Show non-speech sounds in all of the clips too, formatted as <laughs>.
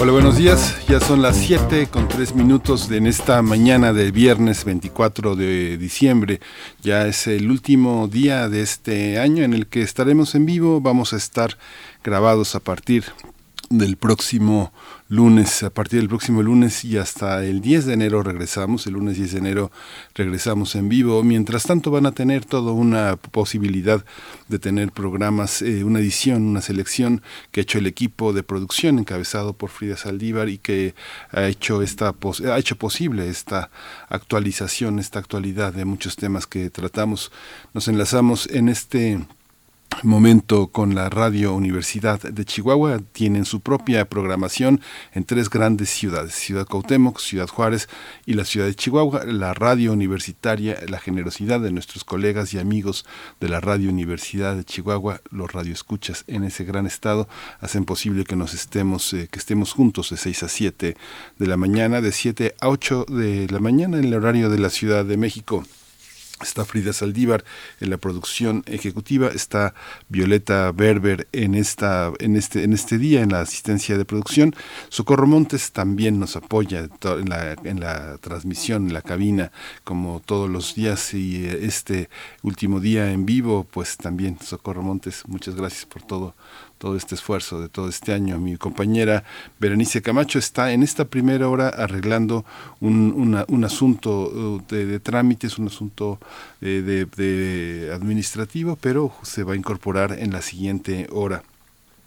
Hola, buenos días. Ya son las 7 con 3 minutos en esta mañana de viernes 24 de diciembre. Ya es el último día de este año en el que estaremos en vivo. Vamos a estar grabados a partir del próximo lunes, a partir del próximo lunes y hasta el 10 de enero regresamos, el lunes 10 de enero regresamos en vivo. Mientras tanto van a tener toda una posibilidad de tener programas, eh, una edición, una selección que ha hecho el equipo de producción encabezado por Frida Saldívar y que ha hecho, esta, ha hecho posible esta actualización, esta actualidad de muchos temas que tratamos. Nos enlazamos en este momento con la Radio Universidad de Chihuahua. Tienen su propia programación en tres grandes ciudades, Ciudad Cuauhtémoc, Ciudad Juárez y la ciudad de Chihuahua. La radio universitaria, la generosidad de nuestros colegas y amigos de la Radio Universidad de Chihuahua, los radioescuchas en ese gran estado, hacen posible que nos estemos, eh, que estemos juntos de 6 a 7 de la mañana, de 7 a 8 de la mañana en el horario de la Ciudad de México. Está Frida Saldívar en la producción ejecutiva, está Violeta Berber en esta en este en este día en la asistencia de producción. Socorro Montes también nos apoya en la, en la transmisión, en la cabina, como todos los días y eh, este último día en vivo, pues también Socorro Montes, muchas gracias por todo todo este esfuerzo de todo este año. Mi compañera Berenice Camacho está en esta primera hora arreglando un, un asunto uh, de, trámites, un asunto eh, de administrativo, pero se va a incorporar en la siguiente hora.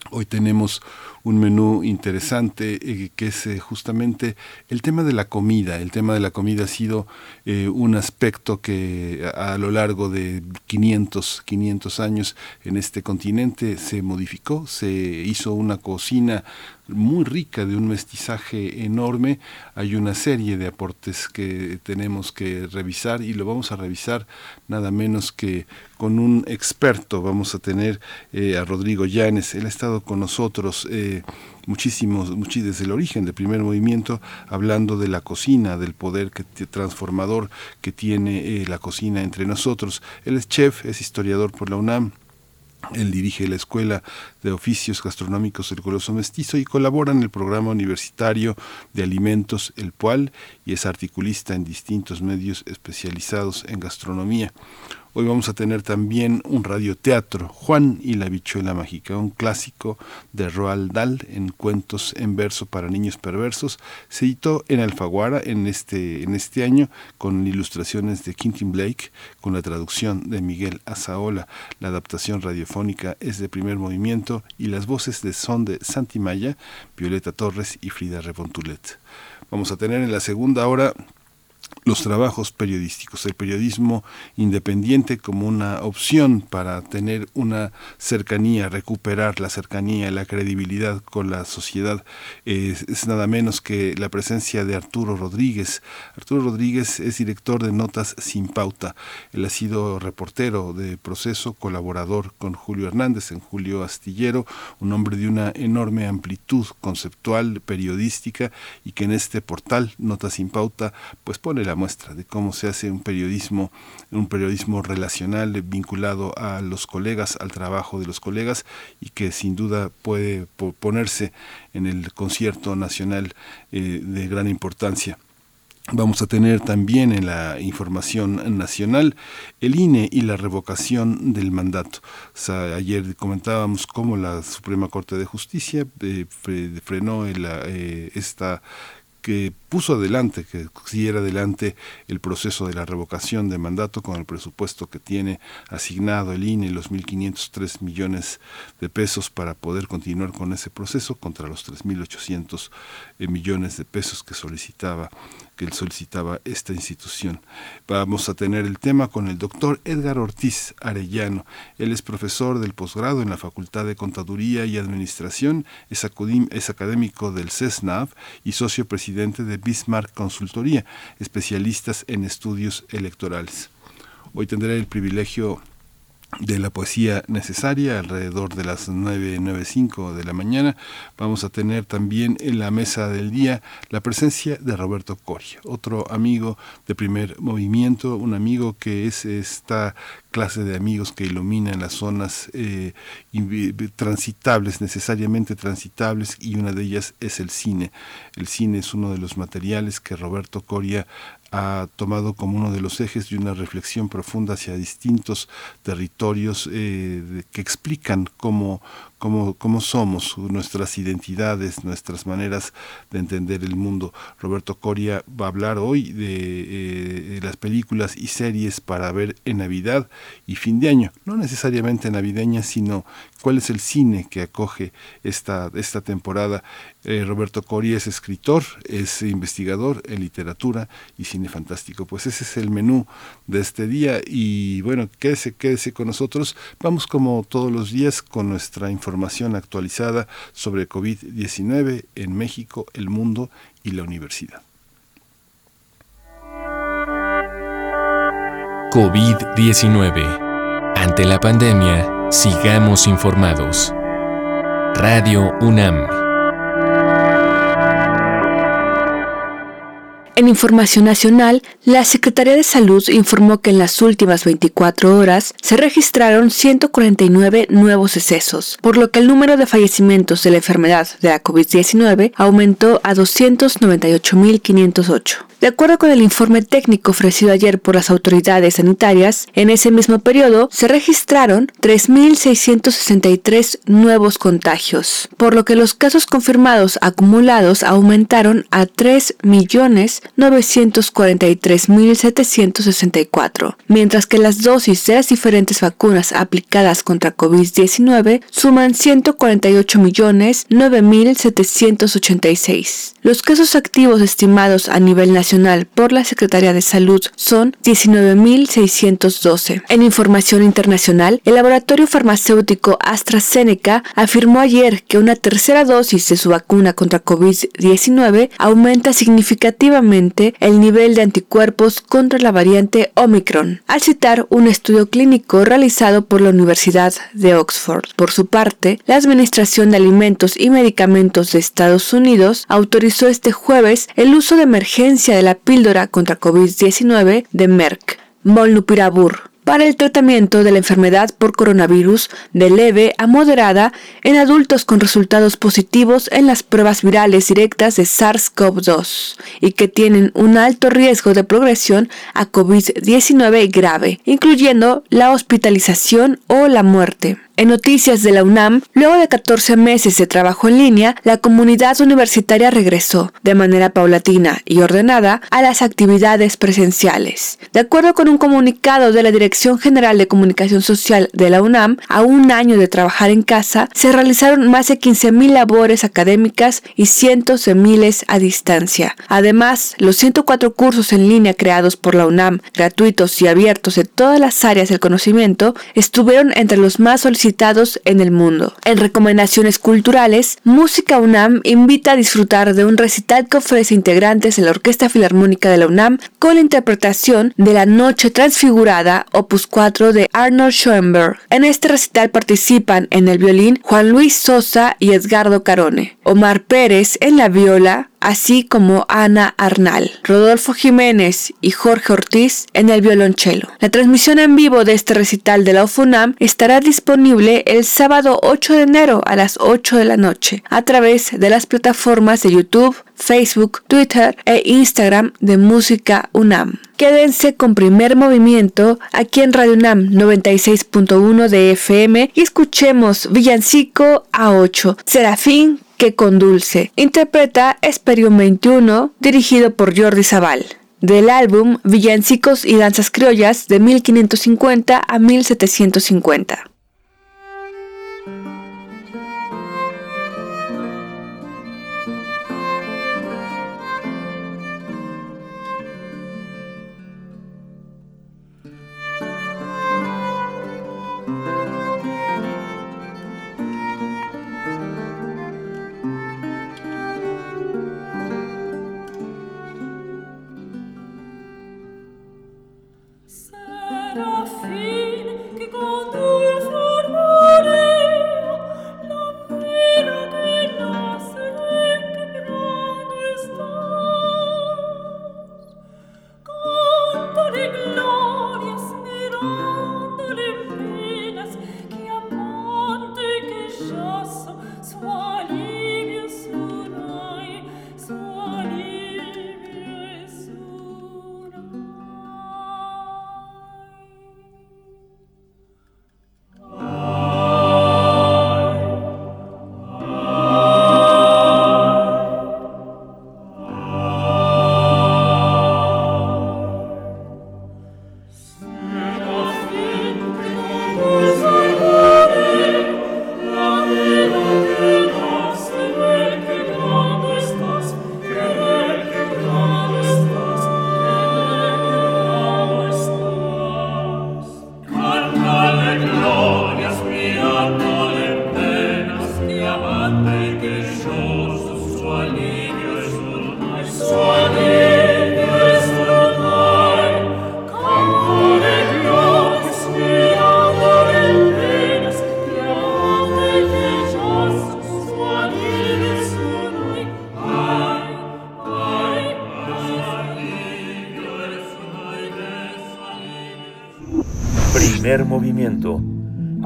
Hoy tenemos un menú interesante eh, que es eh, justamente el tema de la comida. El tema de la comida ha sido eh, un aspecto que a, lo largo de 500, 500 años en este continente se modificó, se hizo una cocina muy rica, de un mestizaje enorme. Hay una serie de aportes que tenemos que revisar y lo vamos a revisar nada menos que con un experto. Vamos a tener a Rodrigo Llanes, él ha estado con nosotros. Muchísimos, desde el origen del primer movimiento, hablando de la cocina, del poder que, transformador que tiene eh, la cocina entre nosotros. Él es chef, es historiador por la UNAM, él dirige la Escuela de Oficios Gastronómicos del Coloso Mestizo y colabora en el programa universitario de alimentos El Pual y es articulista en distintos medios especializados en gastronomía. Hoy vamos a tener también un radioteatro, Juan y la bichuela mágica, un clásico de Roald Dahl en cuentos en verso para niños perversos. Se editó en Alfaguara en este, en este año con ilustraciones de Quentin Blake, con la traducción de Miguel Azaola. La adaptación radiofónica es de primer movimiento y las voces de son de Santi Maya, Violeta Torres y Frida Rebontulet. Vamos a tener en la segunda hora los trabajos periodísticos, el periodismo independiente como una opción para tener una cercanía, recuperar la cercanía, la credibilidad con la sociedad, es, nada menos que la presencia de Arturo Rodríguez. Arturo Rodríguez es director de Notas Sin Pauta. Él ha sido reportero de proceso, colaborador con Julio Hernández en Julio Astillero, un hombre de una enorme amplitud conceptual, periodística y que en este portal Notas Sin Pauta pues pone la muestra de cómo se hace un periodismo, un periodismo relacional vinculado a los colegas, al trabajo de los colegas y que sin duda puede ponerse en el concierto nacional eh, de gran importancia. Vamos a tener también en la información nacional el INE y la revocación del mandato. ayer comentábamos cómo la Suprema Corte de Justicia eh, frenó eh, esta que puso adelante, que siguiera adelante el proceso de la revocación de mandato con el presupuesto que tiene asignado el INE, los 1.503 millones de pesos para poder continuar con ese proceso contra los 3.800 eh, millones de pesos que solicitaba que solicitaba esta institución. Vamos a tener el tema con el doctor Edgar Ortiz Arellano. Él es profesor del posgrado en la Facultad de Contaduría y Administración, es, académico del CESNAV y socio presidente de Bismarck Consultoría, especialistas en estudios electorales. Hoy tendré el privilegio de la poesía necesaria alrededor de las 9.95 de la mañana. Vamos a tener también en la mesa del día la presencia de Roberto Coria, otro amigo de primer movimiento, un amigo que es esta clase de amigos que iluminan las zonas eh, transitables, necesariamente transitables, y una de ellas es el cine. El cine es uno de los materiales que Roberto Coria ha tomado como uno de los ejes de una reflexión profunda hacia distintos territorios eh, que explican cómo, cómo, somos, nuestras identidades, nuestras maneras de entender el mundo. Roberto Coria va a hablar hoy de, eh, las películas y series para ver en Navidad y fin de año, no necesariamente navideña, sino cuál es el cine que acoge esta, esta temporada. Eh, Roberto Coria es escritor, es investigador en literatura y cine fantástico. Pues ese es el menú de este día y bueno, quédese, quédese con nosotros. Vamos como todos los días con nuestra información información actualizada sobre COVID-19 en México, el mundo y la universidad. COVID-19. Ante la pandemia, sigamos informados. Radio UNAM. En información nacional, la Secretaría de Salud informó que en las últimas 24 horas se registraron 149 nuevos excesos, por lo que el número de fallecimientos de la enfermedad de la COVID-19 aumentó a 298.508. De acuerdo con el informe técnico ofrecido ayer por las autoridades sanitarias, en ese mismo periodo se registraron 3.663 nuevos contagios, por lo que los casos confirmados acumulados aumentaron a 3.943.764, mientras que las dosis de las diferentes vacunas aplicadas contra COVID-19 suman 148.009.786. Los casos activos estimados a nivel nacional por la Secretaría de Salud son 19.612. En información internacional, el laboratorio farmacéutico AstraZeneca afirmó ayer que una tercera dosis de su vacuna contra COVID-19 aumenta significativamente el nivel de anticuerpos contra la variante Omicron, al citar un estudio clínico realizado por la Universidad de Oxford. Por su parte, la Administración de Alimentos y Medicamentos de Estados Unidos autorizó este jueves el uso de emergencia de la píldora contra COVID-19 de Merck, Molnupiravir para el tratamiento de la enfermedad por coronavirus de leve a moderada en adultos con resultados positivos en las pruebas virales directas de SARS-CoV-2 y que tienen un alto riesgo de progresión a COVID-19 grave, incluyendo la hospitalización o la muerte. En noticias de la UNAM, luego de 14 meses de trabajo en línea, la comunidad universitaria regresó, de manera paulatina y ordenada, a las actividades presenciales. De acuerdo con un comunicado de la Dirección General de Comunicación Social de la UNAM, a un año de trabajar en casa, se realizaron más de 15.000 labores académicas y cientos de miles a distancia. Además, los 104 cursos en línea creados por la UNAM, gratuitos y abiertos en todas las áreas del conocimiento, estuvieron entre los más solicitados en el mundo. En recomendaciones culturales, Música UNAM invita a disfrutar de un recital que ofrece integrantes de la Orquesta Filarmónica de la UNAM con la interpretación de La Noche Transfigurada, opus 4 de Arnold Schoenberg. En este recital participan en el violín Juan Luis Sosa y Edgardo Carone, Omar Pérez en la viola, así como Ana Arnal, Rodolfo Jiménez y Jorge Ortiz en el violonchelo. La transmisión en vivo de este recital de la UFUNAM estará disponible el sábado 8 de enero a las 8 de la noche a través de las plataformas de YouTube, Facebook, Twitter e Instagram de Música UNAM. Quédense con primer movimiento aquí en Radio UNAM 96.1 de FM y escuchemos Villancico a 8, Serafín que con Dulce. Interpreta Esperium 21, dirigido por Jordi Zaval. Del álbum Villancicos y Danzas Criollas de 1550 a 1750.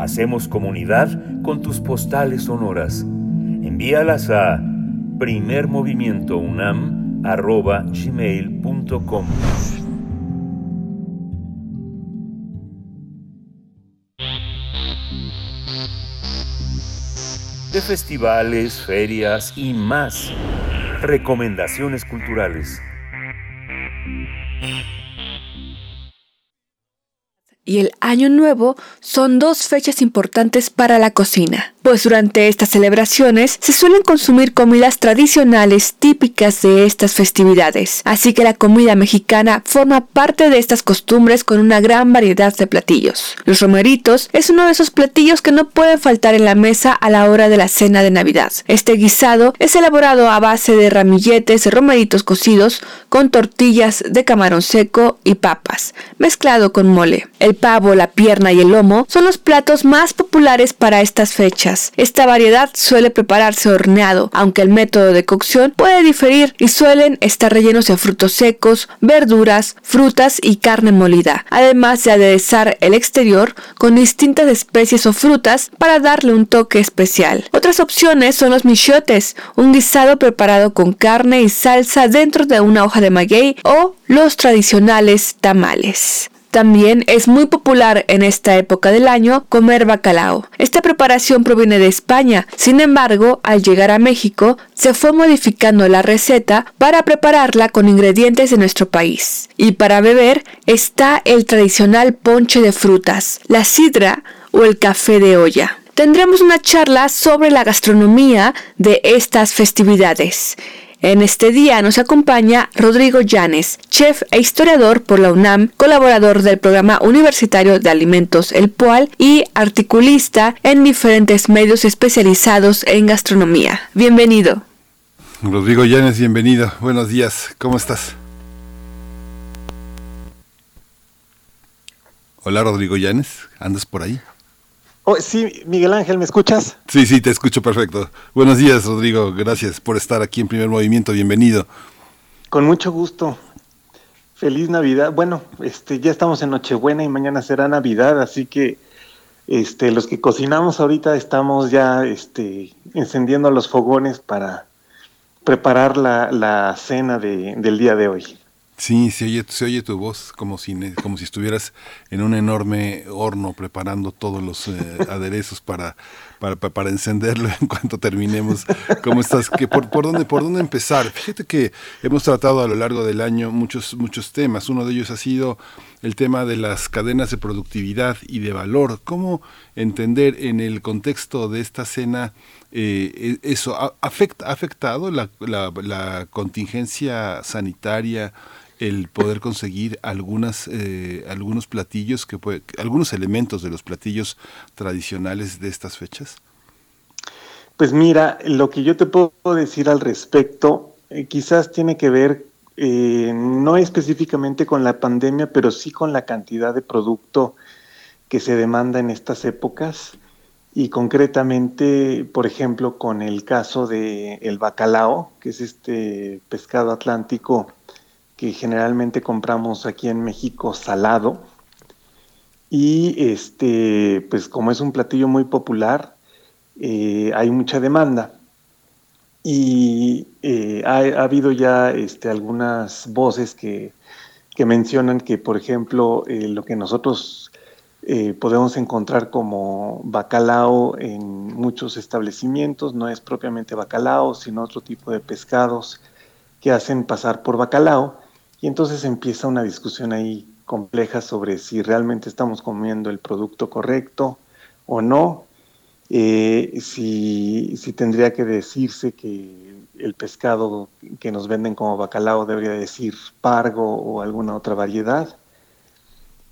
Hacemos comunidad con tus postales sonoras. Envíalas a primermovimientounam.gmail.com De festivales, ferias y más. Recomendaciones culturales. Año Nuevo son dos fechas importantes para la cocina pues durante estas celebraciones se suelen consumir comidas tradicionales típicas de estas festividades, así que la comida mexicana forma parte de estas costumbres con una gran variedad de platillos. Los romeritos es uno de esos platillos que no pueden faltar en la mesa a la hora de la cena de Navidad. Este guisado es elaborado a base de ramilletes de romeritos cocidos con tortillas de camarón seco y papas, mezclado con mole. El pavo, la pierna y el lomo son los platos más populares para estas fechas esta variedad suele prepararse horneado, aunque el método de cocción puede diferir y suelen estar rellenos de frutos secos, verduras, frutas y carne molida, además de aderezar el exterior con distintas especies o frutas para darle un toque especial. Otras opciones son los michotes, un guisado preparado con carne y salsa dentro de una hoja de maguey o los tradicionales tamales. También es muy popular en esta época del año comer bacalao. Esta preparación proviene de España, sin embargo, al llegar a México se fue modificando la receta para prepararla con ingredientes de nuestro país. Y para beber está el tradicional ponche de frutas, la sidra o el café de olla. Tendremos una charla sobre la gastronomía de estas festividades. En este día nos acompaña Rodrigo Llanes, chef e historiador por la UNAM, colaborador del programa universitario de alimentos El PUAL y articulista en diferentes medios especializados en gastronomía. Bienvenido. Rodrigo Llanes, bienvenido. Buenos días. ¿Cómo estás? Hola Rodrigo Llanes, ¿andas por ahí? Oh, sí, Miguel Ángel, ¿me escuchas? Sí, sí, te escucho perfecto. Buenos días, Rodrigo. Gracias por estar aquí en Primer Movimiento. Bienvenido. Con mucho gusto. Feliz Navidad. Bueno, este, ya estamos en Nochebuena y mañana será Navidad, así que este, los que cocinamos ahorita estamos ya este, encendiendo los fogones para preparar la, la cena de, del día de hoy. Sí, se oye, se oye tu voz como si, como si estuvieras en un enorme horno preparando todos los eh, <laughs> aderezos para, para, para, encenderlo <laughs> en cuanto terminemos. ¿Cómo estás? ¿Qué, por, por, dónde, ¿Por dónde empezar? Fíjate que hemos tratado a lo largo del año muchos, muchos temas. Uno de ellos ha sido el tema de las cadenas de productividad y de valor. ¿Cómo entender en el contexto de esta cena eh, e, eso? ¿Ha, afecta, afectado la, la, la contingencia sanitaria? El poder conseguir algunas eh, algunos platillos que algunos elementos de los platillos tradicionales de estas fechas pues mira lo que yo te puedo decir al respecto eh, quizás tiene que ver eh, no específicamente con la pandemia, pero sí con la cantidad de producto que se demanda en estas épocas. Y concretamente, por ejemplo, con el caso de el bacalao, que es este pescado atlántico que generalmente compramos aquí en México salado. Y este, pues como es un platillo muy popular, eh, hay mucha demanda. Y eh, ha, habido ya este, algunas voces que, mencionan que, por ejemplo, eh, lo que nosotros podemos encontrar como bacalao en muchos establecimientos no es propiamente bacalao, sino otro tipo de pescados que hacen pasar por bacalao y entonces empieza una discusión ahí compleja sobre si realmente estamos comiendo el producto correcto o no, eh, si, tendría que decirse que el pescado que nos venden como bacalao debería decir pargo o alguna otra variedad.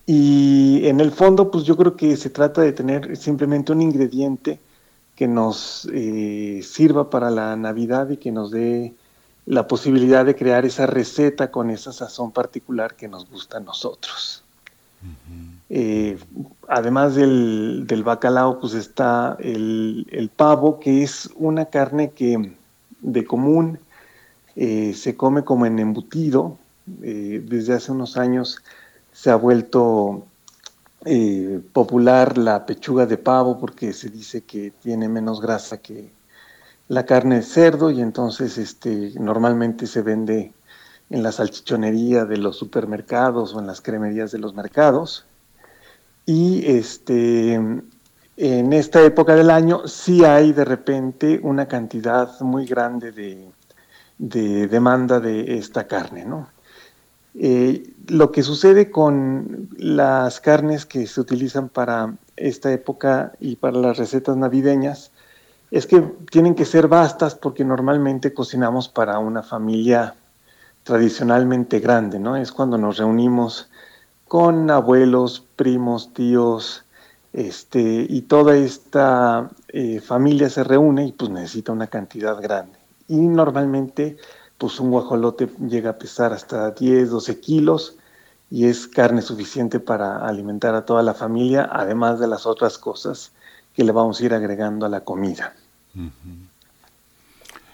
Y en el fondo, pues yo creo que se trata de tener simplemente un ingrediente que nos eh, sirva para la Navidad y que nos dé la posibilidad de crear esa receta con esa sazón particular que nos gusta a nosotros. Eh, además del, bacalao, pues está el, pavo, que es una carne que de común eh, se come como en embutido. Eh, desde hace unos años se ha vuelto popular la pechuga de pavo porque se dice que tiene menos grasa que, la carne de cerdo y entonces este, normalmente se vende en la salchichonería de los supermercados o en las cremerías de los mercados. Y este, en esta época del año sí hay de repente una cantidad muy grande de, demanda de esta carne. ¿no? Eh, lo que sucede con las carnes que se utilizan para esta época y para las recetas navideñas es que tienen que ser vastas porque normalmente cocinamos para una familia tradicionalmente grande, ¿no? Es cuando nos reunimos con abuelos, primos, tíos, este, y toda esta eh, familia se reúne y pues necesita una cantidad grande. Y normalmente, pues un guajolote llega a pesar hasta 10, 12 kilos y es carne suficiente para alimentar a toda la familia, además de las otras cosas que le vamos a ir agregando a la comida.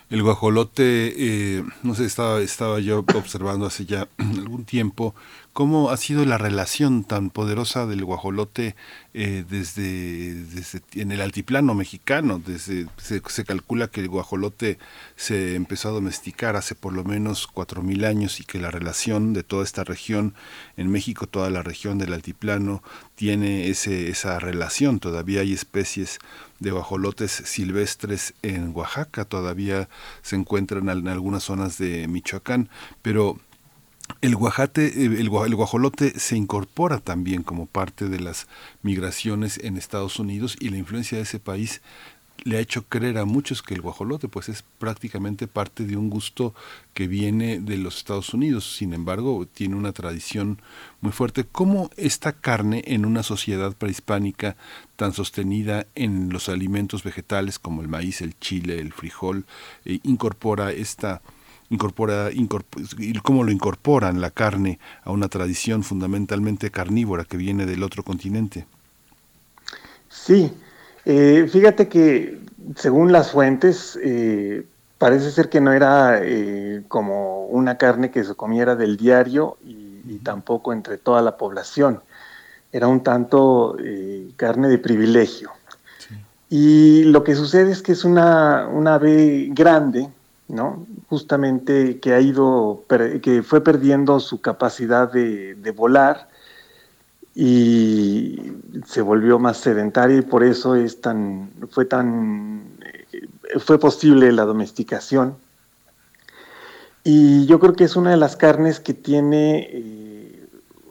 El guajolote, eh, no sé, estaba, estaba yo observando hace ya <clears throat> algún tiempo cómo ha sido la relación tan poderosa del guajolote eh, desde, en el altiplano mexicano. Desde, se, calcula que el guajolote se empezó a domesticar hace por lo menos cuatro mil años y que la relación de toda esta región, en México toda la región del altiplano, tiene ese, esa relación. Todavía hay especies de guajolotes silvestres en Oaxaca, todavía se encuentran en algunas zonas de Michoacán, pero el, guajate, eh, el, guajolote se incorpora también como parte de las migraciones en Estados Unidos y la influencia de ese país le ha hecho creer a muchos que el guajolote pues es prácticamente parte de un gusto que viene de los Estados Unidos. Sin embargo, tiene una tradición muy fuerte. ¿Cómo esta carne en una sociedad prehispánica tan sostenida en los alimentos vegetales como el maíz, el chile, el frijol, eh, incorpora esta incorpora, cómo lo incorporan la carne a una tradición fundamentalmente carnívora que viene del otro continente. Sí, eh, fíjate que según las fuentes, eh, parece ser que no era eh, como una carne que se comiera del diario y, tampoco entre toda la población. Era un tanto carne de privilegio. Y lo que sucede es que es una, una ave grande, ¿no? Justamente que ha ido, que fue perdiendo su capacidad de, volar y se volvió más sedentaria y por eso es tan, fue tan, eh, fue posible la domesticación. Y yo creo que es una de las carnes que tiene eh,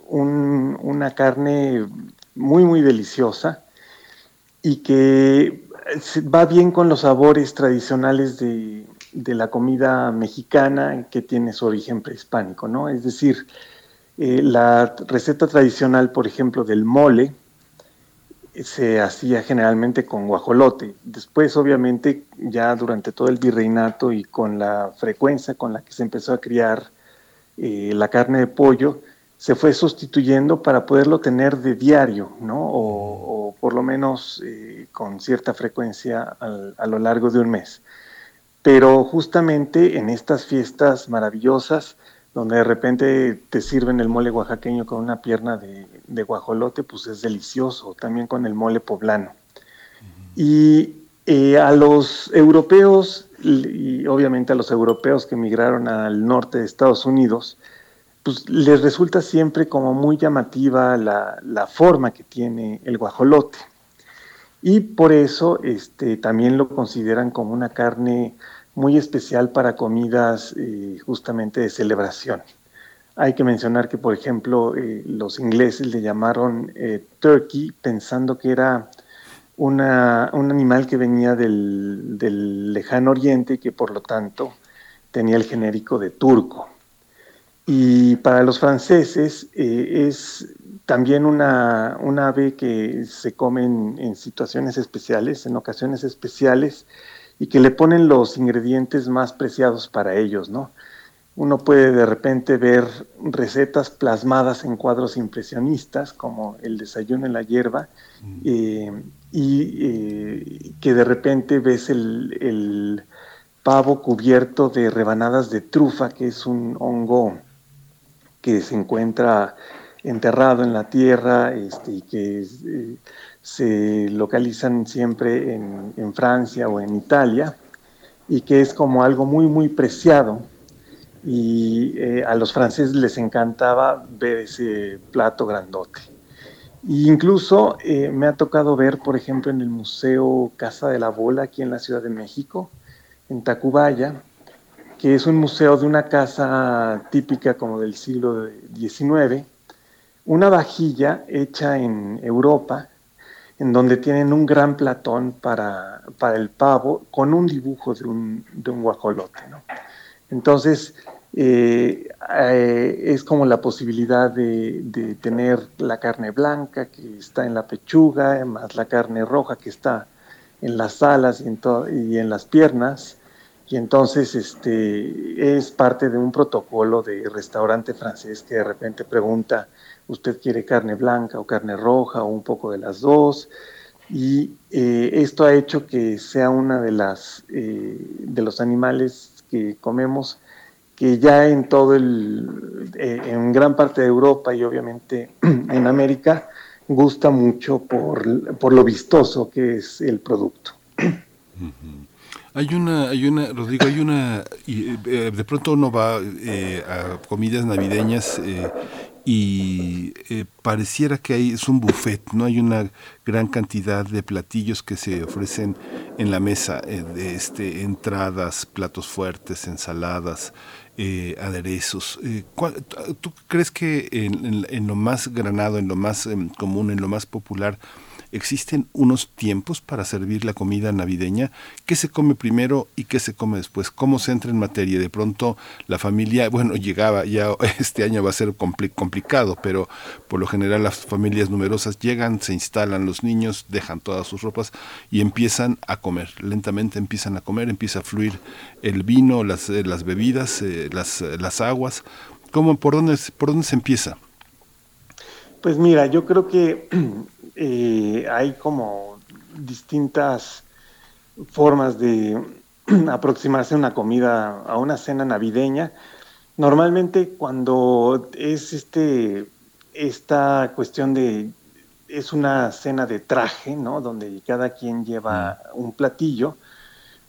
una carne muy, muy deliciosa y que va bien con los sabores tradicionales de, de la comida mexicana que tiene su origen prehispánico, ¿no? Es decir, eh, la receta tradicional, por ejemplo, del mole, se hacía generalmente con guajolote. Después, obviamente, ya durante todo el virreinato y con la frecuencia con la que se empezó a criar eh, la carne de pollo se fue sustituyendo para poderlo tener de diario, ¿no? O, por lo menos eh, con cierta frecuencia a lo largo de un mes. Pero justamente en estas fiestas maravillosas, donde de repente te sirven el mole oaxaqueño con una pierna de, guajolote, pues es delicioso, también con el mole poblano. Y eh, a los europeos, y obviamente a los europeos que emigraron al norte de Estados Unidos, pues les resulta siempre como muy llamativa la, forma que tiene el guajolote. Y por eso este, también lo consideran como una carne muy especial para comidas eh, justamente de celebración. Hay que mencionar que, por ejemplo, eh, los ingleses le llamaron eh, turkey pensando que era una, un animal que venía del, del, lejano oriente y que por lo tanto tenía el genérico de turco. Y para los franceses es también una, una, ave que se come en situaciones especiales, en ocasiones especiales, y que le ponen los ingredientes más preciados para ellos, ¿no? Uno puede de repente ver recetas plasmadas en cuadros impresionistas, como el desayuno en la hierba, mm. eh, y eh, que de repente ves el, pavo cubierto de rebanadas de trufa, que es un hongo que se encuentra enterrado en la tierra este, y que eh, se localizan siempre en, Francia o en Italia y que es como algo muy, muy preciado. Y eh, a los franceses les encantaba ver ese plato grandote. E incluso eh, me ha tocado ver, por ejemplo, en el Museo Casa de la Bola, aquí en la Ciudad de México, en Tacubaya, que es un museo de una casa típica como del siglo XIX, una vajilla hecha en Europa, en donde tienen un gran platón para, para el pavo con un dibujo de un, de un guajolote. ¿no? Entonces, eh, eh, es como la posibilidad de, de, tener la carne blanca que está en la pechuga, más la carne roja que está en las alas y en, y en las piernas. Y entonces este, es parte de un protocolo de restaurante francés que de repente pregunta, usted quiere carne blanca o carne roja o un poco de las dos. Y eh, esto ha hecho que sea una de las eh, de los animales que comemos que ya en todo el eh, en gran parte de Europa y obviamente <clears throat> en América gusta mucho por, por lo vistoso que es el producto. Hay una, hay una, Rodrigo, hay una, de pronto uno va a comidas navideñas y eh, pareciera que hay, es un buffet, no hay una gran cantidad de platillos que se ofrecen en la mesa, eh, de este, entradas, platos fuertes, ensaladas, eh, aderezos. ¿Tú crees que en, en, lo más granado, en lo más em, común, en lo más popular, ¿Existen unos tiempos para servir la comida navideña? ¿Qué se come primero y qué se come después? ¿Cómo se entra en materia? De pronto la familia, bueno, llegaba, ya <laughs> este año va a ser complicado, pero por lo general las familias numerosas llegan, se instalan los niños, dejan todas sus ropas y empiezan a comer. Lentamente empiezan a comer, empieza a fluir el vino, las, eh, las bebidas, eh, las, las aguas. ¿Cómo, por, dónde, ¿Por dónde se empieza? Pues mira, yo creo que <clears throat> eh, hay como distintas formas de <clears throat> aproximarse a una comida, a una cena navideña. Normalmente cuando es este esta cuestión de es una cena de traje, ¿no? Donde cada quien lleva un platillo,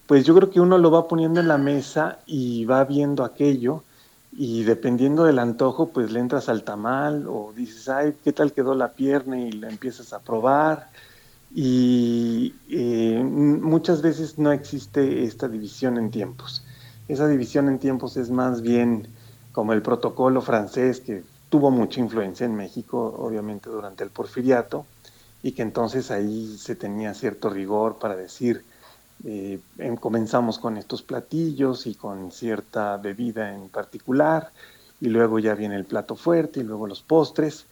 pues yo creo que uno lo va poniendo en la mesa y va viendo aquello y dependiendo del antojo, pues le entras al tamal o dices, ay, ¿qué tal quedó la pierna? Y la empiezas a probar. Y eh, muchas veces no existe esta división en tiempos. Esa división en tiempos es más bien como el protocolo francés que tuvo mucha influencia en México, obviamente durante el porfiriato, y que entonces ahí se tenía cierto rigor para decir, eh, em, comenzamos con estos platillos y con cierta bebida en particular, y luego ya viene el plato fuerte y luego los postres.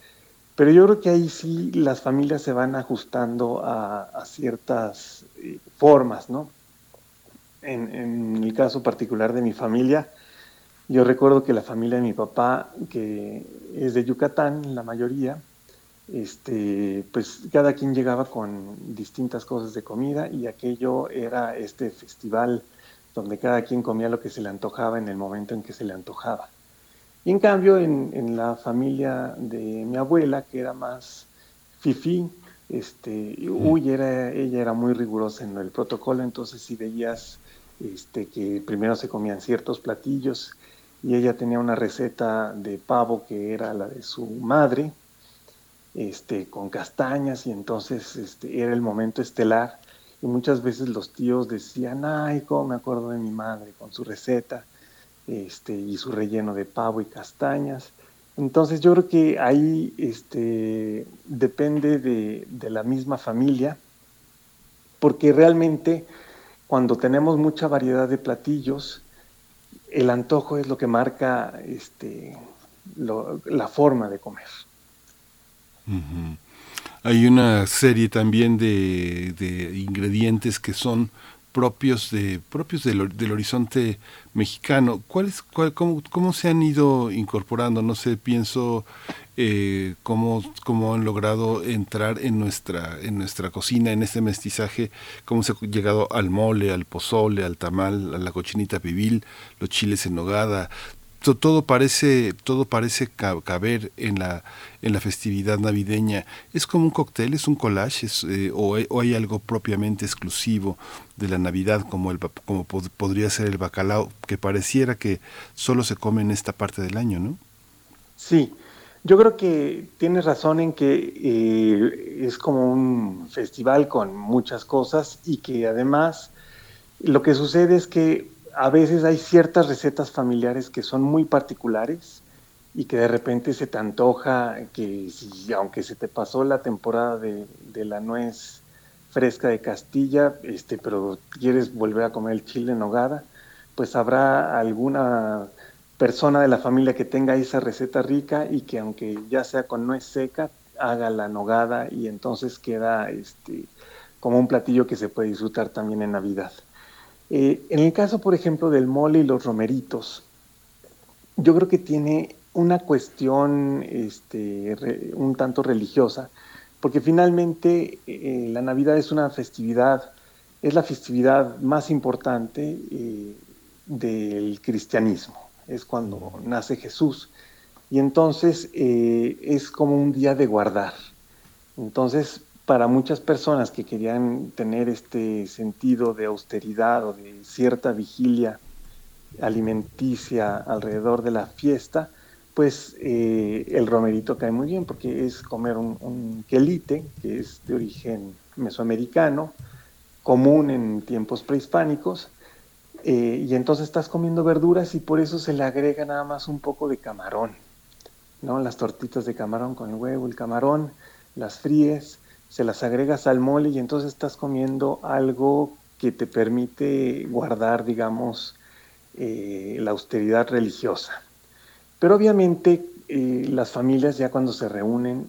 Pero yo creo que ahí sí las familias se van ajustando a, ciertas eh, formas, ¿no? En, en, el caso particular de mi familia, Yo recuerdo que la familia de mi papá, que es de Yucatán, la mayoría, este, pues cada quien llegaba con distintas cosas de comida y aquello era este festival donde cada quien comía lo que se le antojaba en el momento en que se le antojaba. Y en cambio, en, la familia de mi abuela, que era más fifí, este, uy, era, ella era muy rigurosa en el protocolo, entonces si veías este, que primero se comían ciertos platillos y ella tenía una receta de pavo que era la de su madre, este, con castañas y entonces este, era el momento estelar y muchas veces los tíos decían, ay, cómo me acuerdo de mi madre con su receta este, y su relleno de pavo y castañas. Entonces yo creo que ahí este, depende de, la misma familia, porque realmente cuando tenemos mucha variedad de platillos, el antojo es lo que marca este, la forma de comer. Hay una serie también de, ingredientes que son propios de propios del, horizonte mexicano. ¿Cuál es, cuál, cómo, cómo, se han ido incorporando? No sé, pienso eh, cómo, cómo han logrado entrar en nuestra en nuestra cocina, en este mestizaje, cómo se ha llegado al mole, al pozole, al tamal, a la cochinita pibil, los chiles en nogada, todo parece todo parece caber en la en la festividad navideña. Es como un cóctel es un collage eh, o, hay algo propiamente exclusivo de la navidad como el como podría ser el bacalao que pareciera que solo se come en esta parte del año no sí. Yo creo que tienes razón en que eh, es como un festival con muchas cosas y que además lo que sucede es que a veces hay ciertas recetas familiares que son muy particulares y que de repente se te antoja que si, aunque se te pasó la temporada de, la nuez fresca de Castilla, este, pero quieres volver a comer el chile en nogada, pues habrá alguna persona de la familia que tenga esa receta rica y que aunque ya sea con nuez seca, haga la nogada y entonces queda este, como un platillo que se puede disfrutar también en Navidad. Eh, en el caso, por ejemplo, del mole y los romeritos, yo creo que tiene una cuestión este, un tanto religiosa, porque finalmente eh, la Navidad es una festividad, es la festividad más importante eh, del cristianismo, es cuando nace Jesús, y entonces es como un día de guardar. Entonces, para muchas personas que querían tener este sentido de austeridad o de cierta vigilia alimenticia alrededor de la fiesta, pues eh, el romerito cae muy bien porque es comer un, quelite, que es de origen mesoamericano, común en tiempos prehispánicos, eh, y entonces estás comiendo verduras y por eso se le agrega nada más un poco de camarón, ¿no? Las tortitas de camarón con el huevo, el camarón, las fríes, se las agregas al mole y entonces estás comiendo algo que te permite guardar, digamos, eh, la austeridad religiosa. Pero obviamente eh, las familias ya cuando se reúnen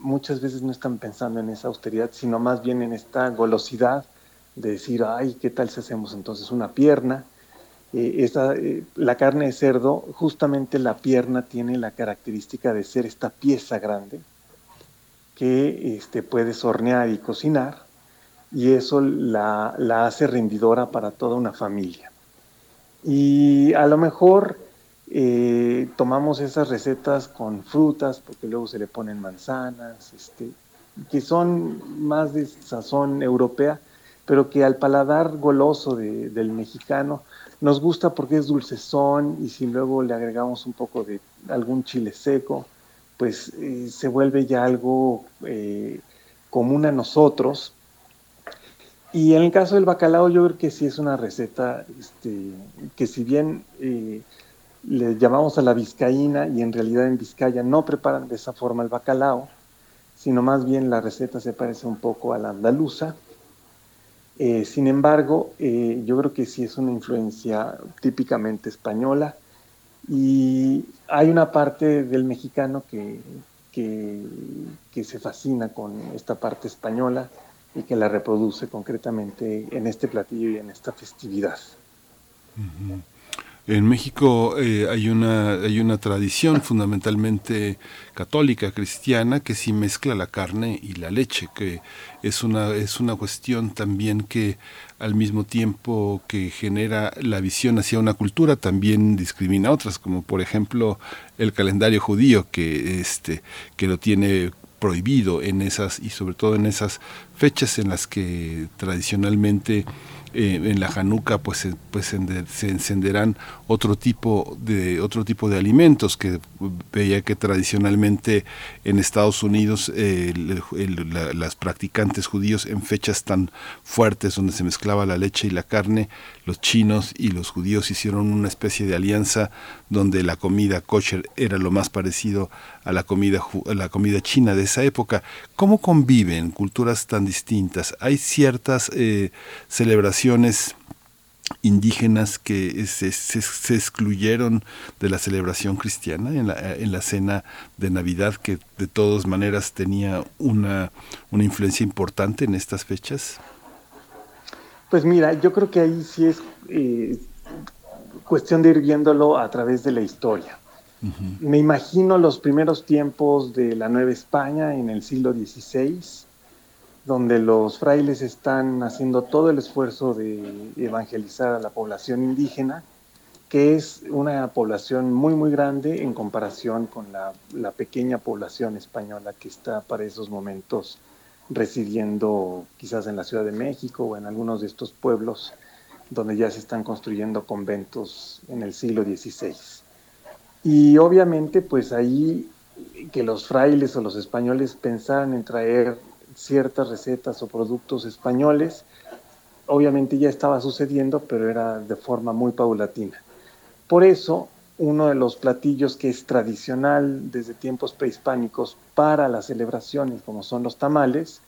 muchas veces no están pensando en esa austeridad, sino más bien en esta golosidad de decir, ay, ¿qué tal si hacemos entonces una pierna? Eh, la carne de cerdo, justamente la pierna tiene la característica de ser esta pieza grande, que este, puedes hornear y cocinar y eso la, hace rendidora para toda una familia. Y a lo mejor eh, tomamos esas recetas con frutas, porque luego se le ponen manzanas, este, que son más de sazón europea, pero que al paladar goloso del mexicano nos gusta porque es dulcezón y si luego le agregamos un poco de algún chile seco, pues eh, se vuelve ya algo eh, común a nosotros. Y en el caso del bacalao yo creo que sí es una receta este, que si bien eh, le llamamos a la vizcaína y en realidad en Vizcaya no preparan de esa forma el bacalao, sino más bien la receta se parece un poco a la andaluza. sin embargo, yo creo que sí es una influencia típicamente española y hay una parte del mexicano que, que, se fascina con esta parte española y que la reproduce concretamente en este platillo y en esta festividad. En México eh, hay, una, hay una tradición fundamentalmente católica, cristiana, que sí mezcla la carne y la leche, que es una, es una cuestión también que al mismo tiempo que genera la visión hacia una cultura, también discrimina otras, como por ejemplo el calendario judío, que, este, que lo tiene prohibido en esas y sobre todo en esas fechas en las que tradicionalmente eh, en la Januca pues, pues se encenderán otro tipo de otro tipo de alimentos que veía que tradicionalmente en Estados Unidos las practicantes judíos en fechas tan fuertes donde se mezclaba la leche y la carne los chinos y los judíos hicieron una especie de alianza donde la comida kosher era lo más parecido a la comida la comida china de esa época cómo conviven culturas tan distintas hay ciertas eh, celebraciones indígenas que se, se, excluyeron de la celebración cristiana en la, en la, cena de Navidad, que de todas maneras tenía una, una influencia importante en estas fechas? Pues mira, yo creo que ahí sí es eh, cuestión de ir viéndolo a través de la historia. Me imagino los primeros tiempos de la Nueva España en el siglo XVI, donde los frailes están haciendo todo el esfuerzo de evangelizar a la población indígena, que es una población muy, muy grande en comparación con la, la pequeña población española que está para esos momentos residiendo quizás en la Ciudad de México o en algunos de estos pueblos donde ya se están construyendo conventos en el siglo XVI. Y obviamente pues ahí que los frailes o los españoles pensaran en traer ciertas recetas o productos españoles. Obviamente ya estaba sucediendo, pero era de forma muy paulatina. Por eso, uno de los platillos que es tradicional desde tiempos prehispánicos para las celebraciones, como son los tamales,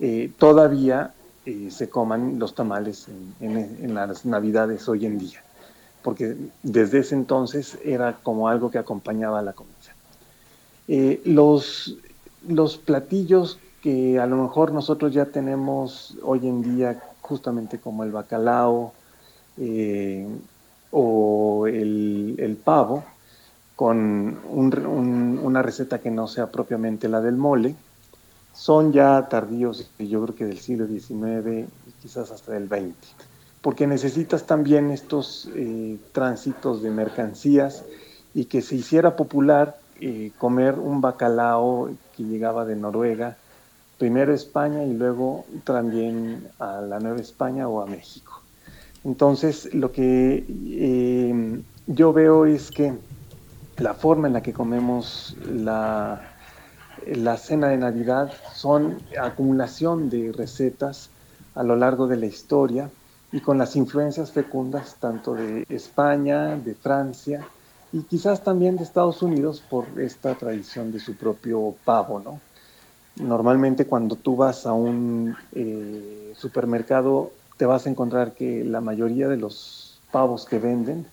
eh, todavía eh, se coman los tamales en, las navidades hoy en día, porque desde ese entonces era como algo que acompañaba a la comida. Eh, los, los platillos que a lo mejor nosotros ya tenemos hoy en día, justamente como el bacalao eh, o el, pavo, con una receta que no sea propiamente la del mole, son ya tardíos, yo creo que del siglo XIX quizás hasta del XX, porque necesitas también estos eh, tránsitos de mercancías y que se hiciera popular eh, comer un bacalao que llegaba de Noruega primero España y luego también a la Nueva España o a México. Entonces, lo que eh, yo veo es que la forma en la que comemos la, la cena de Navidad son acumulación de recetas a lo largo de la historia y con las influencias fecundas tanto de España, de Francia y quizás también de Estados Unidos por esta tradición de su propio pavo, ¿no? Normalmente cuando tú vas a un eh, supermercado te vas a encontrar que la mayoría de los pavos que venden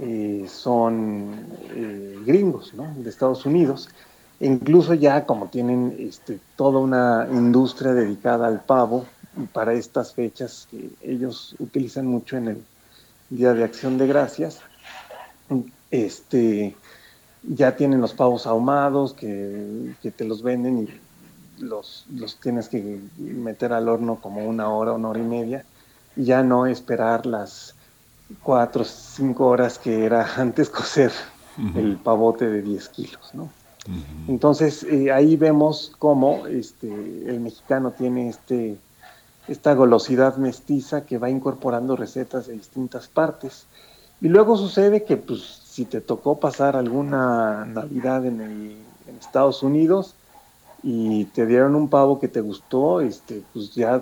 eh, son eh, gringos, ¿no? De Estados Unidos. E incluso ya como tienen este, toda una industria dedicada al pavo para estas fechas que ellos utilizan mucho en el Día de Acción de Gracias, este, ya tienen los pavos ahumados que, que te los venden y los, los tienes que meter al horno como una hora, una hora y media, y ya no esperar las cuatro, cinco horas que era <laughs> antes cocer el pavote de 10 kilos, ¿no? Entonces eh, ahí vemos cómo este, el mexicano tiene este, esta golosidad mestiza que va incorporando recetas de distintas partes. Y luego sucede que pues, si te tocó pasar alguna Navidad en, Estados Unidos, y te dieron un pavo que te gustó, este, pues ya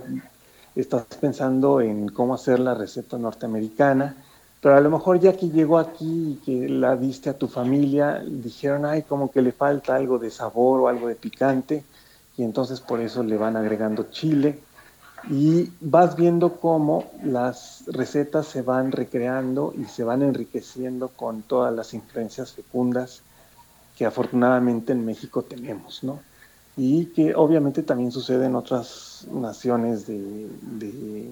estás pensando en cómo hacer la receta norteamericana, pero a lo mejor ya que llegó aquí y que la diste a tu familia, dijeron, ay, como que le falta algo de sabor o algo de picante, y entonces por eso le van agregando chile, y vas viendo cómo las recetas se van recreando y se van enriqueciendo con todas las influencias fecundas que afortunadamente en México tenemos, ¿no? y que obviamente también sucede en otras naciones de,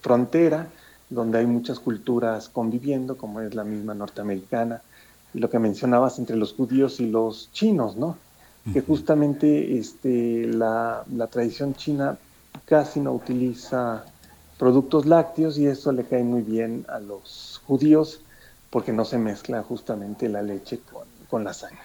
frontera donde hay muchas culturas conviviendo, como es la misma norteamericana, y lo que mencionabas entre los judíos y los chinos, ¿no? Que justamente este, la, la tradición china casi no utiliza productos lácteos y eso le cae muy bien a los judíos porque no se mezcla justamente la leche con, con la sangre.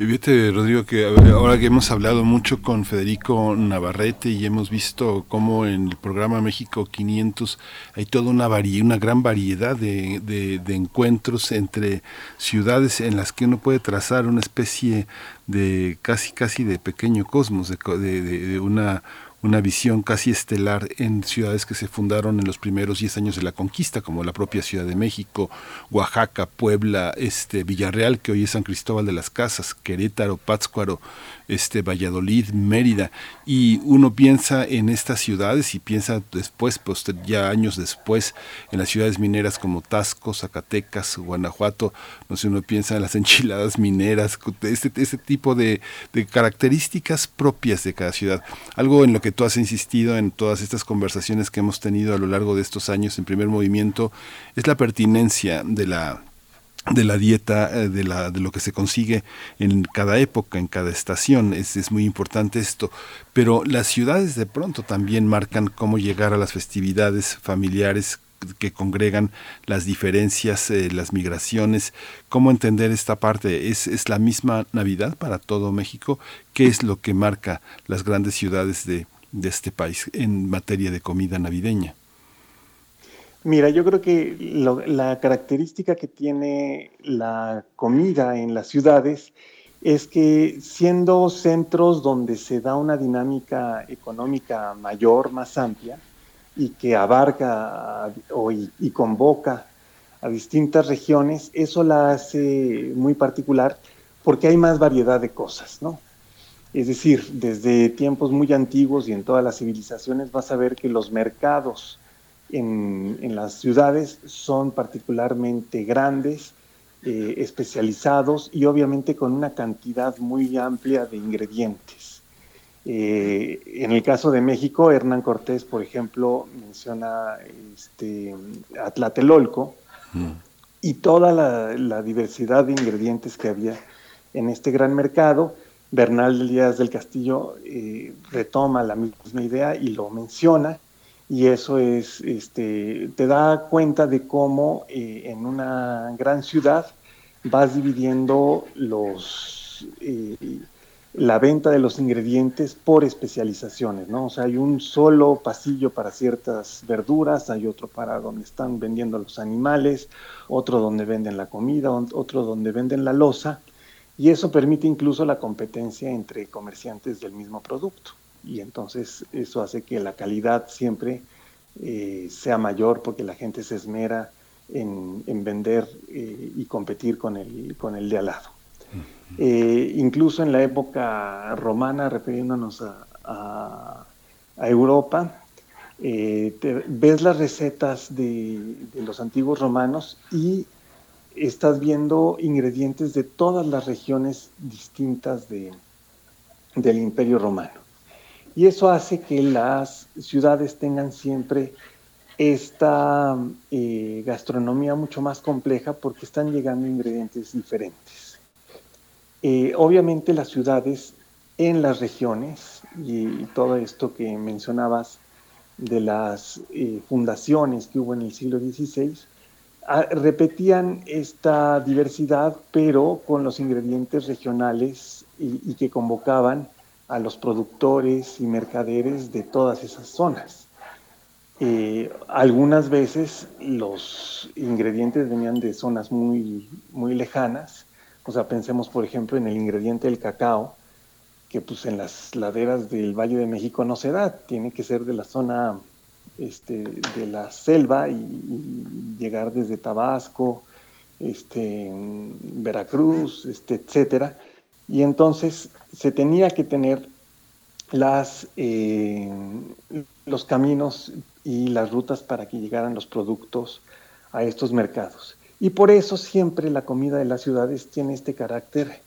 Y fíjate, Rodrigo, que ahora que hemos hablado mucho con Federico Navarrete y hemos visto cómo en el programa México 500 hay toda una, una gran variedad de, de, encuentros entre ciudades en las que uno puede trazar una especie de casi casi de pequeño cosmos, de, de una una visión casi estelar en ciudades que se fundaron en los primeros 10 años de la conquista, como la propia Ciudad de México, Oaxaca, Puebla, este, Villarreal, que hoy es San Cristóbal de las Casas, Querétaro, Pátzcuaro, este, Valladolid, Mérida, y uno piensa en estas ciudades y piensa después, pues ya años después, en las ciudades mineras como Tasco, Zacatecas, Guanajuato, no sé, uno piensa en las <laughs> enchiladas mineras, este, este tipo de, de características propias de cada ciudad. Algo en lo que tú has insistido en todas estas conversaciones que hemos tenido a lo largo de estos años en primer movimiento es la pertinencia de la de la dieta, eh, de, la, de lo que se consigue en cada época, en cada estación. Es, es muy importante esto. Pero las ciudades de pronto también marcan cómo llegar a las festividades familiares que congregan las diferencias, eh, las migraciones, cómo entender esta parte. ¿Es, ¿Es la misma Navidad para todo México? ¿Qué es lo que marca las grandes ciudades de, de este país en materia de comida navideña? Mira, yo creo que la característica que tiene la comida en las ciudades es que siendo centros donde se da una dinámica económica mayor, más amplia, y que abarca y, convoca a distintas regiones, eso la hace muy particular porque hay más variedad de cosas, ¿no? Es decir, desde tiempos muy antiguos y en todas las civilizaciones vas a ver que los mercados en, las ciudades son particularmente grandes, eh, especializados y obviamente con una cantidad muy amplia de ingredientes. Eh, en el caso de México, Hernán Cortés, por ejemplo, menciona este, Atlatelolco mm. y toda la, diversidad de ingredientes que había en este gran mercado. Bernal Díaz del Castillo eh, retoma la misma idea y lo menciona y eso es, este, te da cuenta de cómo eh, en una gran ciudad vas dividiendo los, eh, la venta de los ingredientes por especializaciones, ¿no? O sea, hay un solo pasillo para ciertas verduras, hay otro para donde están vendiendo los animales, otro donde venden la comida, otro donde venden la loza, y eso permite incluso la competencia entre comerciantes del mismo producto y entonces eso hace que la calidad siempre eh, sea mayor porque la gente se esmera en, vender eh, y competir con el, con el de al lado. Eh, incluso en la época romana, refiriéndonos a, Europa, ves las recetas de, de, los antiguos romanos y estás viendo ingredientes de todas las regiones distintas de, del imperio romano. Y eso hace que las ciudades tengan siempre esta eh, gastronomía mucho más compleja porque están llegando ingredientes diferentes. Eh, obviamente las ciudades en las regiones y, todo esto que mencionabas de las eh, fundaciones que hubo en el siglo XVI, repetían esta diversidad pero con los ingredientes regionales y que convocaban a los productores y mercaderes de todas esas zonas. Eh, algunas veces los ingredientes venían de zonas muy, muy lejanas, o sea, pensemos por ejemplo en el ingrediente del cacao, que pues en las laderas del Valle de México no se da, tiene que ser de la zona este, de la selva y, llegar desde Tabasco, este, Veracruz, este, etcétera. Y entonces se tenía que tener las, eh, los caminos y las rutas para que llegaran los productos a estos mercados. Y por eso siempre la comida de las ciudades tiene este carácter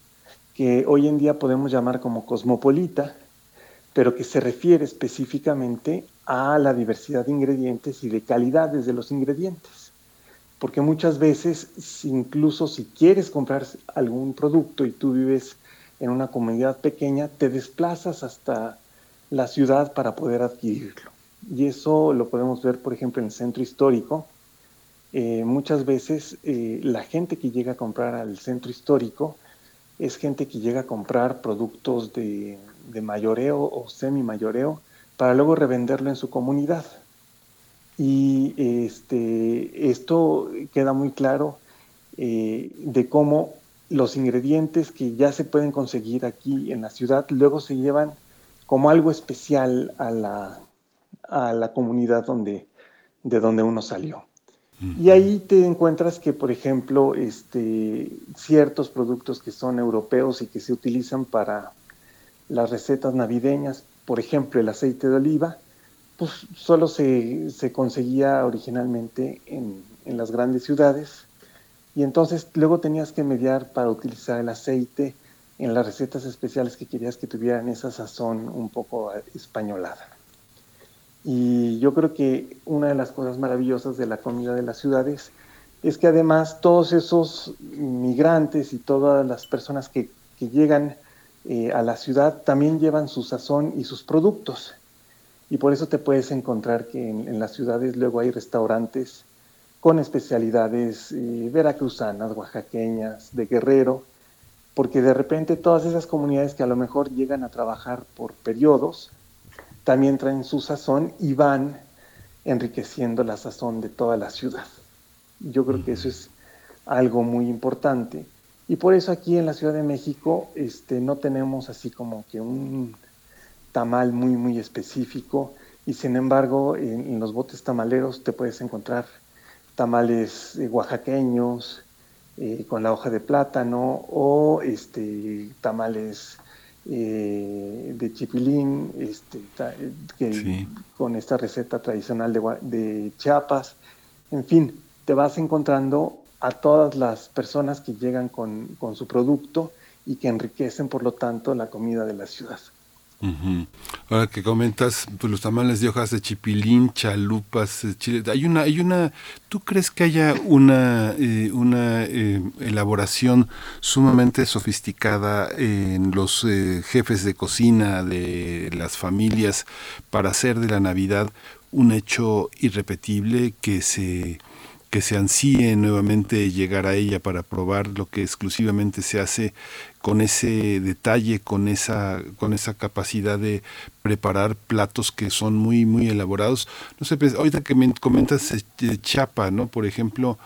que hoy en día podemos llamar como cosmopolita, pero que se refiere específicamente a la diversidad de ingredientes y de calidades de los ingredientes. Porque muchas veces, incluso si quieres comprar algún producto y tú vives en una comunidad pequeña, te desplazas hasta la ciudad para poder adquirirlo. Y eso lo podemos ver, por ejemplo, en el centro histórico. Eh, muchas veces eh, la gente que llega a comprar al centro histórico es gente que llega a comprar productos de, mayoreo o semi-mayoreo para luego revenderlo en su comunidad. Y este, esto queda muy claro eh, de cómo los ingredientes que ya se pueden conseguir aquí en la ciudad luego se llevan como algo especial a la, a la comunidad donde, de donde uno salió. Y ahí te encuentras que, por ejemplo, este, ciertos productos que son europeos y que se utilizan para las recetas navideñas, por ejemplo, el aceite de oliva, pues solo se, se conseguía originalmente en, en, las grandes ciudades y entonces luego tenías que mediar para utilizar el aceite en las recetas especiales que querías que tuvieran esa sazón un poco españolada. Y yo creo que una de las cosas maravillosas de la comida de las ciudades es que además todos esos migrantes y todas las personas que, llegan eh, a la ciudad también llevan su sazón y sus productos. Y por eso te puedes encontrar que en, las ciudades luego hay restaurantes con especialidades eh, veracruzanas, oaxaqueñas, de guerrero, porque de repente todas esas comunidades que a lo mejor llegan a trabajar por periodos, también traen su sazón y van enriqueciendo la sazón de toda la ciudad. Yo creo que eso es algo muy importante. Y por eso aquí en la Ciudad de México este, no tenemos así como que un tamal muy, muy específico. Y sin embargo, en, los botes tamaleros te puedes encontrar tamales eh, oaxaqueños eh, con la hoja de plátano o este, tamales eh, de chipilín, este, que, con esta receta tradicional de, de Chiapas. En fin, te vas encontrando a todas las personas que llegan con, con su producto y que enriquecen, por lo tanto, la comida de la ciudad. Ahora que comentas pues, los tamales de hojas de chipilín, chalupas, eh, chile, hay una, hay una, ¿tú crees que haya una, eh, una eh, elaboración sumamente sofisticada en los jefes de cocina de las familias para hacer de la Navidad un hecho irrepetible que se que se ansíe nuevamente llegar a ella para probar lo que exclusivamente se hace con ese detalle, con esa, con esa capacidad de preparar platos que son muy, muy elaborados. No sé, pues, ahorita que me comentas este, chapa, ¿no? Por ejemplo,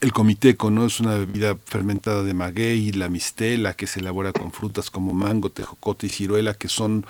el comiteco, ¿no? Es una bebida fermentada de maguey, la mistela, que se elabora con frutas como mango, tejocote y ciruela, que son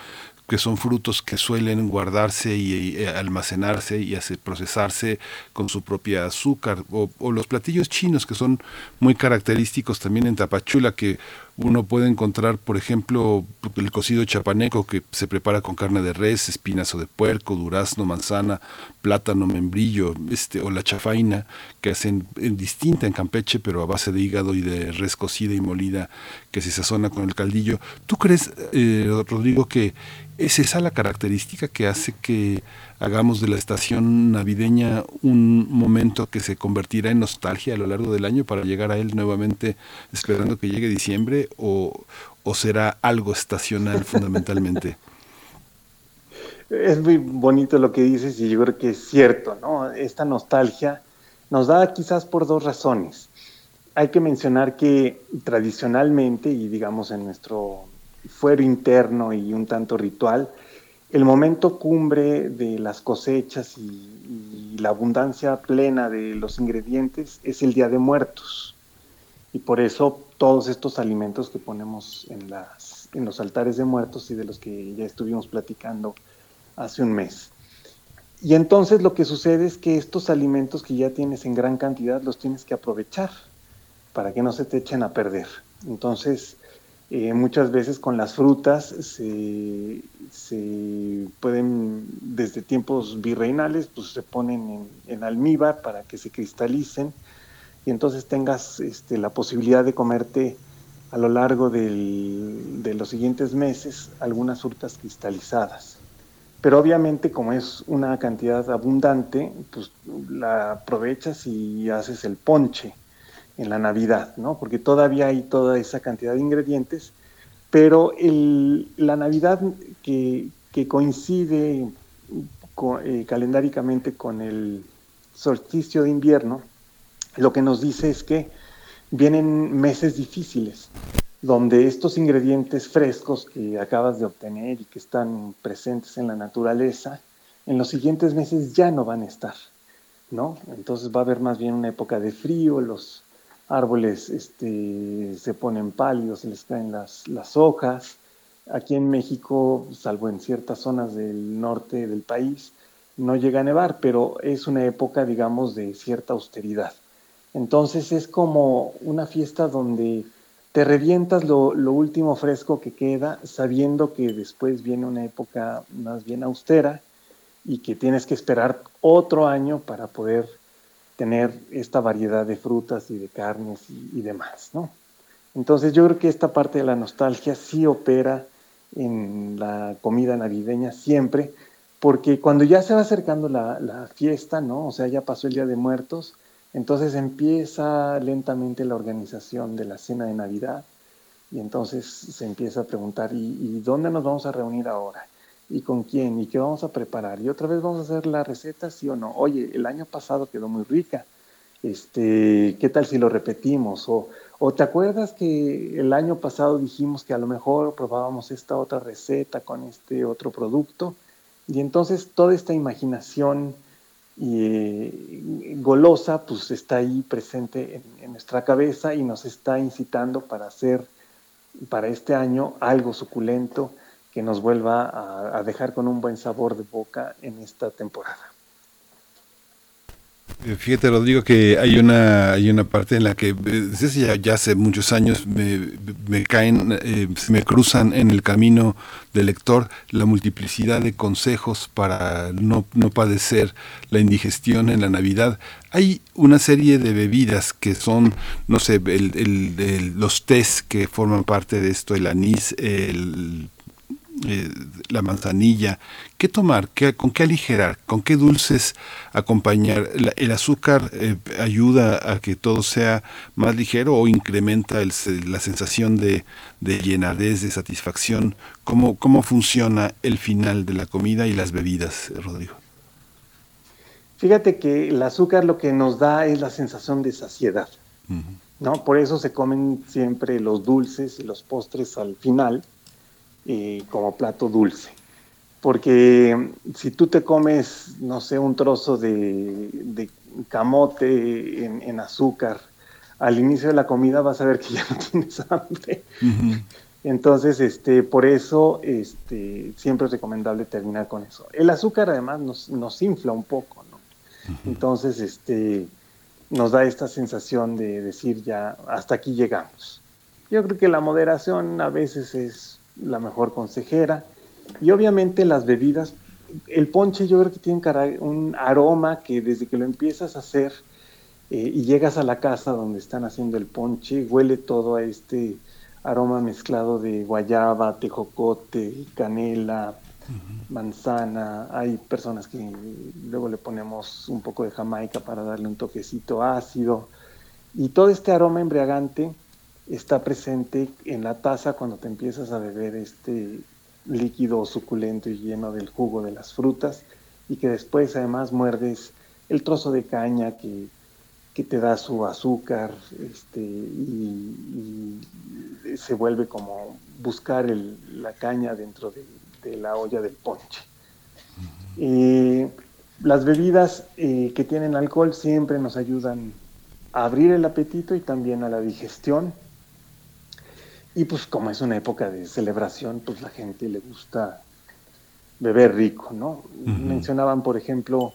que son frutos que suelen guardarse y, almacenarse y hacer, procesarse con su propia azúcar, o, los platillos chinos que son muy característicos también en Tapachula, que uno puede encontrar, por ejemplo, el cocido chapaneco que se prepara con carne de res, espinazo de puerco, durazno, manzana, plátano, membrillo, este, o la chafaina, que hacen en distinta en Campeche, pero a base de hígado y de res cocida y molida que se sazona con el caldillo. ¿Tú crees, eh, Rodrigo, que es esa la característica que hace que hagamos de la estación navideña un momento que se convertirá en nostalgia a lo largo del año para llegar a él nuevamente esperando que llegue diciembre o, será algo estacional fundamentalmente? <laughs> Es muy bonito lo que dices y yo creo que es cierto, ¿no? Esta nostalgia nos da quizás por dos razones. Hay que mencionar que tradicionalmente y digamos en nuestro fuero interno y un tanto ritual, el momento cumbre de las cosechas y, la abundancia plena de los ingredientes es el Día de Muertos. Y por eso todos estos alimentos que ponemos en, las, en los altares de muertos y de los que ya estuvimos platicando hace un mes. Y entonces lo que sucede es que estos alimentos que ya tienes en gran cantidad los tienes que aprovechar para que no se te echen a perder. Entonces, eh, muchas veces con las frutas se, pueden, desde tiempos virreinales, pues se ponen en, almíbar para que se cristalicen y entonces tengas este, la posibilidad de comerte a lo largo de los siguientes meses algunas frutas cristalizadas. pero obviamente como es una cantidad abundante, pues la aprovechas y haces el ponche en la Navidad, ¿no? Porque todavía hay toda esa cantidad de ingredientes, pero el, la Navidad que, coincide eh, calendáricamente con el solsticio de invierno, lo que nos dice es que vienen meses difíciles, donde estos ingredientes frescos que acabas de obtener y que están presentes en la naturaleza, en los siguientes meses ya no van a estar, ¿no? Entonces va a haber más bien una época de frío, los árboles este, se ponen pálidos, se les caen las, las hojas. Aquí en México, salvo en ciertas zonas del norte del país, no llega a nevar, pero es una época, digamos, de cierta austeridad. Entonces es como una fiesta donde te revientas lo, lo, último fresco que queda, sabiendo que después viene una época más bien austera y que tienes que esperar otro año para poder tener esta variedad de frutas y de carnes y, demás, ¿no? Entonces yo creo que esta parte de la nostalgia sí opera en la comida navideña siempre, porque cuando ya se va acercando la, la, fiesta, ¿no? O sea, ya pasó el Día de Muertos, entonces empieza lentamente la organización de la cena de Navidad y entonces se empieza a preguntar, ¿y, ¿y dónde nos vamos a reunir ahora? Y con quién y qué vamos a preparar y otra vez vamos a hacer la receta sí o no oye el año pasado quedó muy rica este qué tal si lo repetimos o, o te acuerdas que el año pasado dijimos que a lo mejor probábamos esta otra receta con este otro producto y entonces toda esta imaginación y, eh, golosa pues está ahí presente en, en nuestra cabeza y nos está incitando para hacer para este año algo suculento que nos vuelva a, dejar con un buen sabor de boca en esta temporada. Eh, fíjate, Rodrigo, que hay una, hay una parte en la que desde ya, hace muchos años me, caen, eh, me cruzan en el camino del lector la multiplicidad de consejos para no, no padecer la indigestión en la Navidad. Hay una serie de bebidas que son, no sé, los tés que forman parte de esto, el anís, el eh, la manzanilla, ¿qué tomar? ¿Qué, ¿Con qué aligerar? ¿Con qué dulces acompañar? ¿El azúcar eh, ayuda a que todo sea más ligero o incrementa la sensación de, de, llenadez, de satisfacción? ¿Cómo, ¿Cómo funciona el final de la comida y las bebidas, Rodrigo? Fíjate que el azúcar lo que nos da es la sensación de saciedad. ¿no? Por eso se comen siempre los dulces y los postres al final, como plato dulce. Porque si tú te comes, no sé, un trozo de, camote en, azúcar al inicio de la comida, vas a ver que ya no <laughs> tienes hambre. Entonces, este, por eso este, siempre es recomendable terminar con eso. El azúcar además nos, nos infla un poco, ¿no? Entonces, este, nos da esta sensación de decir ya, hasta aquí llegamos. Yo creo que la moderación a veces es la mejor consejera. Y obviamente las bebidas, el ponche yo creo que tiene un aroma que desde que lo empiezas a hacer eh, y llegas a la casa donde están haciendo el ponche, huele todo a este aroma mezclado de guayaba, tejocote, canela, manzana. Hay personas que luego le ponemos un poco de jamaica para darle un toquecito ácido. Y todo este aroma embriagante está presente en la taza cuando te empiezas a beber este líquido suculento y lleno del jugo de las frutas y que después además muerdes el trozo de caña que, te da su azúcar este, y, se vuelve como buscar la caña dentro de, la olla del ponche. Eh, las bebidas eh, que tienen alcohol siempre nos ayudan a abrir el apetito y también a la digestión y pues como es una época de celebración, pues la gente le gusta beber rico, ¿no? Mencionaban, por ejemplo,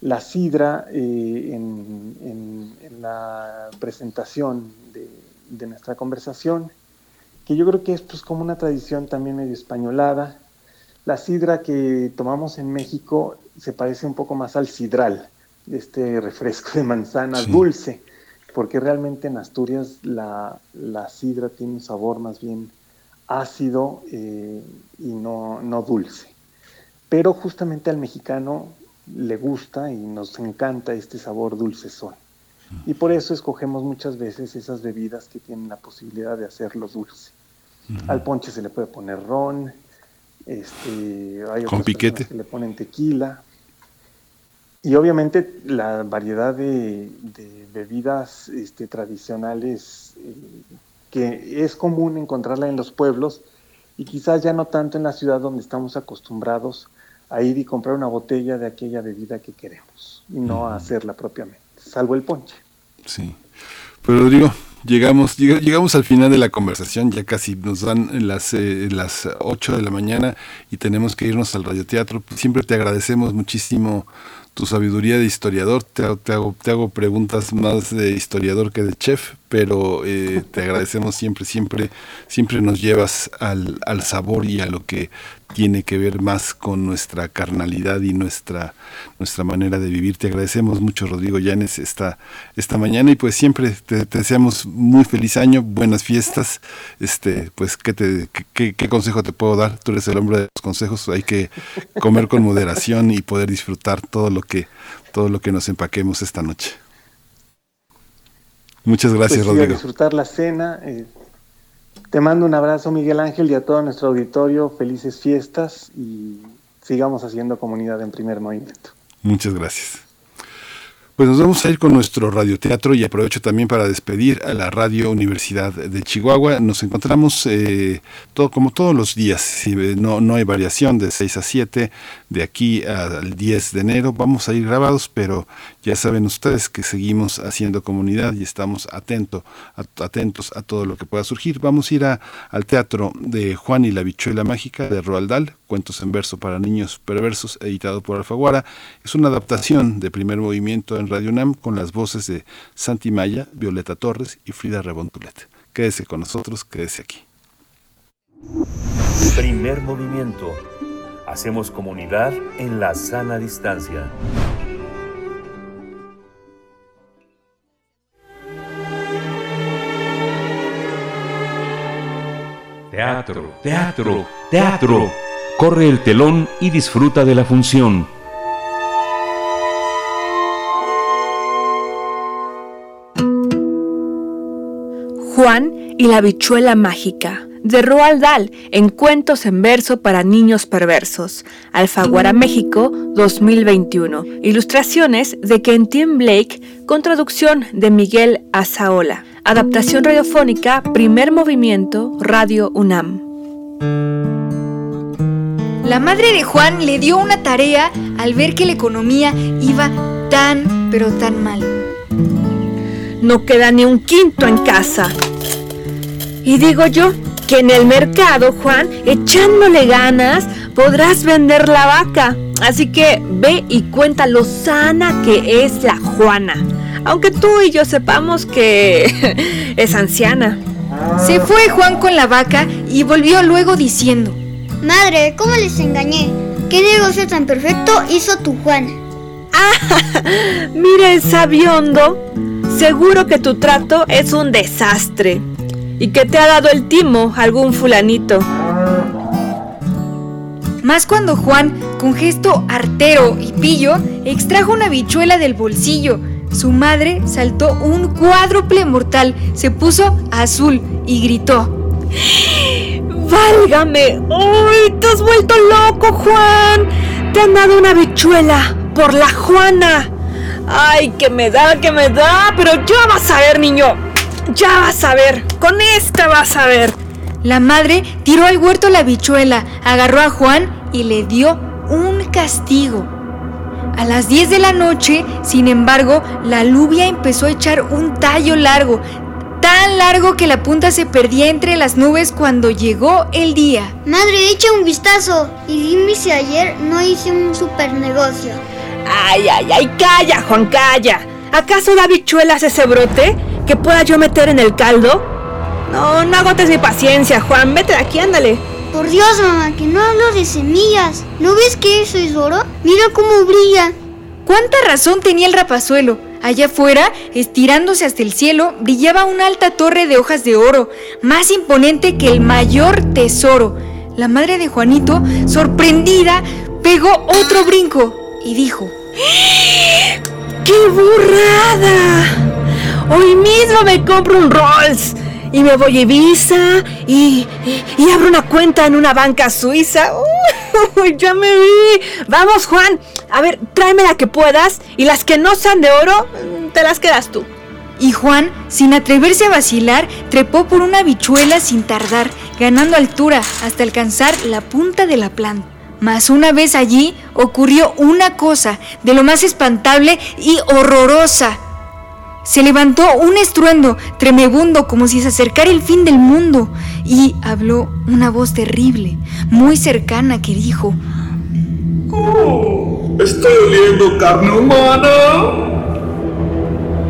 la sidra eh, en, la presentación de, nuestra conversación, que yo creo que es pues como una tradición también medio españolada. La sidra que tomamos en México se parece un poco más al sidral, este refresco de manzana dulce porque realmente en Asturias la, sidra tiene un sabor más bien ácido eh, y no, no, dulce. pero justamente al mexicano le gusta y nos encanta este sabor dulcezón. Y por eso escogemos muchas veces esas bebidas que tienen la posibilidad de hacerlo dulce. Al ponche se le puede poner ron, este, hay Con piquete. que le ponen tequila. Y obviamente la variedad de, bebidas este, tradicionales eh, que es común encontrarla en los pueblos y quizás ya no tanto en la ciudad donde estamos acostumbrados a ir y comprar una botella de aquella bebida que queremos y no a hacerla propiamente, salvo el ponche. Sí. Pero digo, llegamos llegamos al final de la conversación, ya casi nos dan las eh, las 8 de la mañana y tenemos que irnos al radioteatro. Siempre te agradecemos muchísimo tu sabiduría de historiador. Te, te, hago, te hago preguntas más de historiador que de chef, pero eh, te agradecemos siempre, siempre, siempre nos llevas al, al sabor y a lo que tiene que ver más con nuestra carnalidad y nuestra, nuestra manera de vivir. Te agradecemos mucho, Rodrigo Llanes, esta, esta mañana y pues siempre te, deseamos muy feliz año, buenas fiestas. Este, pues, ¿qué, te, qué, qué, consejo te puedo dar? Tú eres el hombre de los consejos, hay que comer con moderación y poder disfrutar todo lo que, todo lo que nos empaquemos esta noche. Muchas gracias, pues Rodrigo. disfrutar la cena. Eh, te mando un abrazo, Miguel Ángel, y a todo nuestro auditorio. Felices fiestas y sigamos haciendo comunidad en primer movimiento. Muchas gracias. Pues nos vamos a ir con nuestro radioteatro y aprovecho también para despedir a la Radio Universidad de Chihuahua. Nos encontramos eh, todo, como todos los días, no, no hay variación de 6 a 7, de aquí al 10 de enero. Vamos a ir grabados, pero ya saben ustedes que seguimos haciendo comunidad y estamos atento, atentos a todo lo que pueda surgir. Vamos a ir al teatro de Juan y la bichuela mágica de Roald Dahl, cuentos en verso para niños perversos, editado por Alfaguara. Es una adaptación de primer movimiento en Radio UNAM con las voces de Santi Maya, Violeta Torres y Frida Rebontulet. Quédese con nosotros, quédese aquí. Primer movimiento. Hacemos comunidad en la sana distancia. Teatro, teatro, teatro. Corre el telón y disfruta de la función. Juan y la bichuela mágica, de Roald Dahl, en Cuentos en verso para niños perversos, Alfaguara México 2021. Ilustraciones de Kentin Blake con traducción de Miguel Azaola. Adaptación radiofónica, primer movimiento, Radio UNAM. La madre de Juan le dio una tarea al ver que la economía iba tan, pero tan mal. No queda ni un quinto en casa. Y digo yo que en el mercado, Juan, echándole ganas, podrás vender la vaca. Así que ve y cuenta lo sana que es la Juana. Aunque tú y yo sepamos que <laughs> es anciana. Se fue Juan con la vaca y volvió luego diciendo, Madre, ¿cómo les engañé? ¿Qué negocio tan perfecto hizo tu Juana? ¡Ah! <laughs> Mire, sabiondo, seguro que tu trato es un desastre y que te ha dado el timo algún fulanito. Más cuando Juan, con gesto artero y pillo, extrajo una bichuela del bolsillo. Su madre saltó un cuádruple mortal, se puso azul y gritó. ¡Válgame! ¡Uy! ¡Te has vuelto loco, Juan! ¡Te han dado una bichuela por la Juana! ¡Ay, que me da, que me da! Pero ya vas a ver, niño. Ya vas a ver. Con esta vas a ver. La madre tiró al huerto la bichuela, agarró a Juan y le dio un castigo. A las 10 de la noche, sin embargo, la lluvia empezó a echar un tallo largo, tan largo que la punta se perdía entre las nubes cuando llegó el día. Madre, echa un vistazo y dime si ayer no hice un super negocio. Ay, ay, ay, calla, Juan, calla. ¿Acaso da bichuelas ese brote que pueda yo meter en el caldo? No, no agotes mi paciencia, Juan. Vete de aquí, ándale. Por Dios, mamá, que no hablo de semillas. ¿No ves que eso es oro? Mira cómo brilla. ¿Cuánta razón tenía el rapazuelo? Allá afuera, estirándose hasta el cielo, brillaba una alta torre de hojas de oro, más imponente que el mayor tesoro. La madre de Juanito, sorprendida, pegó otro brinco y dijo, ¡Qué burrada! Hoy mismo me compro un Rolls y me voy a Ibiza y, y, abro una cuenta en una banca suiza. <laughs> ¡Uy, ya me vi! Vamos, Juan. A ver, tráeme la que puedas y las que no sean de oro, te las quedas tú. Y Juan, sin atreverse a vacilar, trepó por una bichuela sin tardar, ganando altura hasta alcanzar la punta de la planta. Mas una vez allí ocurrió una cosa de lo más espantable y horrorosa. Se levantó un estruendo tremebundo como si se acercara el fin del mundo y habló una voz terrible, muy cercana que dijo, oh, ¿Estoy oliendo carne humana?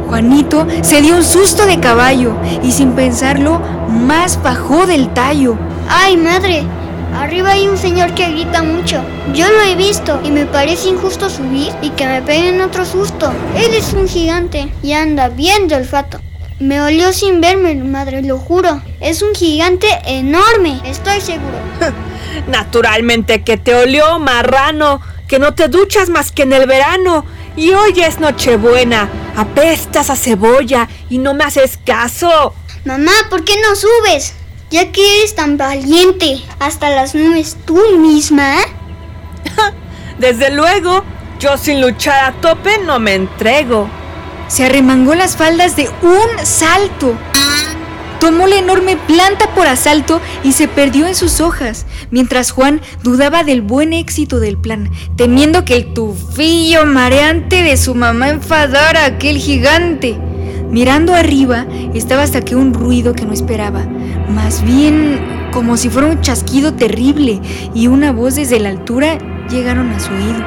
Juanito se dio un susto de caballo y sin pensarlo más bajó del tallo. ¡Ay, madre! Arriba hay un señor que grita mucho. Yo lo he visto y me parece injusto subir y que me peguen otro susto. Él es un gigante y anda bien de olfato. Me olió sin verme, madre, lo juro. Es un gigante enorme, estoy seguro. <laughs> Naturalmente que te olió, marrano, que no te duchas más que en el verano. Y hoy es Nochebuena, apestas a cebolla y no me haces caso. Mamá, ¿por qué no subes? Ya que eres tan valiente, hasta las nubes tú misma. <laughs> Desde luego, yo sin luchar a tope no me entrego. Se arremangó las faldas de un salto. Tomó la enorme planta por asalto y se perdió en sus hojas, mientras Juan dudaba del buen éxito del plan, temiendo que el tufillo mareante de su mamá enfadara a aquel gigante. Mirando arriba, estaba hasta que un ruido que no esperaba, más bien como si fuera un chasquido terrible, y una voz desde la altura llegaron a su oído.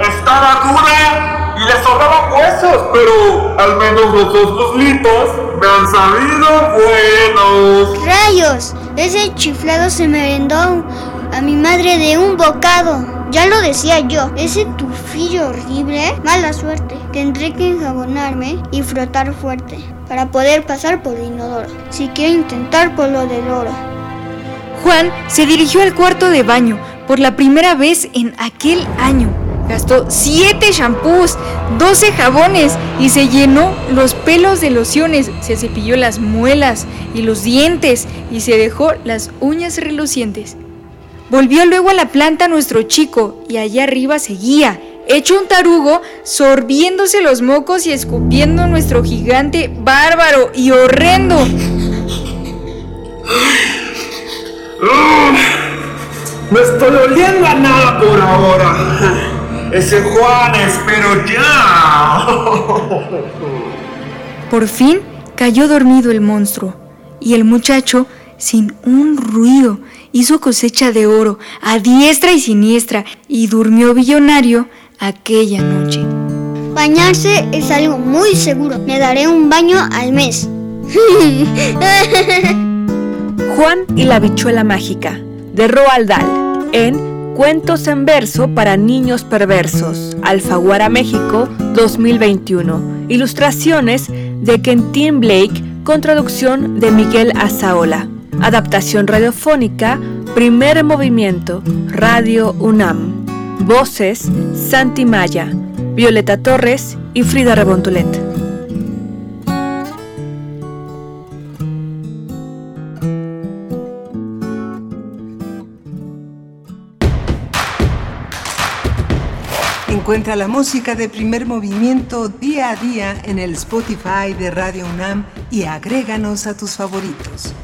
Estaba dura y le sobraban huesos, pero al menos los dos muslitos me han sabido buenos. ¡Rayos! Ese chiflado se merendó a mi madre de un bocado. Ya lo decía yo, ese tufillo horrible, mala suerte. Tendré que enjabonarme y frotar fuerte para poder pasar por el inodoro. Si quiero intentar por lo del oro. Juan se dirigió al cuarto de baño por la primera vez en aquel año. Gastó 7 shampoos, 12 jabones y se llenó los pelos de lociones, se cepilló las muelas y los dientes y se dejó las uñas relucientes. Volvió luego a la planta nuestro chico y allá arriba seguía, hecho un tarugo, sorbiéndose los mocos y escupiendo nuestro gigante bárbaro y horrendo. No estoy oliendo a nada por ahora. Ese Juan, espero ya. Por fin cayó dormido el monstruo y el muchacho, sin un ruido, hizo cosecha de oro a diestra y siniestra y durmió billonario aquella noche. Bañarse es algo muy seguro. Me daré un baño al mes. <laughs> Juan y la bichuela mágica de Roald Dahl en Cuentos en verso para niños perversos, Alfaguara México 2021. Ilustraciones de Quentin Blake con traducción de Miguel Azaola. Adaptación radiofónica, primer movimiento, Radio UNAM. Voces, Santi Maya, Violeta Torres y Frida Rebontulet. Encuentra la música de primer movimiento día a día en el Spotify de Radio UNAM y agréganos a tus favoritos.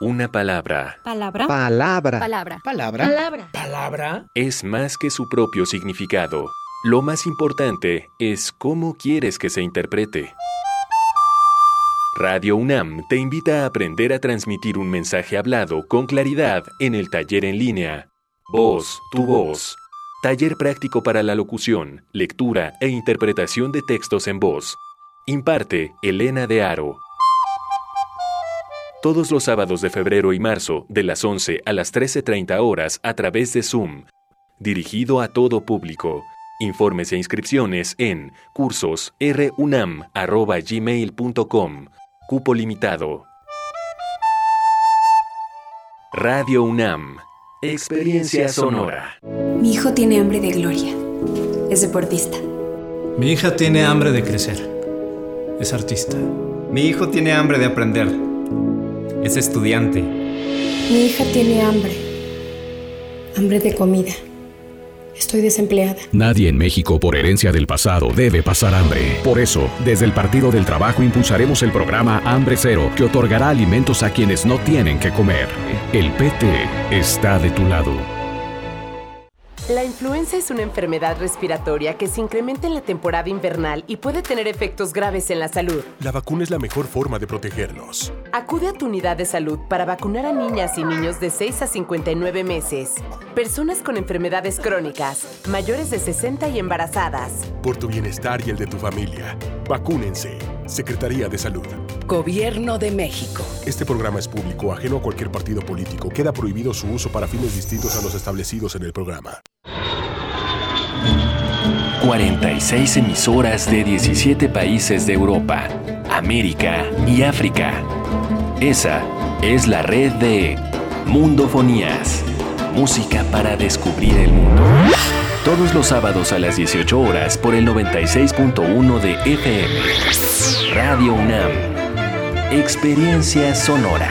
Una palabra. Palabra. Palabra. Palabra. Palabra. Palabra. Palabra. Es más que su propio significado. Lo más importante es cómo quieres que se interprete. Radio UNAM te invita a aprender a transmitir un mensaje hablado con claridad en el taller en línea. Voz, tu voz. Taller práctico para la locución, lectura e interpretación de textos en voz. Imparte Elena de Aro. Todos los sábados de febrero y marzo, de las 11 a las 13.30 horas a través de Zoom. Dirigido a todo público. Informes e inscripciones en cursosrunam.gmail.com. Cupo limitado. Radio UNAM. Experiencia sonora. Mi hijo tiene hambre de gloria. Es deportista. Mi hija tiene hambre de crecer. Es artista. Mi hijo tiene hambre de aprender. Es estudiante. Mi hija tiene hambre. Hambre de comida. Estoy desempleada. Nadie en México por herencia del pasado debe pasar hambre. Por eso, desde el Partido del Trabajo impulsaremos el programa Hambre Cero, que otorgará alimentos a quienes no tienen que comer. El PT está de tu lado. La influenza es una enfermedad respiratoria que se incrementa en la temporada invernal y puede tener efectos graves en la salud. La vacuna es la mejor forma de protegernos. Acude a tu unidad de salud para vacunar a niñas y niños de 6 a 59 meses, personas con enfermedades crónicas, mayores de 60 y embarazadas. Por tu bienestar y el de tu familia, vacúnense. Secretaría de Salud. Gobierno de México. Este programa es público, ajeno a cualquier partido político. Queda prohibido su uso para fines distintos a los establecidos en el programa. 46 emisoras de 17 países de Europa, América y África. Esa es la red de Mundofonías. Música para descubrir el mundo. Todos los sábados a las 18 horas por el 96.1 de FM. Radio UNAM. Experiencia sonora.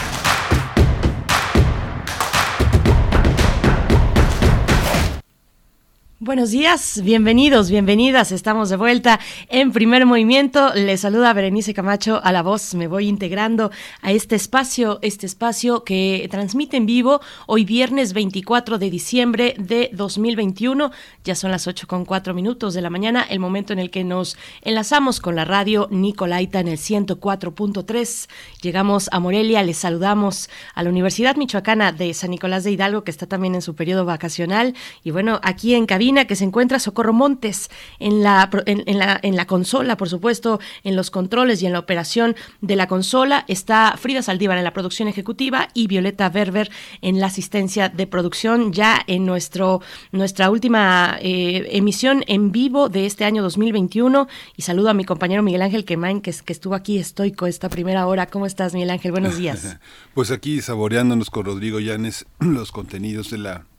Buenos días, bienvenidos, bienvenidas. Estamos de vuelta en primer movimiento. Les saluda Berenice Camacho a la voz. Me voy integrando a este espacio, este espacio que transmite en vivo hoy viernes 24 de diciembre de 2021. Ya son las 8 con 4 minutos de la mañana, el momento en el que nos enlazamos con la radio Nicolaita en el 104.3. Llegamos a Morelia, les saludamos a la Universidad Michoacana de San Nicolás de Hidalgo, que está también en su periodo vacacional. Y bueno, aquí en cabina que se encuentra Socorro Montes en la, en, la, en la consola, por supuesto, en los controles y en la operación de la consola. Está Frida Saldívar en la producción ejecutiva y Violeta Berber en la asistencia de producción ya en nuestro, nuestra última eh, emisión en vivo de este año 2021. Y saludo a mi compañero Miguel Ángel Quemain, que, que estuvo aquí estoico esta primera hora. ¿Cómo estás, Miguel Ángel? Buenos días. <laughs> pues aquí saboreándonos con Rodrigo Llanes <clears throat> los contenidos de la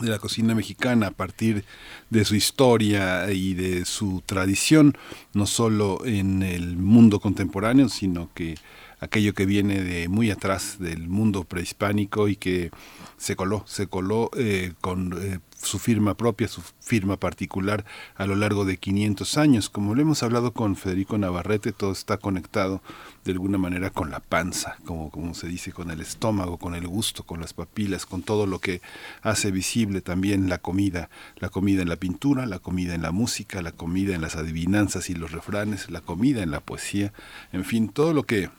de la cocina mexicana a partir de su historia y de su tradición, no solo en el mundo contemporáneo, sino que aquello que viene de muy atrás del mundo prehispánico y que se coló, se coló eh, con eh, su firma propia, su firma particular a lo largo de 500 años. Como lo hemos hablado con Federico Navarrete, todo está conectado de alguna manera con la panza, como, como se dice, con el estómago, con el gusto, con las papilas, con todo lo que hace visible también la comida, la comida en la pintura, la comida en la música, la comida en las adivinanzas y los refranes, la comida en la poesía, en fin, todo lo que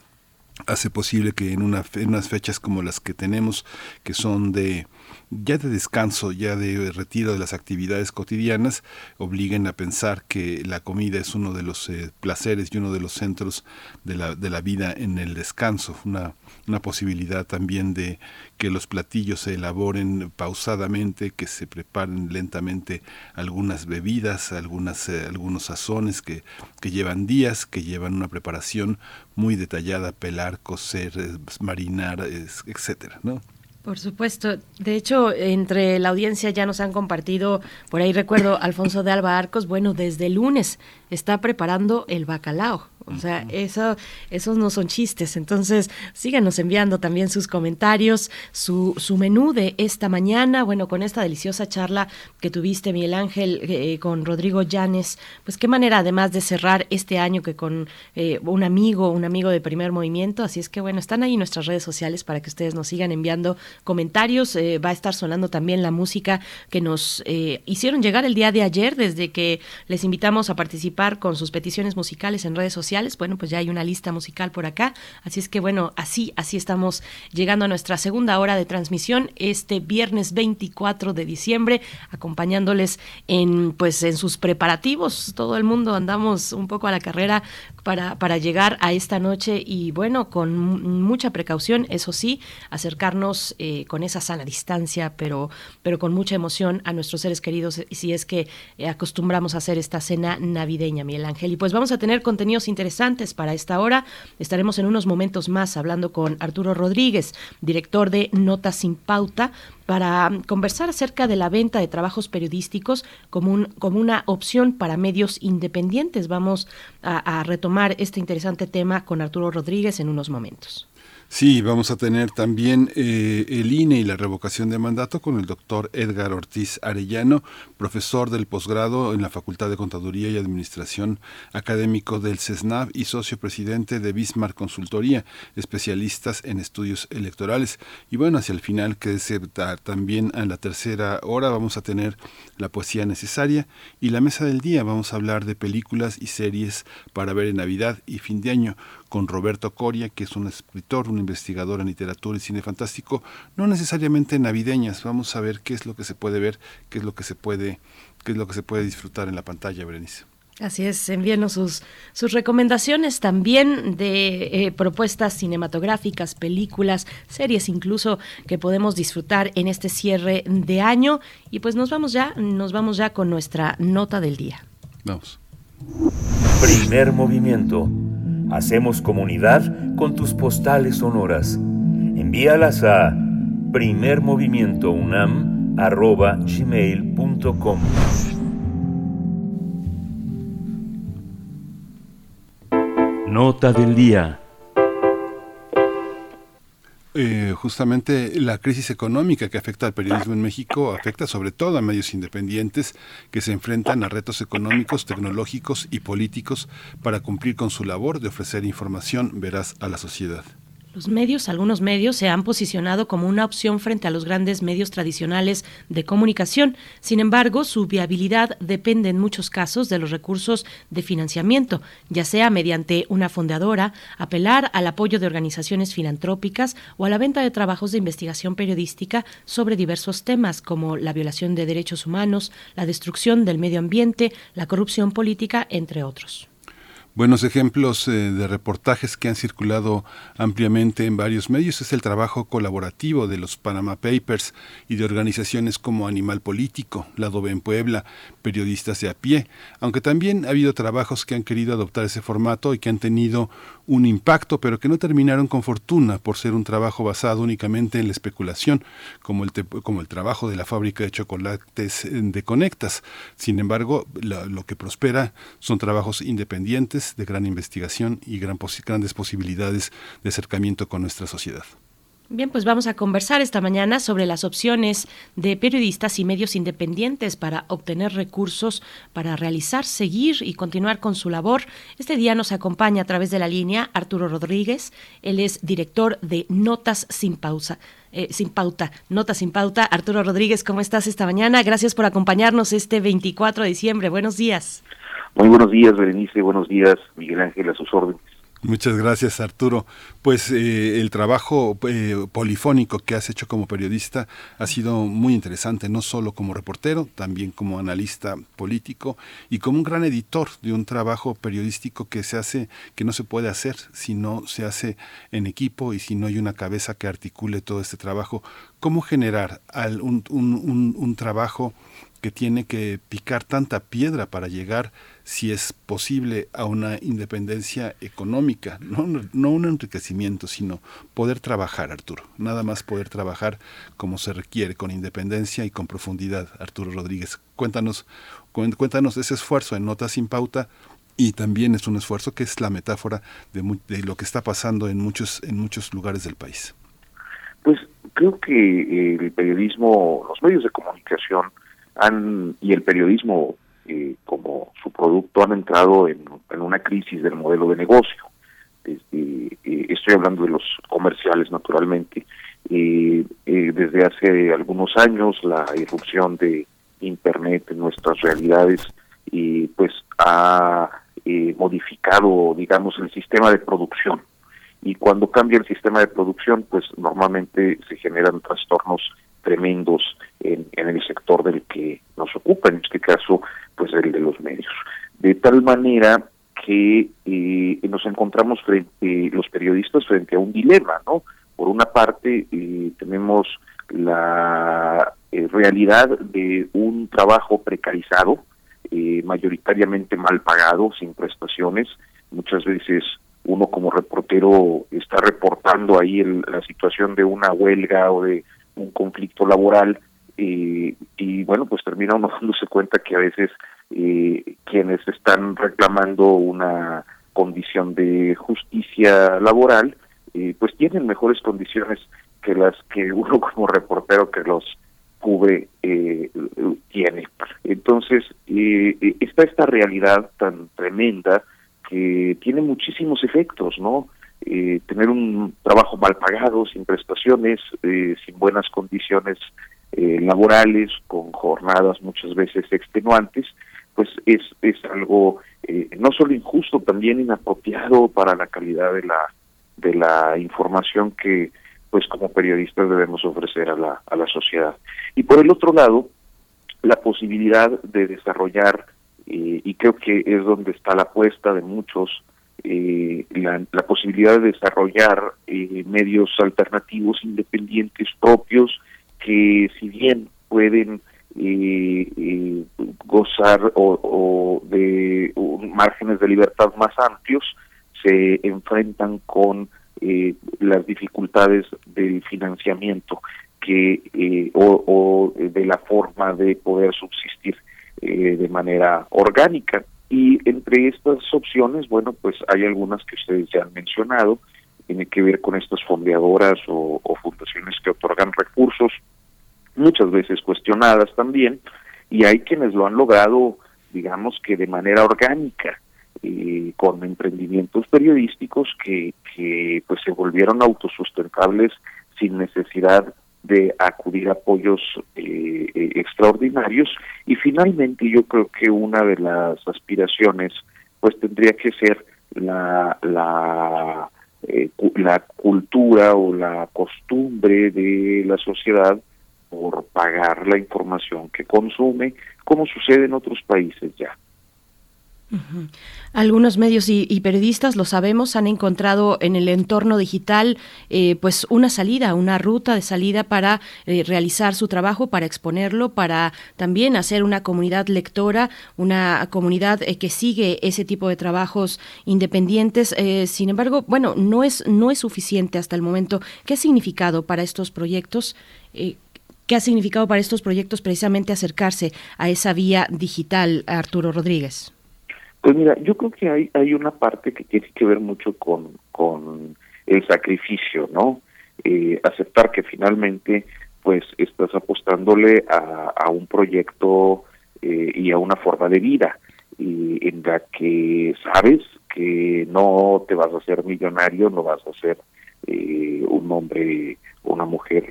hace posible que en, una, en unas fechas como las que tenemos, que son de ya de descanso, ya de retiro de las actividades cotidianas, obliguen a pensar que la comida es uno de los eh, placeres y uno de los centros de la, de la vida en el descanso, una, una posibilidad también de que los platillos se elaboren pausadamente, que se preparen lentamente algunas bebidas, algunas, eh, algunos sazones que, que llevan días, que llevan una preparación muy detallada, pelar, cocer, eh, marinar, etcétera, ¿no? Por supuesto. De hecho, entre la audiencia ya nos han compartido, por ahí recuerdo, Alfonso de Alba Arcos, bueno, desde lunes está preparando el bacalao. O sea, eso, esos no son chistes. Entonces, síganos enviando también sus comentarios, su, su menú de esta mañana. Bueno, con esta deliciosa charla que tuviste, Miguel Ángel, eh, con Rodrigo Llanes. Pues qué manera, además de cerrar este año que con eh, un amigo, un amigo de primer movimiento. Así es que, bueno, están ahí nuestras redes sociales para que ustedes nos sigan enviando comentarios. Eh, va a estar sonando también la música que nos hicieron llegar el día de ayer, desde que les invitamos a participar con sus peticiones musicales en redes sociales Bueno, pues ya hay una lista musical por acá. Así es que bueno, así, así estamos llegando a nuestra segunda hora de transmisión este viernes 24 de diciembre, acompañándoles en pues en sus preparativos. Todo el mundo andamos un poco a la carrera para, para llegar a esta noche y bueno, con mucha precaución, eso sí, acercarnos eh, con esa sana distancia, pero, pero con mucha emoción a nuestros seres queridos, si es que eh, acostumbramos a hacer esta cena navideña, Miguel Ángel. Y pues vamos a tener contenidos interesantes para esta hora. Estaremos en unos momentos más hablando con Arturo Rodríguez, director de Notas sin Pauta, para conversar acerca de la venta de trabajos periodísticos como, un, una opción para medios independientes. Vamos a retomar este interesante tema con Arturo Rodríguez en unos momentos. Sí, vamos a tener también eh, el INE y la revocación de mandato con el doctor Edgar Ortiz Arellano, profesor del posgrado en la Facultad de Contaduría y Administración académico del CESNAV y socio presidente de Bismarck Consultoría, especialistas en estudios electorales. Y bueno, hacia el final, que es también a la tercera hora, vamos a tener la poesía necesaria y la mesa del día. Vamos a hablar de películas y series para ver en Navidad y fin de año con Roberto Coria, que es un escritor, un investigador en literatura y cine fantástico, no necesariamente navideñas. Vamos a ver qué es lo que se puede ver, qué es lo que se puede, qué es lo que se puede disfrutar en la pantalla, Berenice. Así es, envíenos sus, sus recomendaciones también de eh, propuestas cinematográficas, películas, series incluso que podemos disfrutar en este cierre de año. Y pues nos vamos ya, nos vamos ya con nuestra nota del día. Vamos. Primer movimiento Hacemos comunidad con tus postales sonoras. Envíalas a primermovimientounam.gmail.com Nota del día. Eh, justamente la crisis económica que afecta al periodismo en México afecta sobre todo a medios independientes que se enfrentan a retos económicos, tecnológicos y políticos para cumplir con su labor de ofrecer información veraz a la sociedad. Los medios, algunos medios, se han posicionado como una opción frente a los grandes medios tradicionales de comunicación. Sin embargo, su viabilidad depende en muchos casos de los recursos de financiamiento, ya sea mediante una fondeadora, apelar al apoyo de organizaciones filantrópicas o a la venta de trabajos de investigación periodística sobre diversos temas como la violación de derechos humanos, la destrucción del medio ambiente, la corrupción política, entre otros buenos ejemplos eh, de reportajes que han circulado ampliamente en varios medios. Es el trabajo colaborativo de los Panama Papers y de organizaciones como Animal Político, La Dobe en Puebla, periodistas de a pie, aunque también ha habido trabajos que han querido adoptar ese formato y que han tenido un impacto, pero que no terminaron con fortuna por ser un trabajo basado únicamente en la especulación, como el, como el trabajo de la fábrica de chocolates eh, de Conectas. Sin embargo, lo que prospera son trabajos independientes, de gran investigación y gran grandes posibilidades de acercamiento con nuestra sociedad. Bien, pues vamos a conversar esta mañana sobre las opciones de periodistas y medios independientes para obtener recursos para realizar, seguir y continuar con su labor. Este día nos acompaña a través de la línea Arturo Rodríguez. Él es director de Notas sin Pausa. Eh, sin pauta, Notas sin pauta. Arturo Rodríguez, ¿cómo estás esta mañana? Gracias por acompañarnos este 24 de diciembre. Buenos días. Muy buenos días, Berenice. Buenos días, Miguel Ángel, a sus órdenes. Muchas gracias, Arturo. Pues eh, el trabajo eh, polifónico que has hecho como periodista ha sido muy interesante, no solo como reportero, también como analista político y como un gran editor de un trabajo periodístico que se hace, que no se puede hacer si no se hace en equipo y si no hay una cabeza que articule todo este trabajo. ¿Cómo generar un, un trabajo que tiene que picar tanta piedra para llegar si es posible a una independencia económica, no, un enriquecimiento, sino poder trabajar, Arturo, nada más poder trabajar como se requiere, con independencia y con profundidad, Arturo Rodríguez. Cuéntanos, cuéntanos ese esfuerzo en Notas sin Pauta y también es un esfuerzo que es la metáfora de, de lo que está pasando en muchos, en muchos lugares del país. Pues creo que el periodismo, los medios de comunicación han, y el periodismo eh, como su producto han entrado en, una crisis del modelo de negocio. Desde, eh, estoy hablando de los comerciales, naturalmente. Eh, desde hace algunos años, la irrupción de Internet en nuestras realidades pues ha modificado, digamos, el sistema de producción. Y cuando cambia el sistema de producción, pues normalmente se generan trastornos tremendos en, el sector del que nos ocupa, en este caso, pues el de los medios. De tal manera que eh, nos encontramos frente, los periodistas frente a un dilema, ¿no? Por una parte, eh, tenemos la eh, realidad de un trabajo precarizado, mayoritariamente mal pagado, sin prestaciones. Muchas veces uno como reportero está reportando ahí la situación de una huelga o de un conflicto laboral y bueno, pues termina uno <laughs> dándose cuenta que a veces eh, quienes están reclamando una condición de justicia laboral, eh, pues tienen mejores condiciones que las que uno <laughs> como reportero que los cubre eh, tiene. Entonces, eh, está esta realidad tan tremenda que tiene muchísimos efectos, ¿no? Eh, tener un trabajo mal pagado, sin prestaciones, eh, sin buenas condiciones eh, laborales, con jornadas muchas veces extenuantes, pues es, es algo no solo injusto, también inapropiado para la calidad de la, de la información que pues como periodistas debemos ofrecer a la, a la sociedad. Y por el otro lado, la posibilidad de desarrollar, y creo que es donde está la apuesta de muchos, eh, la, posibilidad de desarrollar eh, medios alternativos independientes propios que si bien pueden eh, eh gozar o, de márgenes de libertad más amplios, se enfrentan con las dificultades del financiamiento que o, o, de la forma de poder subsistir de manera orgánica. Y entre estas opciones, bueno, pues hay algunas que ustedes ya han mencionado, tiene que ver con estas fondeadoras o, fundaciones que otorgan recursos, muchas veces cuestionadas también, y hay quienes lo han logrado, digamos que de manera orgánica, eh, con emprendimientos periodísticos que, que pues se volvieron autosustentables sin necesidad de acudir a apoyos eh, eh, extraordinarios. Y finalmente yo creo que una de las aspiraciones pues tendría que ser la la eh, la cultura o la costumbre de la sociedad por pagar la información que consume como sucede en otros países ya algunos medios y, periodistas, lo sabemos, han encontrado en el entorno digital eh, pues una salida, una ruta de salida para eh, realizar su trabajo, para exponerlo, para también hacer una comunidad lectora, una comunidad eh, que sigue ese tipo de trabajos independientes. sin embargo, bueno, no es, no es suficiente hasta el momento. ¿Qué ha significado para estos proyectos? ¿Qué ha significado para estos proyectos precisamente acercarse a esa vía digital, Arturo Rodríguez? Pues mira, yo creo que hay, hay una parte que tiene que ver mucho con, con el sacrificio, ¿no? Eh, aceptar que finalmente pues estás apostándole a, a un proyecto eh, y a una forma de vida y en la que sabes que no te vas a hacer millonario, no vas a ser eh, un hombre una mujer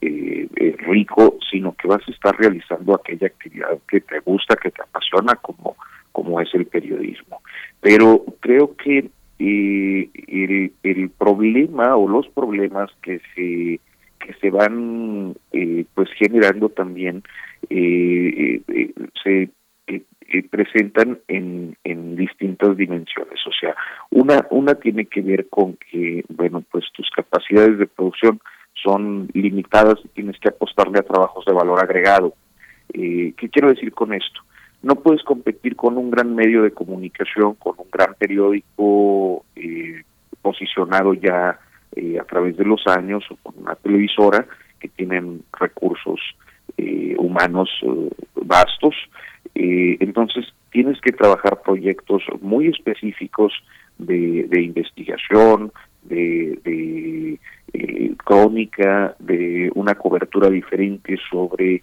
eh, eh, rico, sino que vas a estar realizando aquella actividad que te gusta, que te apasiona, como como es el periodismo. Pero creo que eh, el, el, problema o los problemas que se que se van eh, pues generando también eh, se presentan en, en distintas dimensiones o sea una una tiene que ver con que bueno pues tus capacidades de producción son limitadas y tienes que apostarle a trabajos de valor agregado qué quiero decir con esto no puedes competir con un gran medio de comunicación, con un gran periódico eh, posicionado ya eh, a través de los años o con una televisora que tienen recursos eh, humanos vastos. entonces tienes que trabajar proyectos muy específicos de, de investigación, de, de crónica, de una cobertura diferente sobre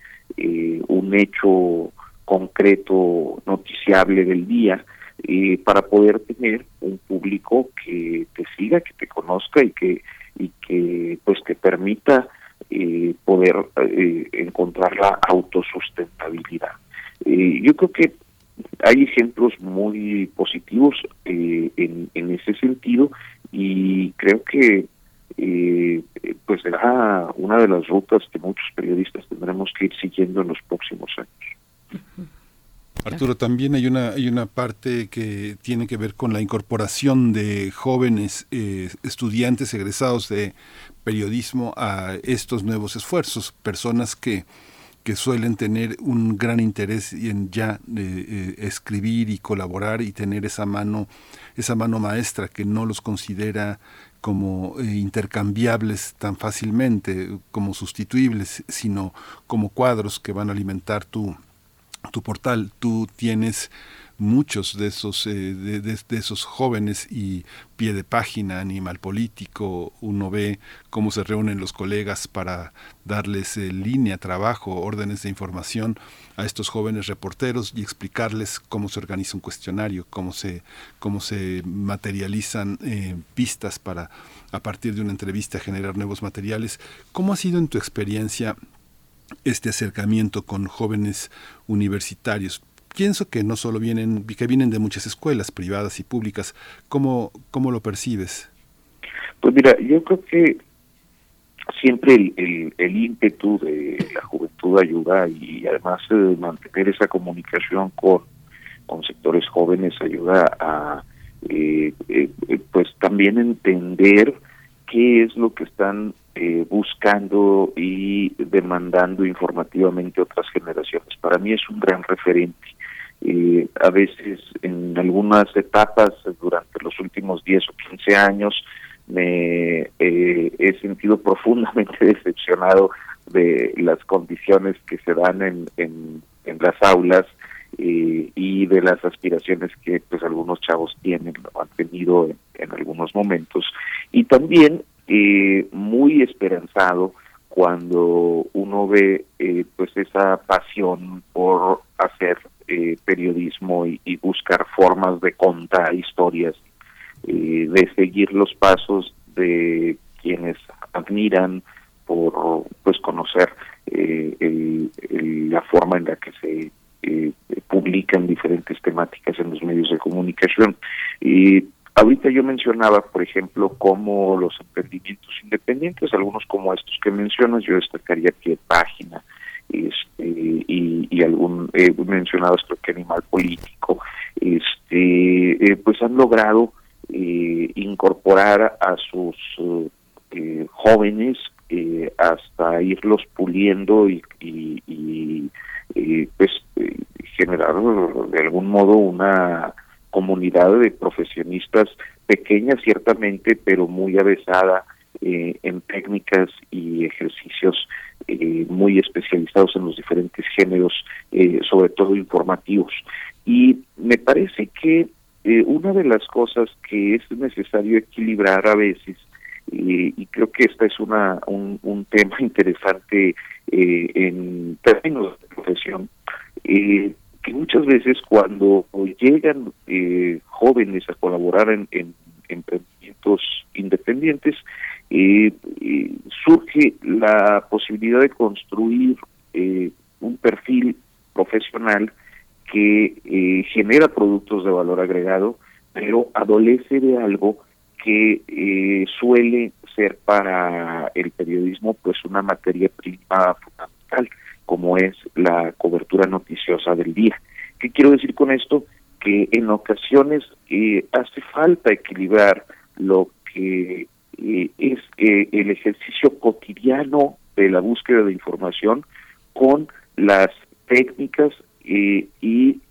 un hecho concreto, noticiable del día, eh, para poder tener un público que te siga, que te conozca y que y que pues te permita eh, poder eh, encontrar la autosustentabilidad. yo creo que hay ejemplos muy positivos eh, en, en, ese sentido y creo que eh, pues será una de las rutas que muchos periodistas tendremos que ir siguiendo en los próximos años. Arturo, también hay una, hay una parte que tiene que ver con la incorporación de jóvenes eh, estudiantes egresados de periodismo a estos nuevos esfuerzos, personas que que suelen tener un gran interés en ya eh, escribir y colaborar y tener esa mano esa mano maestra que no los considera como eh, intercambiables tan fácilmente como sustituibles sino como cuadros que van a alimentar tu tu portal. Tú tienes muchos de esos, eh, de, esos jóvenes y pie de página, animal político, uno ve cómo se reúnen los colegas para darles eh, línea, trabajo, órdenes de información a estos jóvenes reporteros y explicarles cómo se organiza un cuestionario, cómo se, cómo se materializan eh, pistas para a partir de una entrevista generar nuevos materiales. ¿Cómo ha sido en tu experiencia este acercamiento con jóvenes universitarios? Pienso que no solo vienen, que vienen de muchas escuelas privadas y públicas. ¿Cómo, cómo lo percibes? Pues mira, yo creo que siempre el, el, ímpetu de la juventud ayuda y además eh, mantener esa comunicación con, con sectores jóvenes ayuda a eh, eh, pues también entender qué es lo que están buscando y demandando informativamente otras generaciones. Para mí es un gran referente eh, a veces en algunas etapas durante los últimos 10 o 15 años me eh, he sentido <laughs> profundamente decepcionado de las condiciones que se dan en, en, las aulas eh, y de las aspiraciones que pues algunos chavos tienen o han tenido en, algunos momentos. Y también eh, muy esperanzado cuando uno ve eh, pues esa pasión por hacer eh, periodismo y, buscar formas de contar historias, eh, de seguir los pasos de quienes admiran por pues conocer eh, la forma en la que se publican diferentes temáticas en los medios de comunicación. Y ahorita yo mencionaba, por ejemplo, como los emprendimientos independientes, algunos como estos que mencionas, yo destacaría que página, este, y, y algún he mencionado esto que animal político este eh, pues han logrado eh, incorporar a sus eh, jóvenes hasta irlos puliendo y, y, y pues generar de algún modo una comunidad de profesionistas pequeña ciertamente pero muy avesada en técnicas y ejercicios eh, muy especializados en los diferentes géneros, eh, sobre todo informativos. Y me parece que eh, una de las cosas que es necesario equilibrar a veces, y creo que esta es una un, un tema <laughs> interesante en términos de profesión, que muchas veces cuando llegan jóvenes a colaborar en, en emprendimientos independientes, eh, eh, surge la posibilidad de construir eh, un perfil profesional que eh, genera productos de valor agregado, pero adolece de algo que eh, suele ser para el periodismo pues una materia prima fundamental, como es la cobertura noticiosa del día. ¿Qué quiero decir con esto? Que en ocasiones hace falta equilibrar lo que eh, es eh, el ejercicio cotidiano de la búsqueda de información con las técnicas eh, y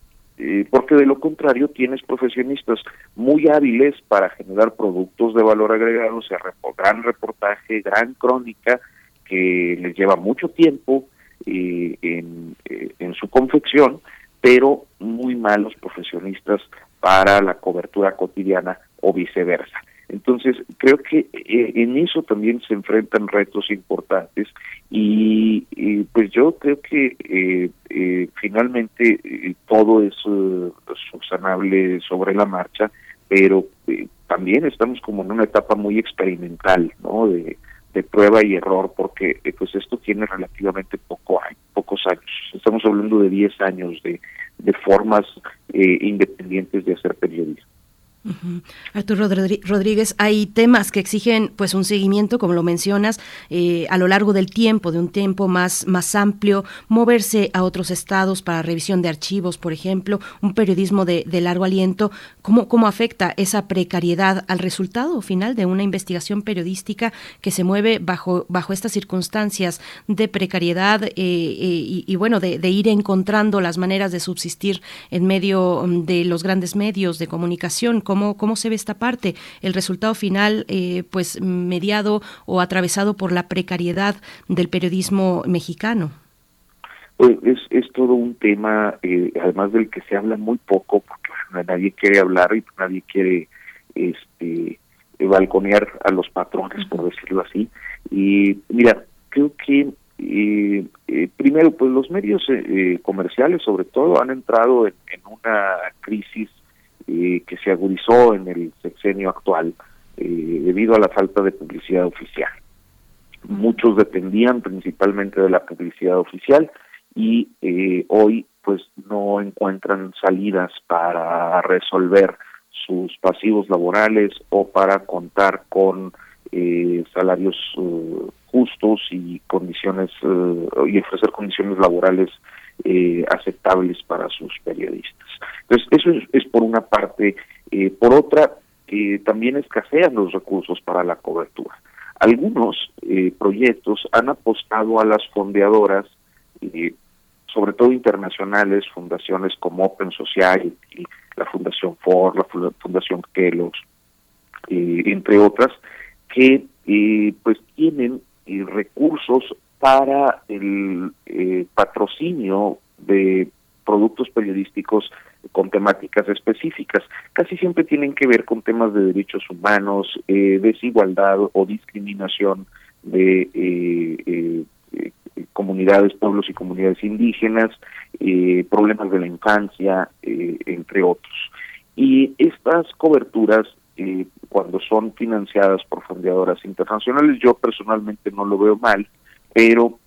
porque de lo contrario tienes profesionistas muy hábiles para generar productos de valor agregado, o sea, gran reportaje, gran crónica, que les lleva mucho tiempo en, en su confección, pero muy malos profesionistas para la cobertura cotidiana o viceversa. Entonces, creo que eh, en eso también se enfrentan retos importantes y, pues yo creo que eh, eh, finalmente todo es subsanable sobre la marcha, pero también estamos como en una etapa muy experimental, ¿no? De, de prueba y error, porque pues esto tiene relativamente poco, pocos años, estamos hablando de 10 años de, de formas eh, independientes de hacer periodismo. Arturo Rodríguez, hay temas que exigen pues un seguimiento, como lo mencionas, eh, a lo largo del tiempo, de un tiempo más, más amplio, moverse a otros estados para revisión de archivos, por ejemplo, un periodismo de, largo aliento. ¿Cómo, ¿Cómo afecta esa precariedad al resultado final de una investigación periodística que se mueve bajo, bajo estas circunstancias de precariedad eh, eh, y, bueno, de, de ir encontrando las maneras de subsistir en medio mm, de los grandes medios de comunicación? ¿Cómo, se ve esta parte? El resultado final, eh, pues mediado o atravesado por la precariedad del periodismo mexicano. Es, es todo un tema, eh, además del que se habla muy poco, porque nadie quiere hablar y nadie quiere este balconear a los patrones, por decirlo así. Y mira, creo que eh, primero, pues los medios comerciales, sobre todo, han entrado en una crisis eh, que se agudizó en el sexenio actual eh, debido a la falta de publicidad oficial. Muchos dependían principalmente de la publicidad oficial y eh, hoy pues no encuentran salidas para resolver sus pasivos laborales o para contar con salarios justos y condiciones y ofrecer condiciones laborales aceptables para sus periodistas. Entonces, eso es, por una parte. Eh, por otra, eh, también escasean los recursos para la cobertura. Algunos eh, proyectos han apostado a las fondeadoras, sobre todo internacionales, fundaciones como Open Society, la Fundación Ford, la Fundación Kellogg's, entre otras, que pues tienen recursos para el patrocinio de productos periodísticos con temáticas específicas. Casi siempre tienen que ver con temas de derechos humanos, eh, desigualdad o discriminación de eh, eh, comunidades, pueblos y comunidades indígenas, problemas de la infancia, entre otros. Y estas coberturas, cuando son financiadas por fundadoras internacionales, yo personalmente no lo veo mal, pero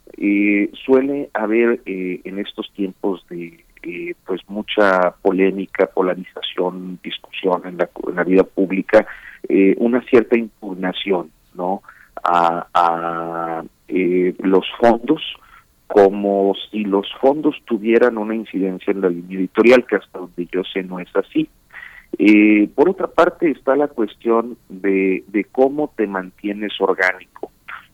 suele haber en estos tiempos de eh, pues mucha polémica, polarización, discusión en la, en la vida pública, eh, una cierta impugnación, ¿no? A, eh, los fondos como si los fondos tuvieran una incidencia en la línea editorial, que hasta donde yo sé no es así. por otra parte está la cuestión de cómo te mantienes orgánico.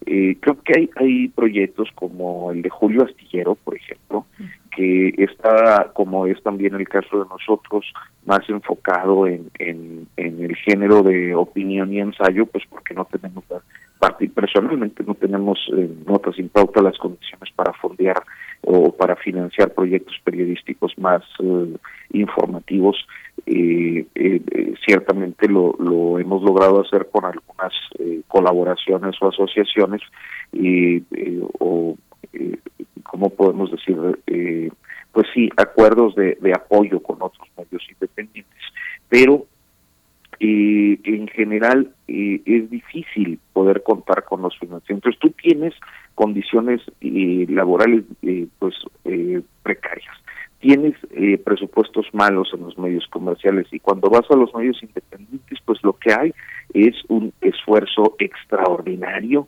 Creo que hay, hay proyectos como el de Julio Astillero, por ejemplo, que está, como es también el caso de nosotros, más enfocado en, en, el género de opinión y ensayo, pues porque no tenemos, personalmente no tenemos eh, notas sin las condiciones para fondear o para financiar proyectos periodísticos más eh, informativos. Eh, ciertamente lo, hemos logrado hacer con algunas colaboraciones o asociaciones y o ¿cómo podemos decir? Eh, pues sí, acuerdos de, apoyo con otros medios independientes. Pero eh, en general eh, es difícil poder contar con los financiamientos. Entonces tú tienes condiciones laborales pues precarias, tienes presupuestos malos en los medios comerciales y cuando vas a los medios independientes pues lo que hay es un esfuerzo extraordinario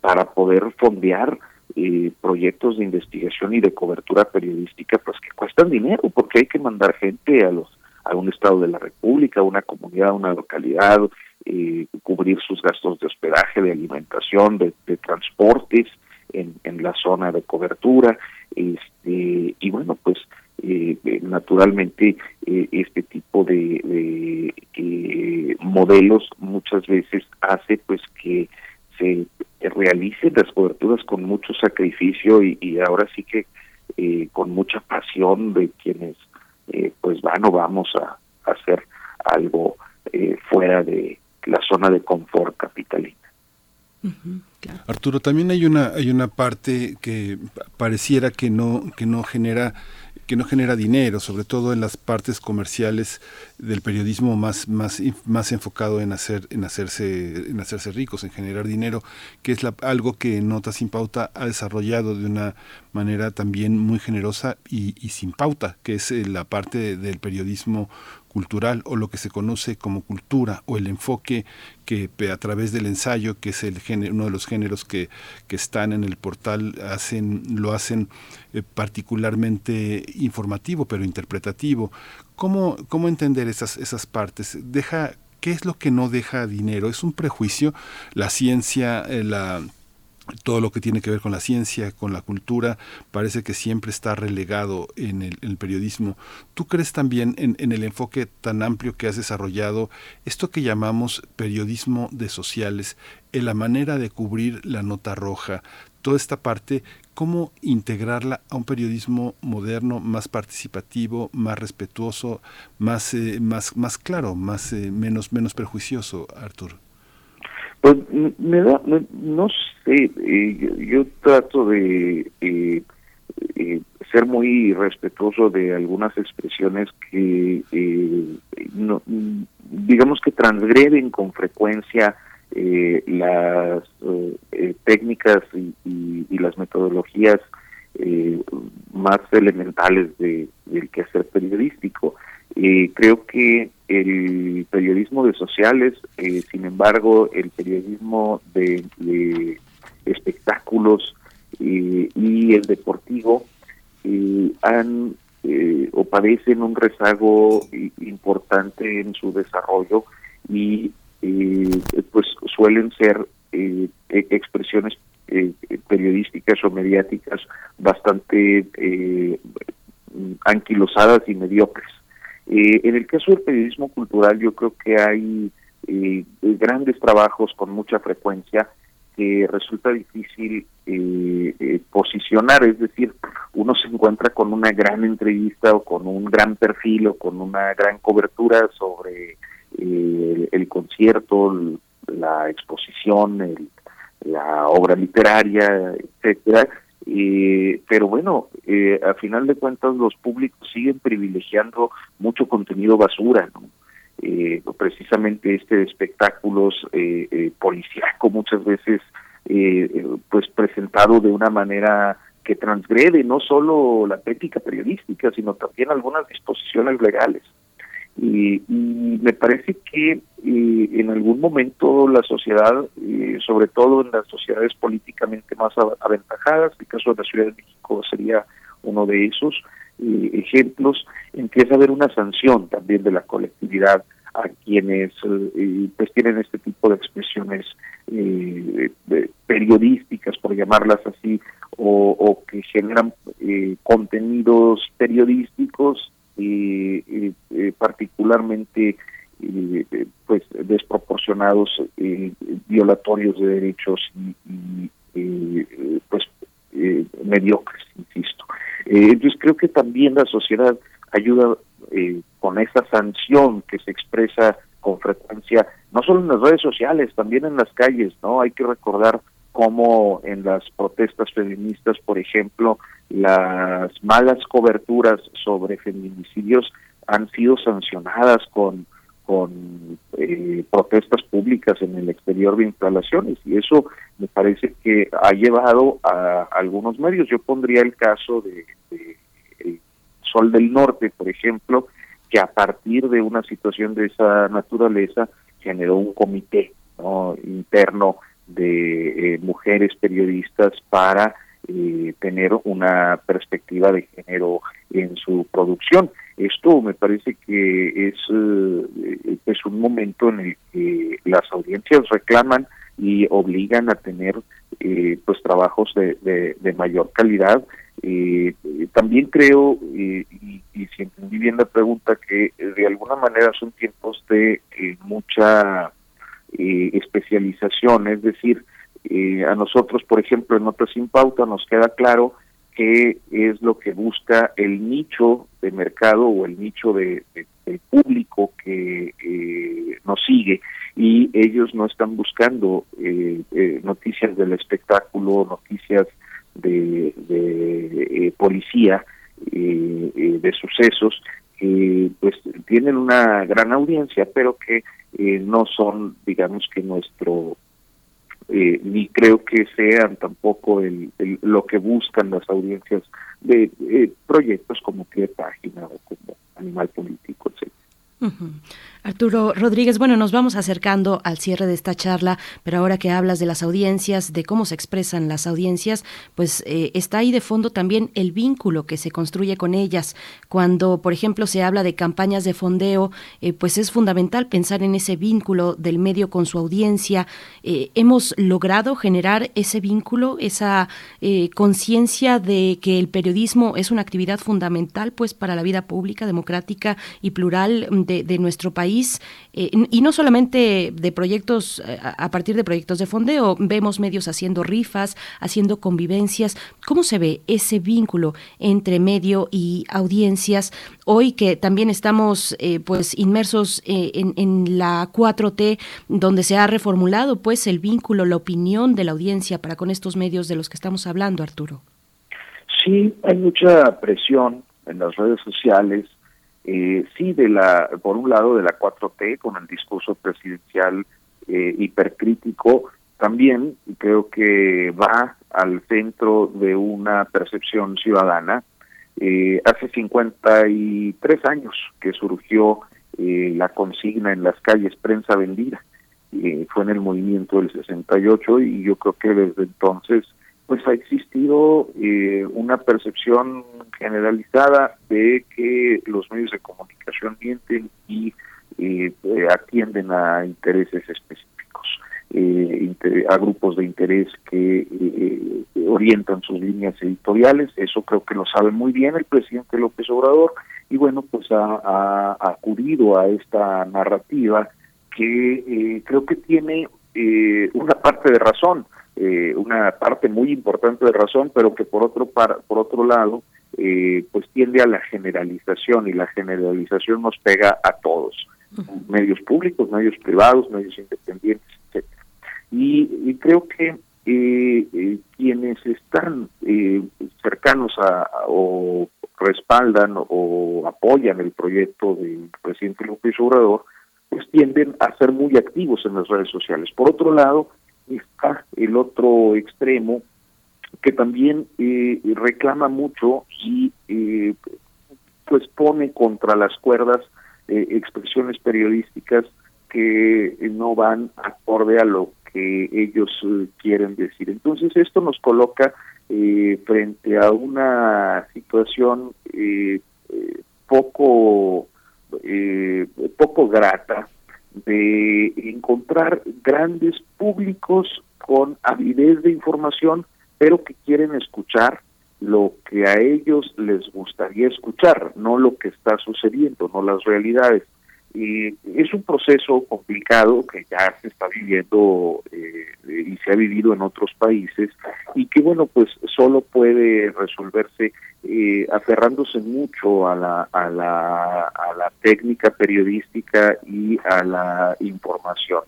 para poder fondear eh, proyectos de investigación y de cobertura periodística pues que cuestan dinero porque hay que mandar gente a los a un estado de la república a una comunidad a una localidad eh, cubrir sus gastos de hospedaje de alimentación de, transportes en, la zona de cobertura este y bueno pues eh, naturalmente este tipo de, de modelos muchas veces hace pues que se realicen las coberturas con mucho sacrificio y, ahora sí que eh, con mucha pasión de quienes eh, pues van o vamos a, hacer algo eh, fuera de la zona de confort capitalina. Arturo, también hay una hay una parte que pareciera que no que no genera que no genera dinero, sobre todo en las partes comerciales del periodismo más, más, más enfocado en hacer, en hacerse, en hacerse ricos, en generar dinero, que es algo que Nota Sin Pauta ha desarrollado de una manera también muy generosa y, sin pauta, que es eh, la parte del periodismo cultural o lo que se conoce como cultura o el enfoque que a través del ensayo, que es el género, uno de los géneros que, que están en el portal, hacen, lo hacen eh, particularmente informativo, pero interpretativo. ¿Cómo, cómo entender esas, esas partes? Deja, ¿Qué es lo que no deja dinero? ¿Es un prejuicio? La ciencia, eh, la todo lo que tiene que ver con la ciencia, con la cultura, parece que siempre está relegado en el, periodismo. ¿Tú crees también en, el enfoque tan amplio que has desarrollado, esto que llamamos periodismo de sociales, en la manera de cubrir la nota roja, toda esta parte, cómo integrarla a un periodismo moderno, más participativo, más respetuoso, más, eh, más, más claro, más, eh, menos, menos prejuicioso, Arturo? Pues me da, no sé, eh, yo, trato de eh, eh, ser muy respetuoso de algunas expresiones que, no, digamos que transgreden con frecuencia las técnicas y, las metodologías más elementales de, del quehacer periodístico. creo que el periodismo de sociales, eh, sin embargo, el periodismo de, espectáculos eh, y el deportivo eh, han o padecen un rezago importante en su desarrollo y pues suelen ser e, expresiones periodísticas o mediáticas bastante anquilosadas y mediocres. Eh, en el caso del periodismo cultural, yo creo que hay eh, grandes trabajos con mucha frecuencia que resulta difícil eh, posicionar, es decir, uno se encuentra con una gran entrevista o con un gran perfil o con una gran cobertura sobre el, concierto, la exposición, la obra literaria, etcétera, eh, pero bueno, eh, a final de cuentas los públicos siguen privilegiando mucho contenido basura, ¿no? Eh, precisamente este de espectáculos eh, eh policíaco muchas veces pues presentado de una manera que transgrede no solo la ética periodística, sino también algunas disposiciones legales. Y, me parece que eh, en algún momento la sociedad, eh, sobre todo en las sociedades políticamente más aventajadas, el caso de la Ciudad de México sería uno de esos eh, ejemplos, empieza a haber una sanción también de la colectividad a quienes pues tienen este tipo de expresiones periodísticas, por llamarlas así, o, o que generan contenidos periodísticos eh, eh, particularmente eh, pues desproporcionados, eh, violatorios de derechos y, pues mediocres, insisto. entonces creo que también la sociedad ayuda con esa sanción que se expresa con frecuencia, no solo en las redes sociales, también en las calles, ¿no? Hay que recordar cómo en las protestas feministas, por ejemplo, las malas coberturas sobre feminicidios han sido sancionadas con con eh, protestas públicas en el exterior de instalaciones y eso me parece que ha llevado a, algunos medios. Yo pondría el caso de, Sol del Norte, por ejemplo, que a partir de una situación de esa naturaleza generó un comité interno de eh, mujeres periodistas para eh, tener una perspectiva de género en su producción. Esto me parece que es, eh, es un momento en el que las audiencias reclaman y obligan a tener eh, pues trabajos de, de, mayor calidad. Eh, también creo, y, y, si entendí bien la pregunta, que de alguna manera son tiempos de mucha especialización, es decir, eh, a nosotros, por ejemplo, en Notas Sin Pauta nos queda claro qué es lo que busca el nicho de mercado o el nicho de, público que eh, nos sigue. Y ellos no están buscando eh, noticias del espectáculo, noticias de, policía, de sucesos que pues tienen una gran audiencia, pero que no son, digamos que nuestro eh, ni creo que sean tampoco el, lo que buscan las audiencias de eh, proyectos como Pie Página o como Animal Político, Arturo Rodríguez, bueno, nos vamos acercando al cierre de esta charla, pero ahora que hablas de las audiencias, de cómo se expresan las audiencias, pues eh, está ahí de fondo también el vínculo que se construye con ellas. Cuando, por ejemplo, se habla de campañas de fondeo, eh, pues es fundamental pensar en ese vínculo del medio con su audiencia. Eh, hemos logrado generar ese vínculo, esa conciencia de que el periodismo es una actividad fundamental, pues, para la vida pública, democrática y plural de nuestro país eh, y no solamente de proyectos, eh, a partir de proyectos de fondeo, vemos medios haciendo rifas, haciendo convivencias. ¿Cómo se ve ese vínculo entre medio y audiencias hoy que también estamos eh, pues inmersos en, en, la 4T, donde se ha reformulado pues el vínculo, la opinión de la audiencia para con estos medios de los que estamos hablando, Arturo? Sí, hay mucha presión en las redes sociales eh, sí, de la, por un lado de la 4T con el discurso presidencial eh, hipercrítico, también creo que va al centro de una percepción ciudadana. Eh, hace 53 años que surgió eh, la consigna en las calles prensa vendida. fue en el movimiento del 68 y yo creo que desde entonces pues ha existido eh, una percepción generalizada de que los medios de comunicación mienten y eh, atienden a intereses específicos, eh, a grupos de interés que orientan sus líneas editoriales. Eso creo que lo sabe muy bien el presidente López Obrador y bueno, pues ha, ha acudido a esta narrativa que creo que tiene una parte de razón eh, una parte muy importante de razón, pero que por otro par, por otro lado eh, pues tiende a la generalización y la generalización nos pega a todos, medios públicos, medios privados, medios independientes, etc. Y, creo que eh, quienes están cercanos a, o respaldan o apoyan el proyecto del presidente López Obrador, pues tienden a ser muy activos en las redes sociales. Por otro lado, está el otro extremo que también eh, reclama mucho y eh, pues pone contra las cuerdas eh, expresiones periodísticas que no van acorde a lo que ellos quieren decir. Entonces esto nos coloca frente a una situación poco poco grata de encontrar grandes públicos con avidez de información, pero que quieren escuchar lo que a ellos les gustaría escuchar, no lo que está sucediendo, no las realidades. Y es un proceso complicado que ya se está viviendo eh, y se ha vivido en otros países y que bueno pues solo puede resolverse eh, aferrándose mucho a la, a, la, a la técnica periodística y a la información.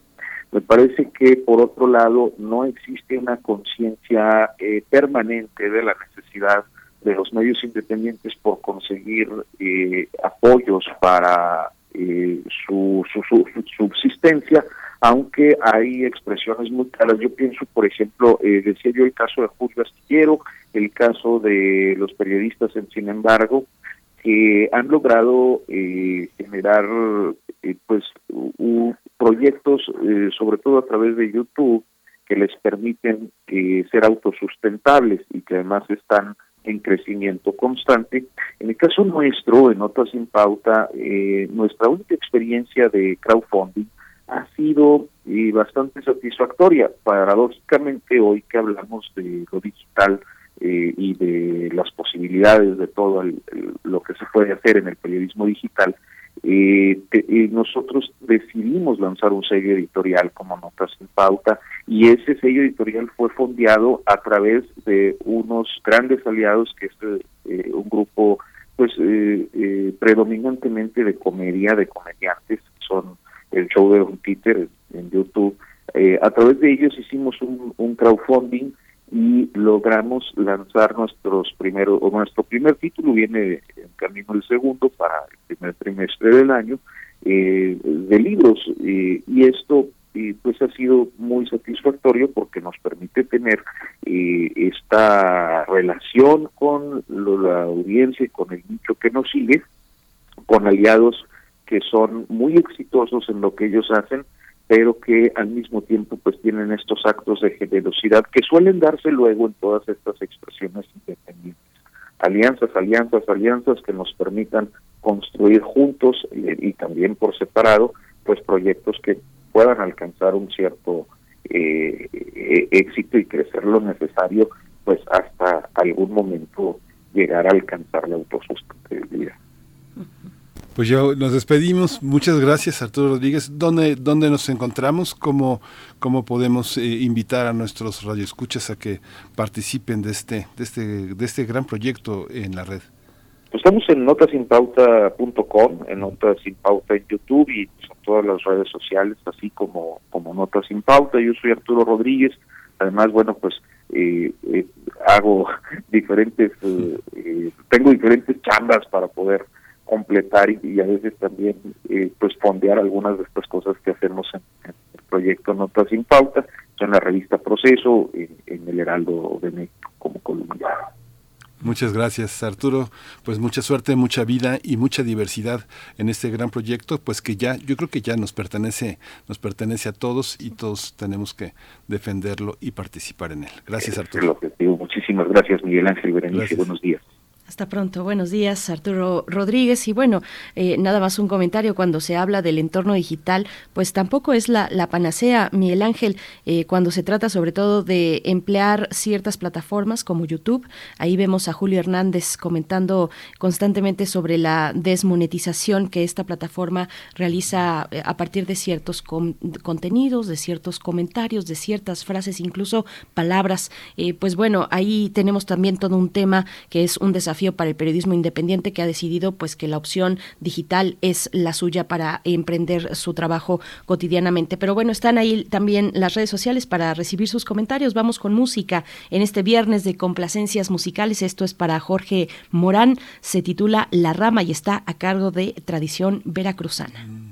Me parece que por otro lado no existe una conciencia eh, permanente de la necesidad de los medios independientes por conseguir eh, apoyos para eh, su, su, subsistencia, aunque hay expresiones muy claras. Yo pienso, por ejemplo, eh, decía yo el caso de Julio Astillero, el caso de los periodistas en Sin embargo, que han logrado eh, generar eh, pues proyectos, sobre todo a través de YouTube, que les permiten ser autosustentables y que además están en crecimiento constante. En el caso nuestro, en Notas sin Pauta, eh, nuestra única experiencia de crowdfunding ha sido eh, bastante satisfactoria. Paradójicamente, hoy que hablamos de lo digital eh, y de las posibilidades de todo lo que se puede hacer en el periodismo digital, eh, nosotros decidimos lanzar un sello editorial como Notas sin Pauta y ese sello editorial fue fondeado a través de unos grandes aliados que es eh, un grupo pues eh, eh, predominantemente de comedia, de comediantes, son el show de Don Peter en YouTube. a través de ellos hicimos un crowdfunding y logramos lanzar nuestros primeros, o nuestro primer título viene en camino el segundo para el primer trimestre del año, eh, de libros, y esto pues ha sido muy satisfactorio porque nos permite tener eh, esta relación con la audiencia y con el nicho que nos sigue, con aliados que son muy exitosos en lo que ellos hacen, pero que al mismo tiempo pues tienen estos actos de generosidad que suelen darse luego en todas estas expresiones independientes. Alianzas, alianzas, alianzas que nos permitan construir juntos y, también por separado pues proyectos que puedan alcanzar un cierto eh, eh, éxito y crecer lo necesario, pues hasta algún momento llegar a alcanzar la autosustentabilidad. Pues ya nos despedimos. Muchas gracias, Arturo Rodríguez. ¿Dónde, dónde nos encontramos? ¿Cómo, cómo podemos eh, invitar a nuestros radioescuchas a que participen de este, de este, de este gran proyecto en la red? Pues estamos en notasinpauta.com, en Notas Sin Pauta en YouTube y en todas las redes sociales, así como, como Notas Sin Pauta. Yo soy Arturo Rodríguez. Además, bueno, pues eh, eh, hago <laughs> diferentes, eh, tengo diferentes chambas para poder completar y, a veces también pues fondear algunas de estas cosas que hacemos en, el proyecto Notas Sin Pauta, en la revista Proceso, en, en el Heraldo de México como columnista. Muchas gracias, Arturo. Pues mucha suerte, mucha vida y mucha diversidad en este gran proyecto, pues que ya, yo creo que ya nos pertenece, nos pertenece a todos y todos tenemos que defenderlo y participar en él. Gracias, Arturo. Muchísimas gracias, Miguel Ángel Berenice. Buenos días. Hasta pronto. Buenos días, Arturo Rodríguez. Y bueno, eh, nada más un comentario cuando se habla del entorno digital, pues tampoco es la, panacea, Miguel Ángel, eh, cuando se trata sobre todo de emplear ciertas plataformas como YouTube. Ahí vemos a Julio Hernández comentando constantemente sobre la desmonetización que esta plataforma realiza eh, a partir de ciertos contenidos, de ciertos comentarios, de ciertas frases, incluso palabras. pues bueno, ahí tenemos también todo un tema que es un desafío para el periodismo independiente que ha decidido pues que la opción digital es la suya para emprender su trabajo cotidianamente. Pero bueno, están ahí también las redes sociales para recibir sus comentarios. Vamos con música en este viernes de complacencias musicales. Esto es para Jorge Morán. Se titula La Rama y está a cargo de Tradición Veracruzana.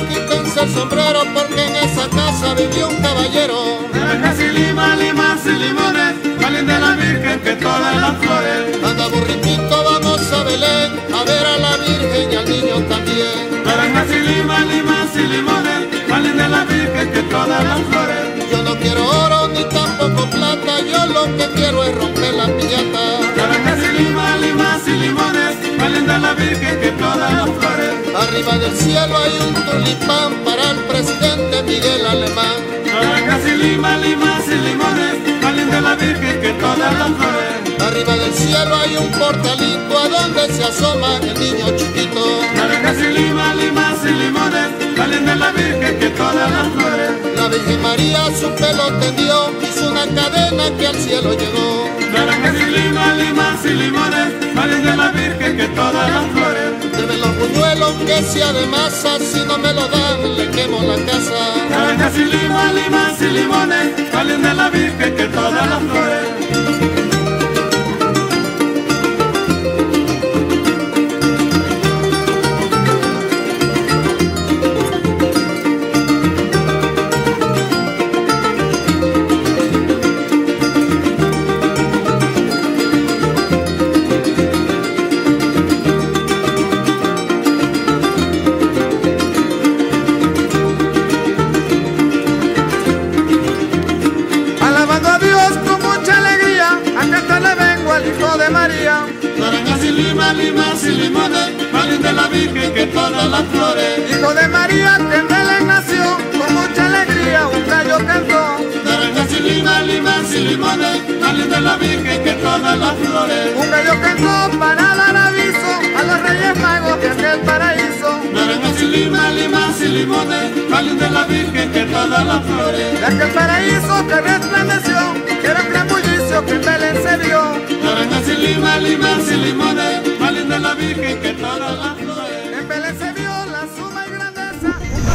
El sombrero porque en esa casa vivió un caballero. casi lima, limas y limones, salen de la Virgen que todas las flores. Anda burritito, vamos a Belén, a ver a la Virgen y al niño también. casi lima, limas y limones, salen de la Virgen que todas las flores. Yo no quiero oro ni tampoco plata, yo lo que quiero es romper la piñata. casi lima, limas y limones, salen de la Virgen que todas las flores. Arriba del cielo hay un tulipán para el presidente Miguel Alemán. casi lima, limas y limones, salen de la Virgen que todas las flores. Arriba del cielo hay un portalito a donde se asoma el niño chiquito. casi lima, limas y limones, salen de la Virgen que todas las flores. La Virgen María su pelo tendió, hizo una cadena que al cielo llegó. casi lima, limas y limones, salen de la Virgen que todas las flores. Debe los buñuelos que sea de masa, si no me lo dan le quemo la casa. casi lima, limas y limones, salen la Virgen que todas las flores. Las flores. Hijo de María que en Belén nació, con mucha alegría un gallo cantó. Naranjas y limas, limas y limones, salen de la Virgen que todas las flores. Un gallo cantó para dar aviso a los reyes magos que aquel paraíso. Naranjas y limas, limas y limones, todas las flores. De aquel paraíso que resplandeció, que era plan bullicio que en Belén se vio. Naranjas y lima, limas y limones, más linda la Virgen que todas las flores.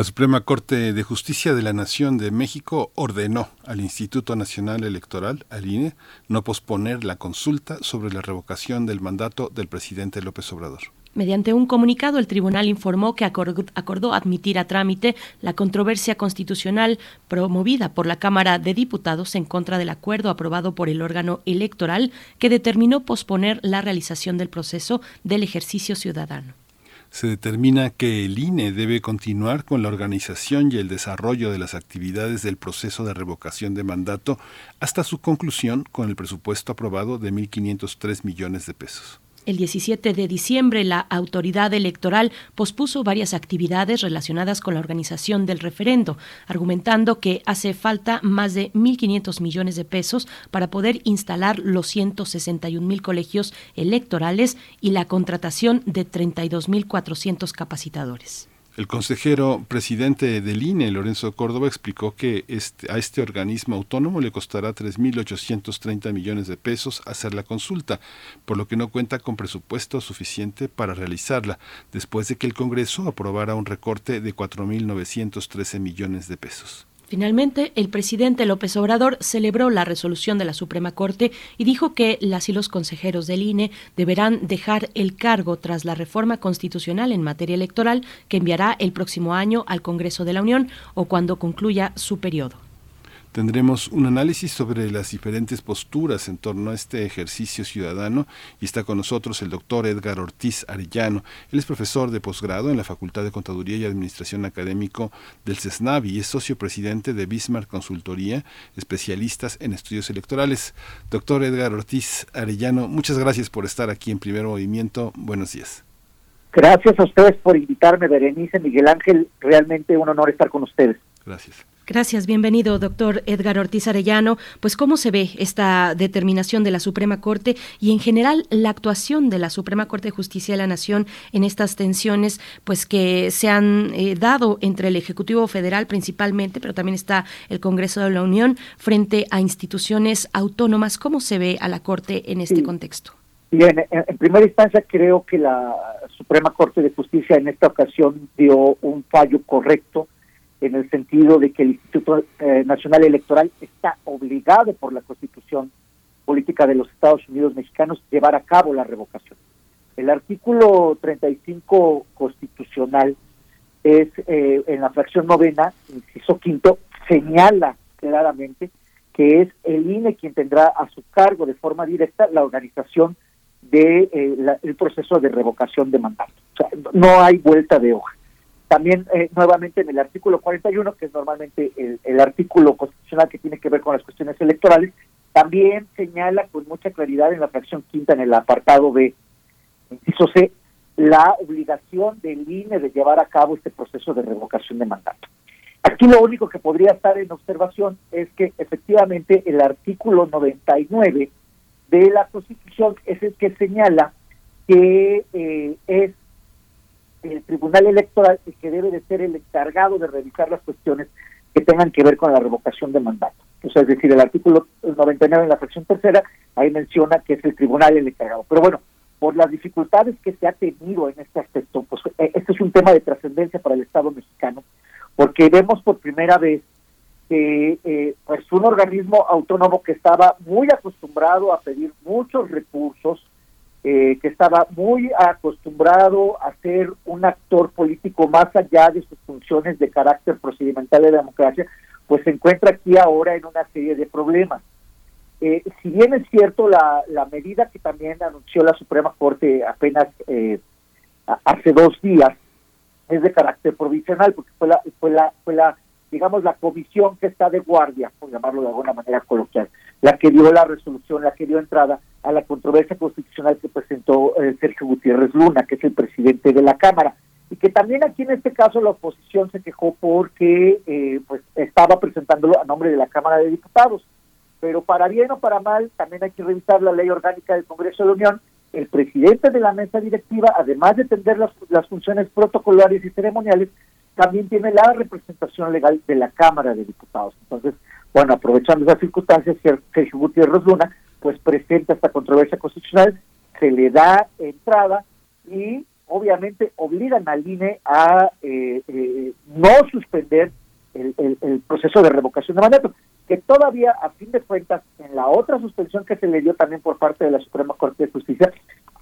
La Suprema Corte de Justicia de la Nación de México ordenó al Instituto Nacional Electoral, al INE, no posponer la consulta sobre la revocación del mandato del presidente López Obrador. Mediante un comunicado, el tribunal informó que acordó admitir a trámite la controversia constitucional promovida por la Cámara de Diputados en contra del acuerdo aprobado por el órgano electoral que determinó posponer la realización del proceso del ejercicio ciudadano se determina que el INE debe continuar con la organización y el desarrollo de las actividades del proceso de revocación de mandato hasta su conclusión con el presupuesto aprobado de 1.503 millones de pesos. El 17 de diciembre, la autoridad electoral pospuso varias actividades relacionadas con la organización del referendo, argumentando que hace falta más de 1.500 millones de pesos para poder instalar los 161 mil colegios electorales y la contratación de 32.400 capacitadores. El consejero presidente del INE, Lorenzo Córdoba, explicó que este, a este organismo autónomo le costará 3.830 millones de pesos hacer la consulta, por lo que no cuenta con presupuesto suficiente para realizarla, después de que el Congreso aprobara un recorte de 4.913 millones de pesos. Finalmente, el presidente López Obrador celebró la resolución de la Suprema Corte y dijo que las y los consejeros del INE deberán dejar el cargo tras la reforma constitucional en materia electoral que enviará el próximo año al Congreso de la Unión o cuando concluya su periodo. Tendremos un análisis sobre las diferentes posturas en torno a este ejercicio ciudadano y está con nosotros el doctor Edgar Ortiz Arellano. Él es profesor de posgrado en la Facultad de Contaduría y Administración Académico del CESNAVI y es socio presidente de Bismarck Consultoría, especialistas en estudios electorales. Doctor Edgar Ortiz Arellano, muchas gracias por estar aquí en Primer Movimiento. Buenos días. Gracias a ustedes por invitarme, Berenice, Miguel Ángel. Realmente un honor estar con ustedes. Gracias. Gracias, bienvenido, doctor Edgar Ortiz Arellano. Pues, ¿cómo se ve esta determinación de la Suprema Corte y, en general, la actuación de la Suprema Corte de Justicia de la Nación en estas tensiones, pues, que se han eh, dado entre el Ejecutivo Federal principalmente, pero también está el Congreso de la Unión, frente a instituciones autónomas? ¿Cómo se ve a la Corte en este contexto? Bien, en, primera instancia creo que la Suprema Corte de Justicia en esta ocasión dio un fallo correcto en el sentido de que el Instituto eh, Nacional Electoral está obligado por la Constitución Política de los Estados Unidos Mexicanos llevar a cabo la revocación. El artículo 35 constitucional es eh, en la fracción novena, inciso quinto, señala claramente que es el INE quien tendrá a su cargo de forma directa la organización de eh, proceso de revocación de mandato. O sea, no hay vuelta de hoja. También eh, nuevamente en el artículo 41, que es normalmente el, artículo constitucional que tiene que ver con las cuestiones electorales, también señala con mucha claridad en la fracción quinta, en el apartado B, inciso C, la obligación del INE de llevar a cabo este proceso de revocación de mandato. Aquí lo único que podría estar en observación es que efectivamente el artículo 99 de la Constitución es el que señala que eh, es el Tribunal Electoral el que debe de ser el encargado de revisar las cuestiones que tengan que ver con la revocación de mandato. O sea, es decir, el artículo 99 en la fracción tercera, ahí menciona que es el tribunal el encargado. Pero bueno, por las dificultades que se ha tenido en este aspecto, pues eh, este es un tema de trascendencia para el Estado mexicano, porque vemos por primera vez que eh, pues un organismo autónomo que estaba muy acostumbrado a pedir muchos recursos, eh, que estaba muy acostumbrado a ser un actor político más allá de sus funciones de carácter procedimental de democracia, pues se encuentra aquí ahora en una serie de problemas. Eh, si bien es cierto la, la medida que también anunció la Suprema Corte apenas eh, hace dos días es de carácter provisional, porque fue la, fue la, fue la, digamos, la comisión que está de guardia, por llamarlo de alguna manera coloquial. la que dio la resolución, la que dio entrada a la controversia constitucional que presentó eh, Sergio Gutiérrez Luna, que es el presidente de la Cámara. Y que también aquí en este caso la oposición se quejó porque eh, pues estaba presentándolo a nombre de la Cámara de Diputados. Pero para bien o para mal, también hay que revisar la ley orgánica del Congreso de la Unión. El presidente de la mesa directiva, además de tener las, las funciones protocolares y ceremoniales, también tiene la representación legal de la Cámara de Diputados. Entonces, bueno, aprovechando esas circunstancias, Sergio Gutiérrez Luna, pues presenta esta controversia constitucional, se le da entrada y obviamente obligan al INE a eh, eh, no suspender el, el, proceso de revocación de mandato, que todavía, a fin de cuentas, en la otra suspensión que se le dio también por parte de la Suprema Corte de Justicia,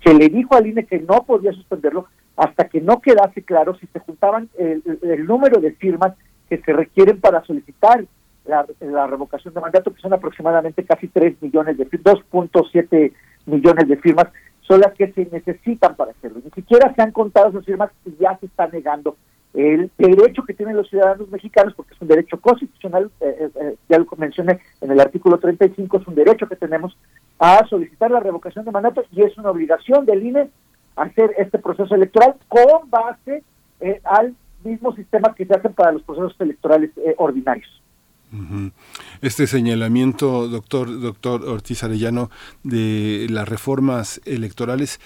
se le dijo al INE que no podía suspenderlo hasta que no quedase claro si se juntaban el, número de firmas que se requieren para solicitar la, revocación de mandato, que son aproximadamente casi 3 millones de 2.7 millones de firmas, son las que se necesitan para hacerlo. Ni siquiera se han contado esas firmas y ya se está negando el derecho que tienen los ciudadanos mexicanos, porque es un derecho constitucional, eh, eh, eh, ya lo mencioné en el artículo 35, es un derecho que tenemos a solicitar la revocación de mandato y es una obligación del INE hacer este proceso electoral con base al mismo sistema que se hacen para los procesos electorales ordinarios. Este señalamiento, doctor, doctor Ortiz Arellano, de las reformas electorales,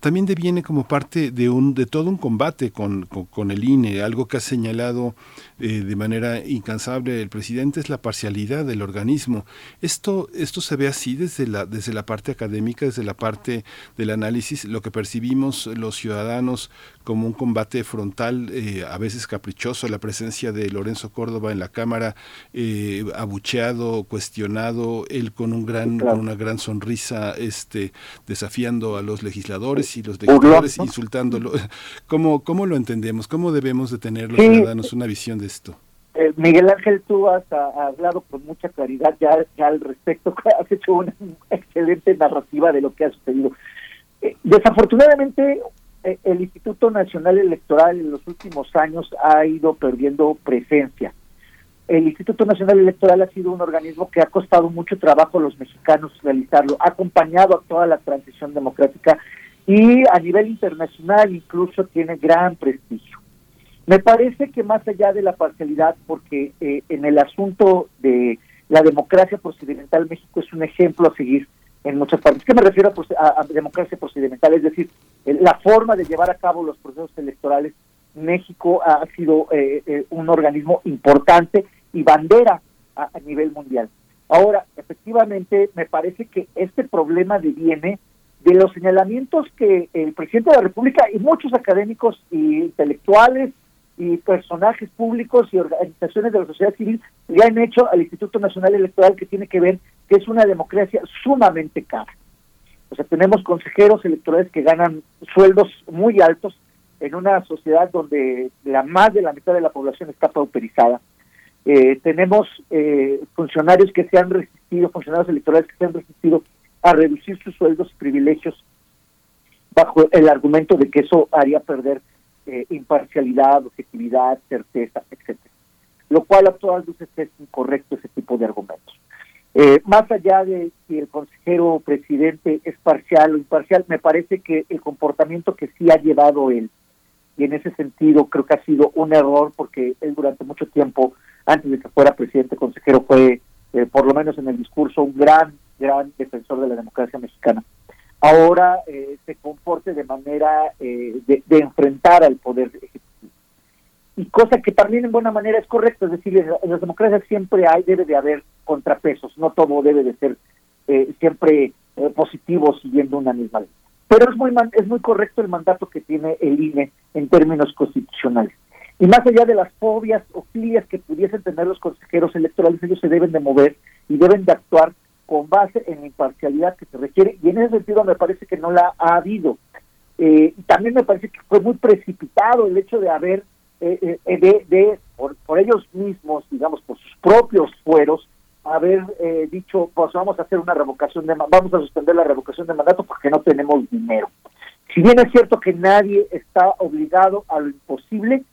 también deviene como parte de un de todo un combate con, con, el INE, algo que ha señalado eh, de manera incansable el presidente es la parcialidad del organismo. Esto esto se ve así desde la desde la parte académica, desde la parte del análisis, lo que percibimos los ciudadanos como un combate frontal, eh, a veces caprichoso, la presencia de Lorenzo Córdoba en la Cámara, eh, abucheado, cuestionado, él con un gran, con una gran sonrisa, este, desafiando a los legisladores y los legisladores insultándolo. <laughs> ¿Cómo, ¿Cómo lo entendemos? ¿Cómo debemos de tener los ciudadanos una visión de esto? Eh, Miguel Ángel, tú has, hablado con mucha claridad ya, ya al respecto, <laughs> has hecho una excelente narrativa de lo que ha sucedido. desafortunadamente, eh, el Instituto Nacional Electoral en los últimos años ha ido perdiendo presencia. El Instituto Nacional Electoral ha sido un organismo que ha costado mucho trabajo a los mexicanos realizarlo, ha acompañado a toda la transición democrática y a nivel internacional incluso tiene gran prestigio. Me parece que más allá de la parcialidad, porque eh, en el asunto de la democracia procedimental, México es un ejemplo a seguir en muchas partes. ¿Qué me refiero a, democracia procedimental? Es decir, la forma de llevar a cabo los procesos electorales. México ha sido eh, eh, un organismo importante y bandera a, nivel mundial. Ahora, efectivamente, me parece que este problema deviene de los señalamientos que el presidente de la República y muchos académicos e intelectuales y personajes públicos y organizaciones de la sociedad civil le han hecho al Instituto Nacional Electoral que tiene que ver que es una democracia sumamente cara. O sea, tenemos consejeros electorales que ganan sueldos muy altos en una sociedad donde la más de la mitad de la población está pauperizada. Eh, tenemos eh, funcionarios que se han resistido, funcionarios electorales que se han resistido a reducir sus sueldos y privilegios bajo el argumento de que eso haría perder eh, imparcialidad, objetividad, certeza, etcétera. Lo cual a todas luces es incorrecto ese tipo de argumentos. Eh, más allá de si el consejero presidente es parcial o imparcial, me parece que el comportamiento que sí ha llevado él, y en ese sentido creo que ha sido un error porque él durante mucho tiempo, antes de que fuera presidente consejero, fue, eh, por lo menos en el discurso, un gran, gran defensor de la democracia mexicana ahora eh, se comporte de manera eh, de, enfrentar al poder ejecutivo. Y cosa que también en buena manera es correcto, es decir, en las democracias siempre hay, debe de haber contrapesos, no todo debe de ser eh, siempre positivo siguiendo una misma línea. Pero es muy, es muy correcto el mandato que tiene el INE en términos constitucionales. Y más allá de las fobias o filias que pudiesen tener los consejeros electorales, ellos se deben de mover y deben de actuar con base en la imparcialidad que se requiere y en ese sentido me parece que no la ha habido. Eh, y también me parece que fue muy precipitado el hecho de haber, eh, eh, de, de por, ellos mismos, digamos, por sus propios fueros, haber dicho, pues vamos a hacer una revocación de vamos a suspender la revocación de mandato porque no tenemos dinero. Si bien es cierto que nadie está obligado a lo imposible,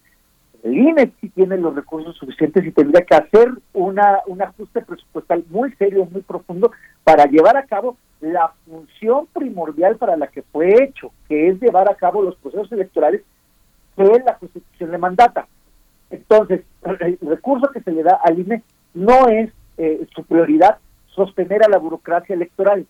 El INE sí tiene los recursos suficientes y tendría que hacer una, un ajuste presupuestal muy serio, muy profundo, para llevar a cabo la función primordial para la que fue hecho, que es llevar a cabo los procesos electorales que la Constitución le mandata. Entonces, el recurso que se le da al INE no es eh, su prioridad sostener a la burocracia electoral,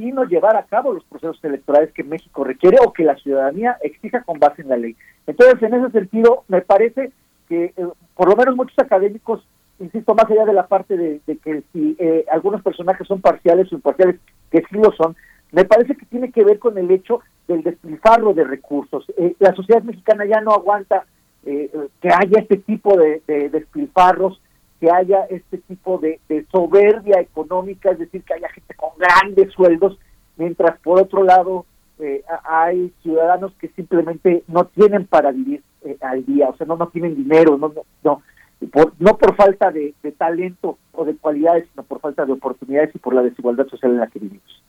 sino llevar a cabo los procesos electorales que México requiere o que la ciudadanía exija con base en la ley. Entonces, en ese sentido, me parece que eh, por lo menos muchos académicos, insisto, más allá de la parte de, que si eh, algunos personajes son parciales o imparciales, que sí lo son, me parece que tiene que ver con el hecho del despilfarro de recursos. Eh, la sociedad mexicana ya no aguanta que haya este tipo de, despilfarros, que haya este tipo de, soberbia económica, es decir, que haya gente con grandes sueldos, mientras por otro lado eh, hay ciudadanos que simplemente no tienen para vivir eh, al día, o sea, no, no tienen dinero, no, no, no, por, no por falta de, talento o de cualidades, sino por falta de oportunidades y por la desigualdad social en la que vivimos.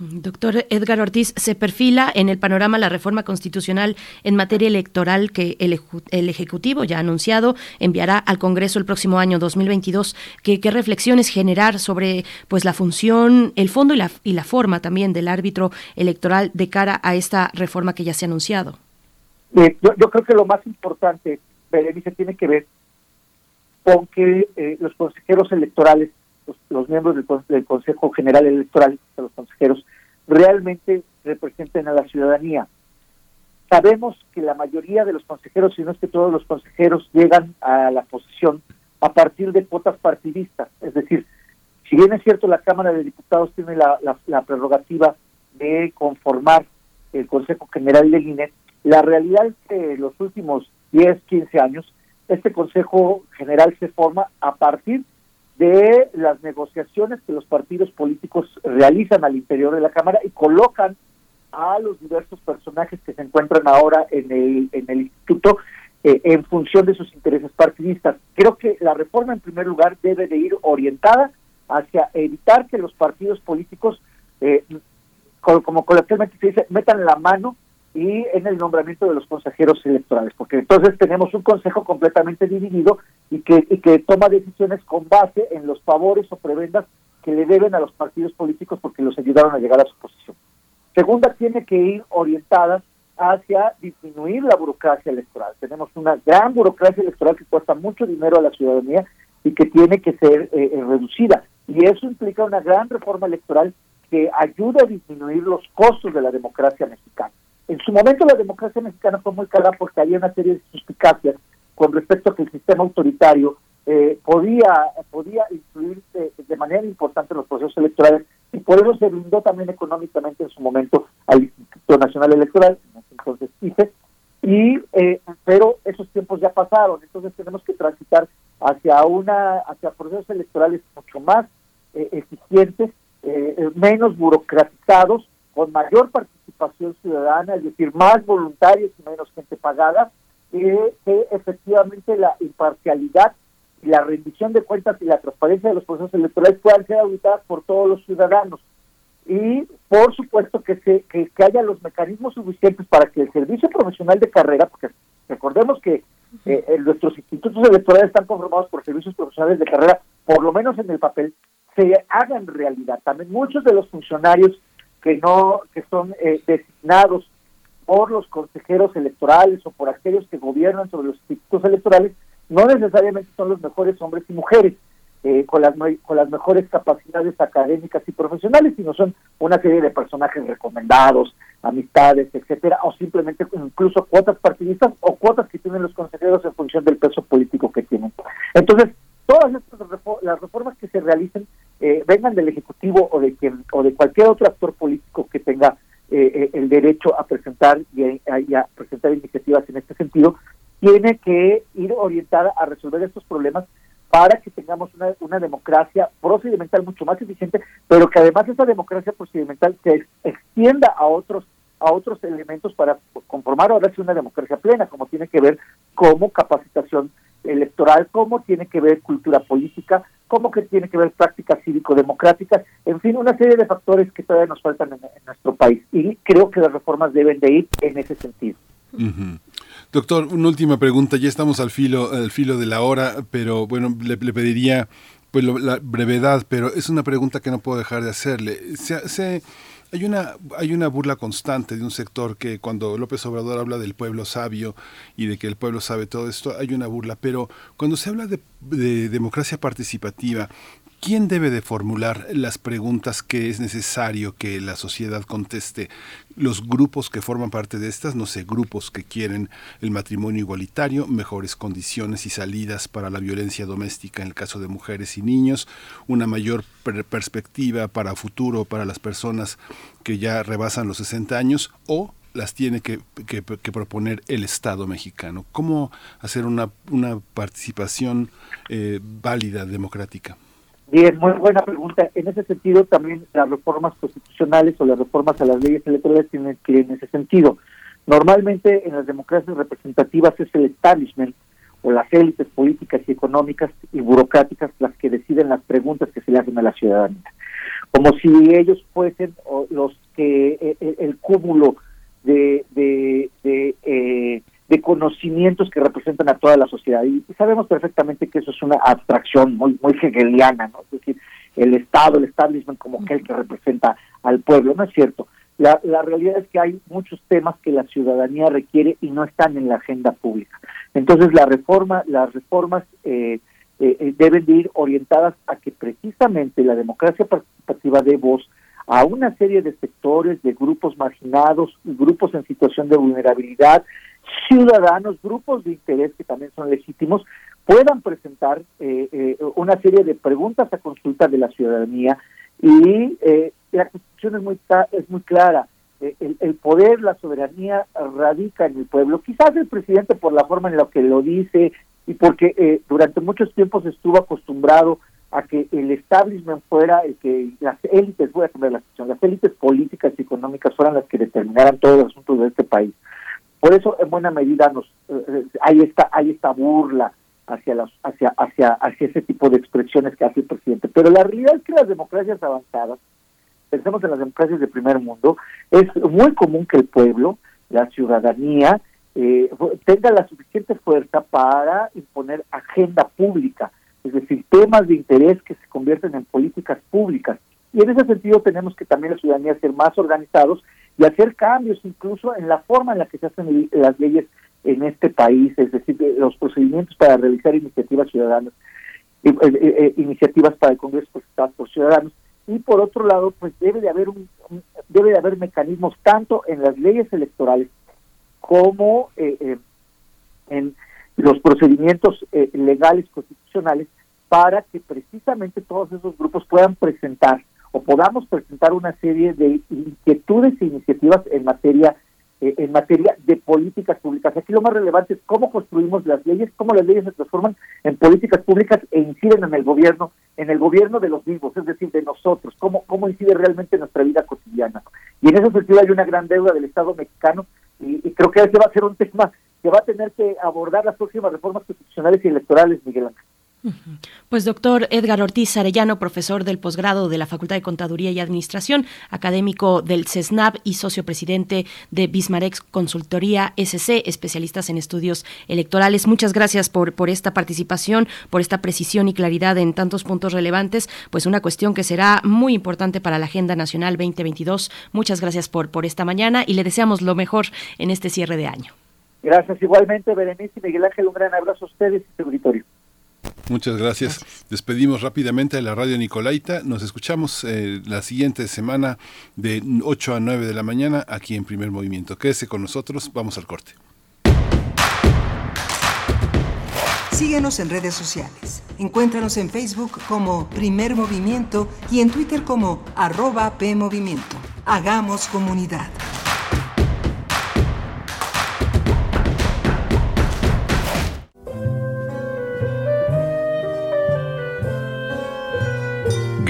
Doctor Edgar Ortiz, se perfila en el panorama la reforma constitucional en materia electoral que el, el Ejecutivo ya ha anunciado enviará al Congreso el próximo año 2022. ¿Qué, qué reflexiones generar sobre pues la función, el fondo y la, y la forma también del árbitro electoral de cara a esta reforma que ya se ha anunciado? Eh, yo, creo que lo más importante, Berenice, tiene que ver con que eh, los consejeros electorales los, miembros del, Consejo General Electoral, los consejeros, realmente representen a la ciudadanía. Sabemos que la mayoría de los consejeros, si no es que todos los consejeros, llegan a la posición a partir de cuotas partidistas. Es decir, si bien es cierto la Cámara de Diputados tiene la, prerrogativa de conformar el Consejo General del INE, la realidad es que los últimos 10, 15 años, este Consejo General se forma a partir de las negociaciones que los partidos políticos realizan al interior de la Cámara y colocan a los diversos personajes que se encuentran ahora en el, en el instituto eh, en función de sus intereses partidistas. Creo que la reforma, en primer lugar, debe de ir orientada hacia evitar que los partidos políticos, eh, como coloquialmente se dice, metan la mano y en el nombramiento de los consejeros electorales, porque entonces tenemos un consejo completamente dividido y que, y que toma decisiones con base en los favores o prebendas que le deben a los partidos políticos porque los ayudaron a llegar a su posición. Segunda, tiene que ir orientada hacia disminuir la burocracia electoral. Tenemos una gran burocracia electoral que cuesta mucho dinero a la ciudadanía y que tiene que ser eh, eh, reducida. Y eso implica una gran reforma electoral que ayude a disminuir los costos de la democracia mexicana. En su momento la democracia mexicana fue muy cara porque había una serie de suspicacias con respecto a que el sistema autoritario eh, podía podía influir de, manera importante en los procesos electorales y por eso se brindó también económicamente en su momento al Instituto Nacional Electoral, entonces IFE, y eh, pero esos tiempos ya pasaron, entonces tenemos que transitar hacia una hacia procesos electorales mucho más eh, eficientes, menos burocratizados, con mayor participación ciudadana, es decir, más voluntarios y menos gente pagada, que, efectivamente la imparcialidad y la rendición de cuentas y la transparencia de los procesos electorales puedan ser auditadas por todos los ciudadanos. Y por supuesto que, se, que, haya los mecanismos suficientes para que el servicio profesional de carrera, porque recordemos que eh, nuestros institutos electorales están conformados por servicios profesionales de carrera, por lo menos en el papel, se hagan realidad. También muchos de los funcionarios que no que son eh, designados por los consejeros electorales o por aquellos que gobiernan sobre los institutos electorales no necesariamente son los mejores hombres y mujeres eh, con las con las mejores capacidades académicas y profesionales sino son una serie de personajes recomendados amistades etcétera o simplemente incluso cuotas partidistas o cuotas que tienen los consejeros en función del peso político que tienen. Entonces todas estas las reformas que se realicen eh, vengan del ejecutivo o de quien o de cualquier otro actor político que tenga eh, eh, el derecho a presentar y a, presentar iniciativas en este sentido tiene que ir orientada a resolver estos problemas para que tengamos una, una democracia procedimental mucho más eficiente, pero que además esa democracia procedimental se extienda a otros a otros elementos para conformar ahora sí una democracia plena, como tiene que ver como capacitación electoral, como tiene que ver cultura política, como que tiene que ver prácticas cívico-democráticas, en fin, una serie de factores que todavía nos faltan en, nuestro país. Y creo que las reformas deben de ir en ese sentido. Doctor, una última pregunta. Ya estamos al filo, al filo de la hora, pero bueno, le, pediría pues la brevedad, pero es una pregunta que no puedo dejar de hacerle. Se, hay una, hay una burla constante de un sector que cuando López Obrador habla del pueblo sabio y de que el pueblo sabe todo esto, hay una burla. Pero cuando se habla de, de democracia participativa, ¿Quién debe de formular las preguntas que es necesario que la sociedad conteste? Los grupos que forman parte de estas, no sé, grupos que quieren el matrimonio igualitario, mejores condiciones y salidas para la violencia doméstica en el caso de mujeres y niños, una mayor perspectiva para futuro para las personas que ya rebasan los 60 años o las tiene que, proponer el Estado mexicano. ¿Cómo hacer una, una participación eh, válida, democrática? Bien, muy buena pregunta. En ese sentido, también las reformas constitucionales o las reformas a las leyes electorales tienen que ir en ese sentido. Normalmente en las democracias representativas es el establishment o las élites políticas y económicas y burocráticas las que deciden las preguntas que se le hacen a la ciudadanía. Como si ellos fuesen los que eh, el, cúmulo de, de, de eh, de conocimientos que representan a toda la sociedad. Y sabemos perfectamente que eso es una abstracción muy, muy hegeliana, ¿no? Es decir, el Estado, el establishment como aquel que representa al pueblo, ¿no es cierto? La, la realidad es que hay muchos temas que la ciudadanía requiere y no están en la agenda pública. Entonces, la reforma, las reformas eh, eh, eh, deben de ir orientadas a que precisamente la democracia participativa de voz a una serie de sectores, de grupos marginados, grupos en situación de vulnerabilidad, ciudadanos, grupos de interés que también son legítimos, puedan presentar eh, eh, una serie de preguntas a consulta de la ciudadanía y eh, la Constitución es muy, es muy clara. El, el, poder, la soberanía radica en el pueblo. Quizás el presidente por la forma en la que lo dice y porque durante muchos tiempos estuvo acostumbrado a que el establishment fuera el que las élites, voy a cambiar la situación, las élites políticas y económicas fueran las que determinaran todos los asuntos de este país. Por eso, en buena medida, nos eh, eh, hay esta hay esta burla hacia las hacia hacia hacia ese tipo de expresiones que hace el presidente. Pero la realidad es que las democracias avanzadas, pensemos en las democracias de primer mundo, es muy común que el pueblo, la ciudadanía, eh, tenga la suficiente fuerza para imponer agenda pública, es decir, temas de interés que se convierten en políticas públicas. Y en ese sentido tenemos que también la ciudadanía ser más organizados y hacer cambios incluso en la forma en la que se hacen las leyes en este país, es decir, los procedimientos para realizar iniciativas ciudadanas, eh, eh, eh, iniciativas para el Congreso presentadas por ciudadanos, y por otro lado, pues debe de haber un, debe de haber mecanismos tanto en las leyes electorales como en los procedimientos legales constitucionales para que precisamente todos esos grupos puedan presentar o podamos presentar una serie de inquietudes e iniciativas en materia eh, en materia de políticas públicas. Aquí lo más relevante es cómo construimos las leyes, cómo las leyes se transforman en políticas públicas e inciden en el gobierno, en el gobierno de los vivos, es decir, de nosotros, cómo, cómo incide realmente en nuestra vida cotidiana. Y en ese sentido hay una gran deuda del Estado mexicano y, y creo que ese va a ser un tema que va a tener que abordar las próximas reformas constitucionales y electorales, Miguel Ángel. Pues doctor Edgar Ortiz Arellano, profesor del posgrado de la Facultad de Contaduría y Administración, académico del CESNAB y socio presidente de Bismarex Consultoría SC, especialistas en estudios electorales. Muchas gracias por, por esta participación, por esta precisión y claridad en tantos puntos relevantes, pues una cuestión que será muy importante para la Agenda Nacional 2022. Muchas gracias por, por esta mañana y le deseamos lo mejor en este cierre de año. Gracias igualmente, Berenice y Miguel Ángel, un gran abrazo a ustedes y su auditorio. Muchas gracias. Despedimos rápidamente a la radio Nicolaita. Nos escuchamos eh, la siguiente semana de 8 a 9 de la mañana aquí en Primer Movimiento. Quédese con nosotros. Vamos al corte. Síguenos en redes sociales. Encuéntranos en Facebook como Primer Movimiento y en Twitter como arroba PMovimiento. Hagamos comunidad.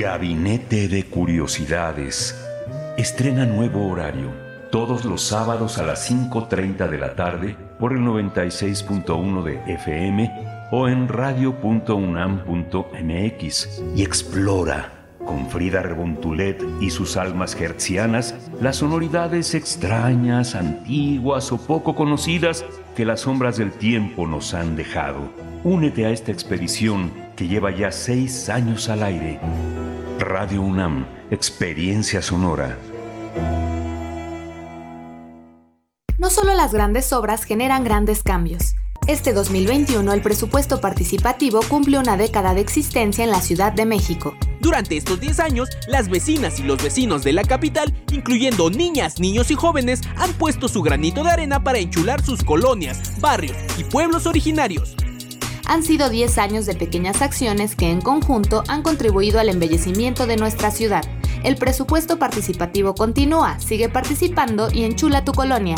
Gabinete de Curiosidades. Estrena nuevo horario. Todos los sábados a las 5.30 de la tarde por el 96.1 de FM o en radio.unam.mx y explora Con Frida Rebontulet y sus almas hertzianas, las sonoridades extrañas, antiguas o poco conocidas que las sombras del tiempo nos han dejado. Únete a esta expedición que lleva ya seis años al aire. Radio UNAM, Experiencia Sonora. No solo las grandes obras generan grandes cambios. Este 2021 el presupuesto participativo cumple una década de existencia en la Ciudad de México. Durante estos 10 años, las vecinas y los vecinos de la capital, incluyendo niñas, niños y jóvenes, han puesto su granito de arena para enchular sus colonias, barrios y pueblos originarios. Han sido 10 años de pequeñas acciones que en conjunto han contribuido al embellecimiento de nuestra ciudad. El presupuesto participativo continúa, sigue participando y enchula tu colonia.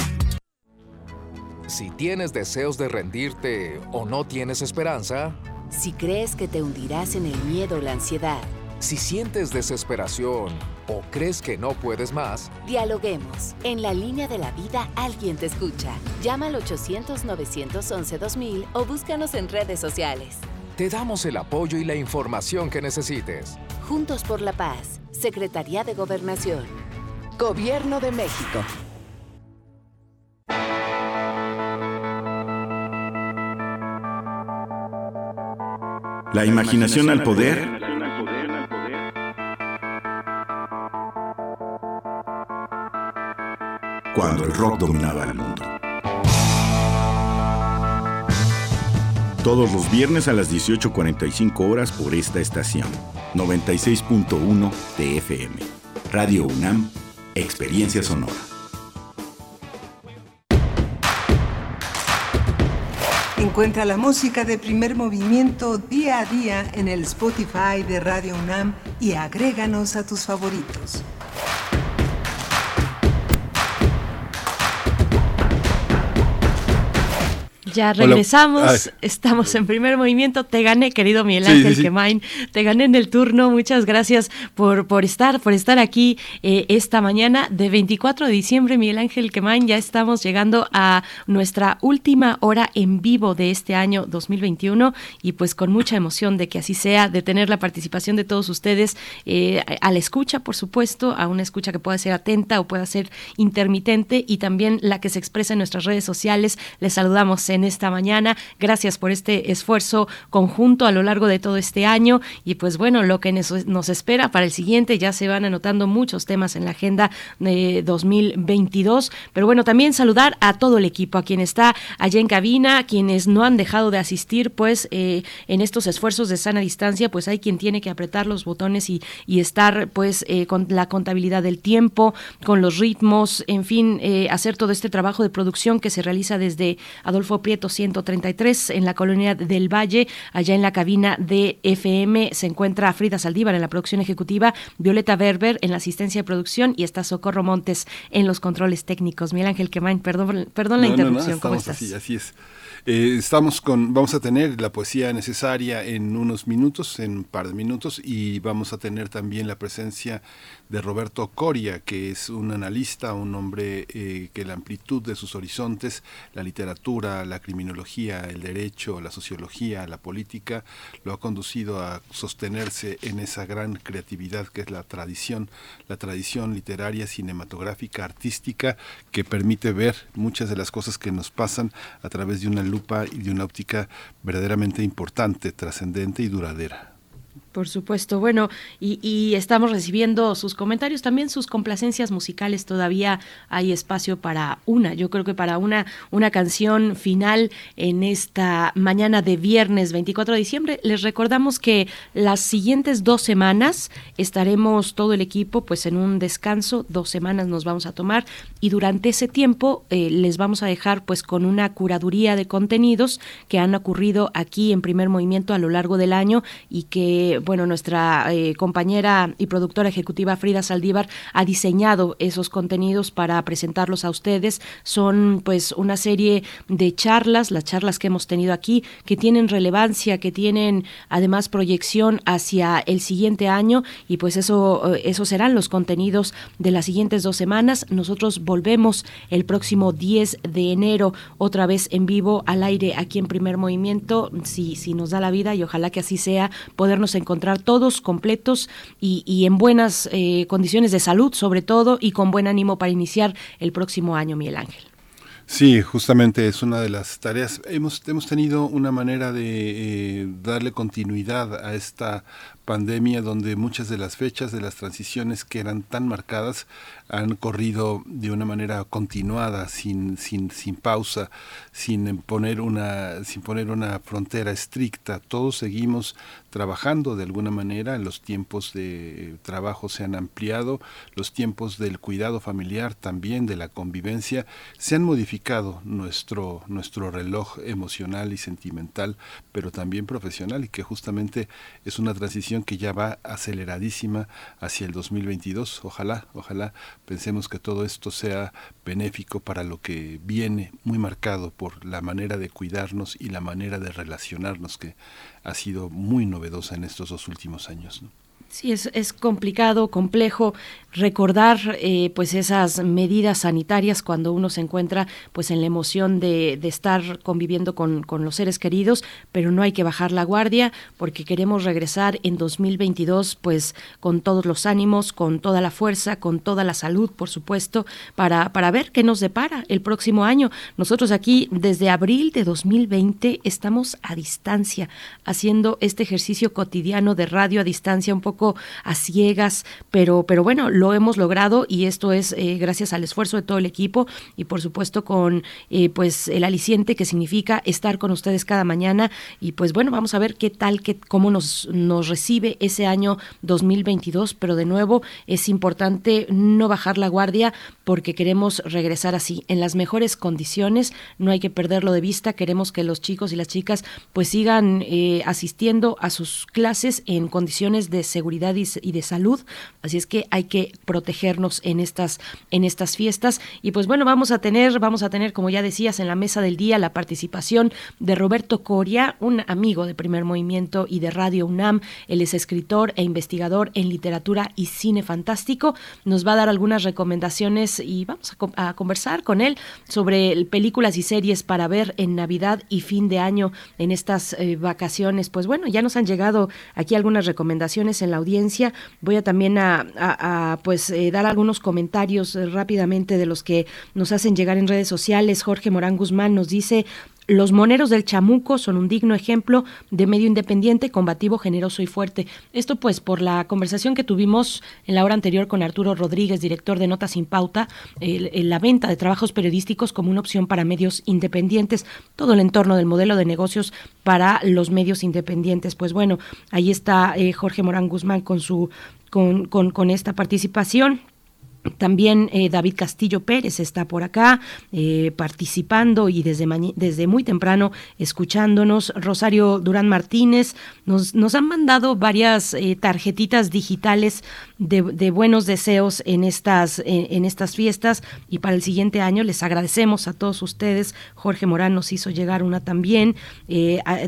Si tienes deseos de rendirte o no tienes esperanza, si crees que te hundirás en el miedo o la ansiedad, si sientes desesperación o crees que no puedes más, dialoguemos. En la línea de la vida alguien te escucha. Llama al 800-911-2000 o búscanos en redes sociales. Te damos el apoyo y la información que necesites. Juntos por la Paz, Secretaría de Gobernación. Gobierno de México. La imaginación al poder. Cuando el rock dominaba el mundo. Todos los viernes a las 18.45 horas por esta estación. 96.1 TFM. Radio UNAM, Experiencia Sonora. Encuentra la música de primer movimiento día a día en el Spotify de Radio UNAM y agréganos a tus favoritos. Ya regresamos, estamos en primer movimiento. Te gané, querido Miguel Ángel Quemain, te gané en el turno. Muchas gracias por, por estar, por estar aquí eh, esta mañana de 24 de diciembre, Miguel Ángel Quemain. Ya estamos llegando a nuestra última hora en vivo de este año 2021 y pues con mucha emoción de que así sea, de tener la participación de todos ustedes eh, a la escucha, por supuesto, a una escucha que pueda ser atenta o pueda ser intermitente y también la que se expresa en nuestras redes sociales. Les saludamos en esta mañana. Gracias por este esfuerzo conjunto a lo largo de todo este año y pues bueno, lo que nos espera para el siguiente, ya se van anotando muchos temas en la agenda de 2022, pero bueno, también saludar a todo el equipo, a quien está allá en cabina, quienes no han dejado de asistir pues eh, en estos esfuerzos de sana distancia, pues hay quien tiene que apretar los botones y, y estar pues eh, con la contabilidad del tiempo, con los ritmos, en fin, eh, hacer todo este trabajo de producción que se realiza desde Adolfo Prieto 133 en la colonia del Valle, allá en la cabina de FM se encuentra Frida Saldívar en la producción ejecutiva, Violeta Berber en la asistencia de producción y está Socorro Montes en los controles técnicos. Miguel Ángel Quemain, perdón, perdón la interrupción, ¿cómo estás? Así, así es. Eh, estamos con, vamos a tener la poesía necesaria en unos minutos, en un par de minutos, y vamos a tener también la presencia de Roberto Coria, que es un analista, un hombre eh, que la amplitud de sus horizontes, la literatura, la criminología, el derecho, la sociología, la política, lo ha conducido a sostenerse en esa gran creatividad que es la tradición, la tradición literaria, cinematográfica, artística, que permite ver muchas de las cosas que nos pasan a través de una lupa y de una óptica verdaderamente importante, trascendente y duradera. Por supuesto, bueno, y, estamos recibiendo sus comentarios, también sus complacencias musicales, todavía hay espacio para una, yo creo que para una, una canción final en esta mañana de viernes 24 de diciembre. Les recordamos que las siguientes dos semanas estaremos todo el equipo pues en un descanso, dos semanas nos vamos a tomar y durante ese tiempo eh, les vamos a dejar pues con una curaduría de contenidos que han ocurrido aquí en primer movimiento a lo largo del año y que bueno, nuestra eh, compañera y productora ejecutiva Frida Saldívar ha diseñado esos contenidos para presentarlos a ustedes. Son pues una serie de charlas, las charlas que hemos tenido aquí, que tienen relevancia, que tienen además proyección hacia el siguiente año y pues eso, eh, esos serán los contenidos de las siguientes dos semanas. Nosotros volvemos el próximo 10 de enero otra vez en vivo al aire aquí en primer movimiento, si, si nos da la vida y ojalá que así sea, podernos encontrar encontrar todos completos y, en buenas eh, condiciones de salud, sobre todo, y con buen ánimo para iniciar el próximo año, Miguel Ángel. Sí, justamente es una de las tareas. Hemos, hemos tenido una manera de eh, darle continuidad a esta pandemia donde muchas de las fechas de las transiciones que eran tan marcadas han corrido de una manera continuada, sin, sin, sin pausa, sin poner una, sin poner una frontera estricta. Todos seguimos trabajando de alguna manera, los tiempos de trabajo se han ampliado, los tiempos del cuidado familiar también, de la convivencia, se han modificado nuestro, nuestro reloj emocional y sentimental, pero también profesional, y que justamente es una transición que ya va aceleradísima hacia el 2022. Ojalá, ojalá pensemos que todo esto sea benéfico para lo que viene, muy marcado por la manera de cuidarnos y la manera de relacionarnos que ha sido muy novedosa en estos dos últimos años. Sí, es, es complicado, complejo recordar eh, pues esas medidas sanitarias cuando uno se encuentra pues en la emoción de, de estar conviviendo con, con, los seres queridos, pero no hay que bajar la guardia porque queremos regresar en 2022 pues con todos los ánimos, con toda la fuerza, con toda la salud, por supuesto, para, para ver qué nos depara el próximo año. Nosotros aquí desde abril de 2020 estamos a distancia haciendo este ejercicio cotidiano de radio a distancia un poco a ciegas, pero, pero bueno, lo hemos logrado y esto es eh, gracias al esfuerzo de todo el equipo y por supuesto con eh, pues el aliciente que significa estar con ustedes cada mañana. Y pues bueno, vamos a ver qué tal, qué, cómo nos, nos recibe ese año 2022, pero de nuevo es importante no bajar la guardia porque queremos regresar así, en las mejores condiciones, no hay que perderlo de vista, queremos que los chicos y las chicas pues sigan eh, asistiendo a sus clases en condiciones de seguridad y de salud, así es que hay que protegernos en estas en estas fiestas. Y pues bueno vamos a tener vamos a tener como ya decías en la mesa del día la participación de Roberto Coria un amigo de Primer Movimiento y de Radio UNAM. Él es escritor e investigador en literatura y cine fantástico. Nos va a dar algunas recomendaciones y vamos a, conversar con él sobre películas y series para ver en Navidad y fin de año en estas eh, vacaciones. Pues bueno ya nos han llegado aquí algunas recomendaciones en la audiencia voy a también a, pues eh, dar algunos comentarios eh, rápidamente de los que nos hacen llegar en redes sociales. Jorge Morán Guzmán nos dice, los moneros del chamuco son un digno ejemplo de medio independiente, combativo, generoso y fuerte. Esto pues por la conversación que tuvimos en la hora anterior con Arturo Rodríguez, director de Notas sin Pauta, la venta de trabajos periodísticos como una opción para medios independientes, todo el entorno del modelo de negocios para los medios independientes. Pues bueno, ahí está eh, Jorge Morán Guzmán con su con, con esta participación. También eh, David Castillo Pérez está por acá eh, participando y desde, desde muy temprano escuchándonos. Rosario Durán Martínez nos, nos han mandado varias eh, tarjetitas digitales de, buenos deseos en estas, en, estas fiestas y para el siguiente año les agradecemos a todos ustedes. Jorge Morán nos hizo llegar una también.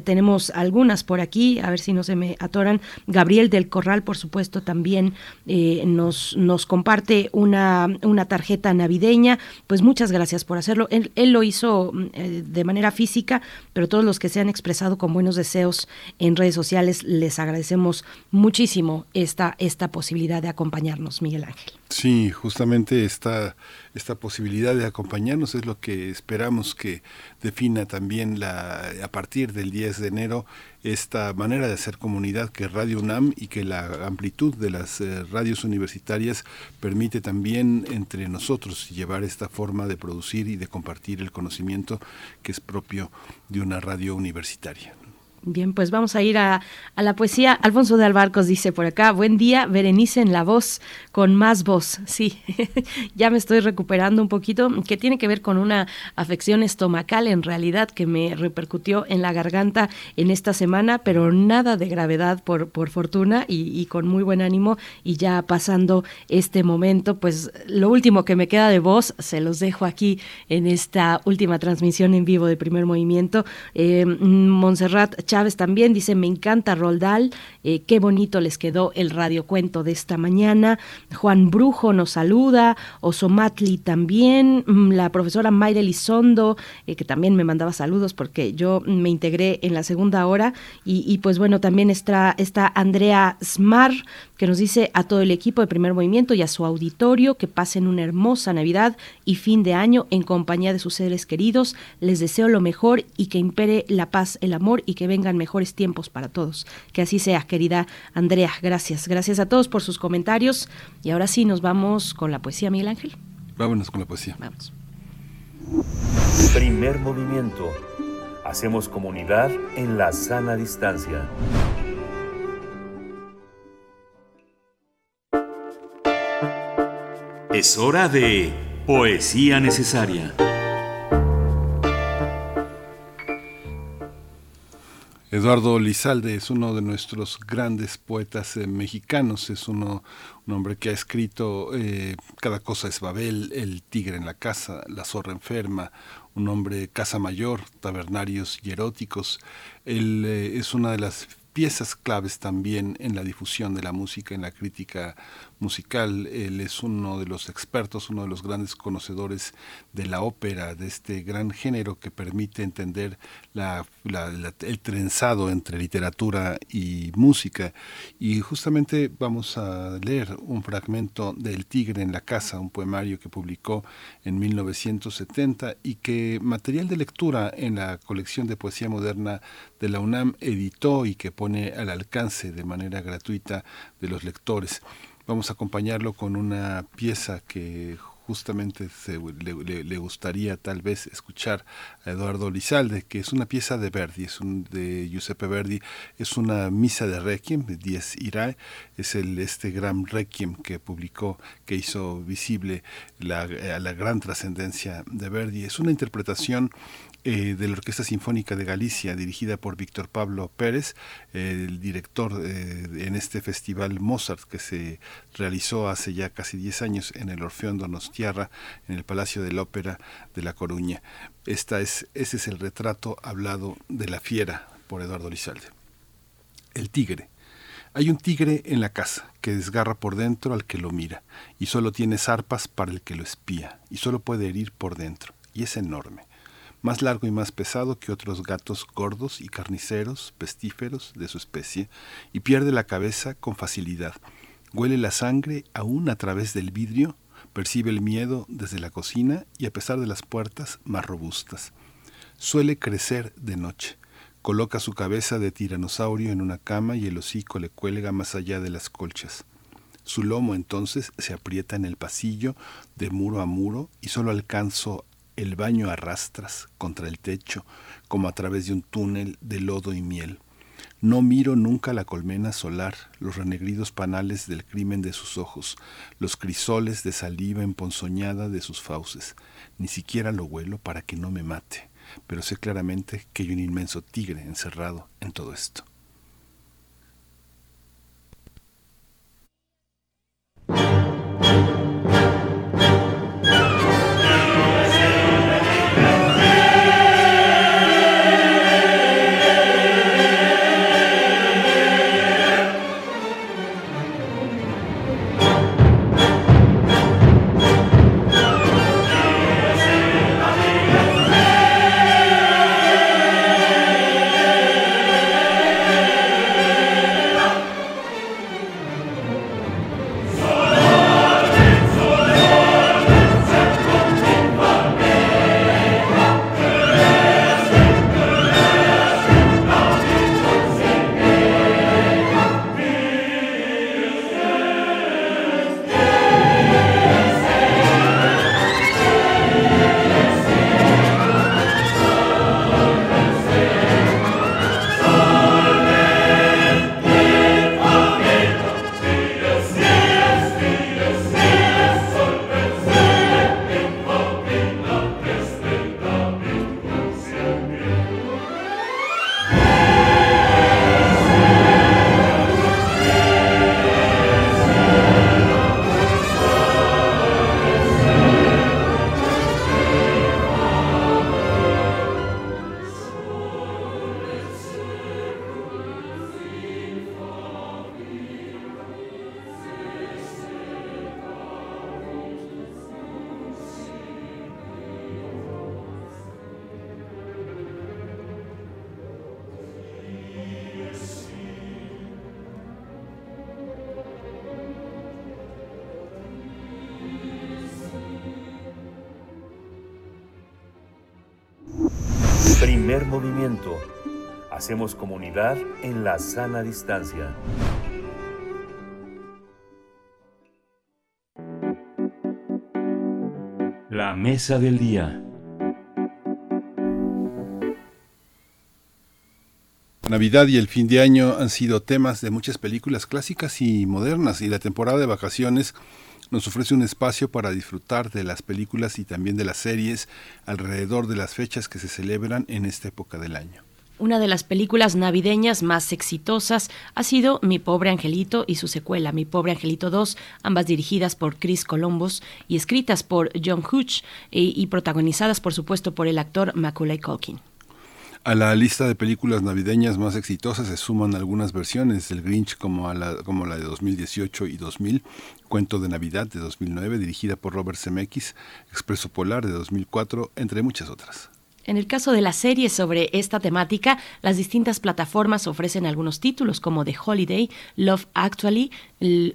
tenemos algunas por aquí, a ver si no se me atoran. Gabriel del Corral, por supuesto, también nos, nos comparte un una, tarjeta navideña. Pues muchas gracias por hacerlo. Él, lo hizo mm, eh, de manera física, pero todos los que se han expresado con buenos deseos en redes sociales, les agradecemos muchísimo esta, esta posibilidad de acompañarnos, Miguel Ángel. Sí, justamente esta, esta posibilidad de acompañarnos es lo que esperamos que defina también la, a partir del 10 de enero esta manera de hacer comunidad que Radio UNAM y que la amplitud de las eh, radios universitarias permite también entre nosotros llevar esta forma de producir y de compartir el conocimiento que es propio de una radio universitaria. Bien, pues vamos a ir a, la poesía. Alfonso de Albarcos dice por acá, buen día, Berenice en la voz, con más voz. Sí, <laughs> ya me estoy recuperando un poquito, que tiene que ver con una afección estomacal en realidad que me repercutió en la garganta en esta semana, pero nada de gravedad por, por fortuna y, con muy buen ánimo. Y ya pasando este momento, pues lo último que me queda de voz se los dejo aquí en esta última transmisión en vivo de primer movimiento. Eh, Montserrat También dice, me encanta Roldal, eh, qué bonito les quedó el radiocuento de esta mañana. Juan Brujo nos saluda, Osomatli también, mm, la profesora Mayra Elizondo, eh, que también me mandaba saludos porque yo me integré en la segunda hora. Y, pues bueno, también está, está Andrea Smar, que nos dice a todo el equipo de Primer Movimiento y a su auditorio que pasen una hermosa Navidad y fin de año en compañía de sus seres queridos. Les deseo lo mejor y que impere la paz, el amor y que vengan mejores tiempos para todos. Que así sea, querida Andrea. Gracias. Gracias a todos por sus comentarios. Y ahora sí, nos vamos con la poesía, Miguel Ángel. Vámonos con la poesía. Vamos. Primer movimiento. Hacemos comunidad en la sana distancia. Es hora de poesía necesaria. Eduardo Lizalde es uno de nuestros grandes poetas eh, mexicanos, es uno, un hombre que ha escrito eh, Cada cosa es Babel, El tigre en la casa, La zorra enferma, un hombre casa mayor, tabernarios y eróticos. Él eh, es una de las piezas claves también en la difusión de la música, en la crítica musical. Él es uno de los expertos, uno de los grandes conocedores de la ópera, de este gran género que permite entender el trenzado entre literatura y música. Y justamente vamos a leer un fragmento del Tigre en la Casa, un poemario que publicó en 1970 y que material de lectura en la colección de poesía moderna de la UNAM editó y que pone al alcance de manera gratuita de los lectores. Vamos a acompañarlo con una pieza que justamente le, gustaría tal vez escuchar a Eduardo Lizalde, que es una pieza de Verdi, es un, de Giuseppe Verdi, es una misa de Requiem, de Dies Irae, es el, este gran Requiem que publicó, que hizo visible la, la gran trascendencia de Verdi. Es una interpretación eh, de la Orquesta Sinfónica de Galicia, dirigida por Víctor Pablo Pérez, el director eh, en este festival Mozart que se realizó hace ya casi 10 años en el Orfeón Donostiarra, en el Palacio de la Ópera de La Coruña. Esta es, ese es el retrato hablado de la fiera por Eduardo Lizalde. El tigre. Hay un tigre en la casa que desgarra por dentro al que lo mira, y solo tiene zarpas para el que lo espía, y solo puede herir por dentro, y es enorme más largo y más pesado que otros gatos gordos y carniceros, pestíferos de su especie, y pierde la cabeza con facilidad. Huele la sangre aún a través del vidrio, percibe el miedo desde la cocina y a pesar de las puertas más robustas. Suele crecer de noche. Coloca su cabeza de tiranosaurio en una cama y el hocico le cuelga más allá de las colchas. Su lomo entonces se aprieta en el pasillo de muro a muro y solo alcanzo el baño arrastras contra el techo como a través de un túnel de lodo y miel. No miro nunca la colmena solar, los renegridos panales del crimen de sus ojos, los crisoles de saliva emponzoñada de sus fauces. Ni siquiera lo huelo para que no me mate, pero sé claramente que hay un inmenso tigre encerrado en todo esto. Primer movimiento. Hacemos comunidad en la sana distancia. La mesa del día. Navidad y el fin de año han sido temas de muchas películas clásicas y modernas y la temporada de vacaciones nos ofrece un espacio para disfrutar de las películas y también de las series alrededor de las fechas que se celebran en esta época del año. Una de las películas navideñas más exitosas ha sido Mi pobre angelito y su secuela, Mi pobre angelito 2, ambas dirigidas por Chris Columbus y escritas por John Hutch y, y protagonizadas por supuesto por el actor Macaulay Culkin. A la lista de películas navideñas más exitosas se suman algunas versiones del Grinch como, la, como la de 2018 y 2000, Cuento de Navidad de 2009 dirigida por Robert Zemeckis, Expreso Polar de 2004, entre muchas otras. En el caso de la serie sobre esta temática, las distintas plataformas ofrecen algunos títulos como The Holiday, Love Actually,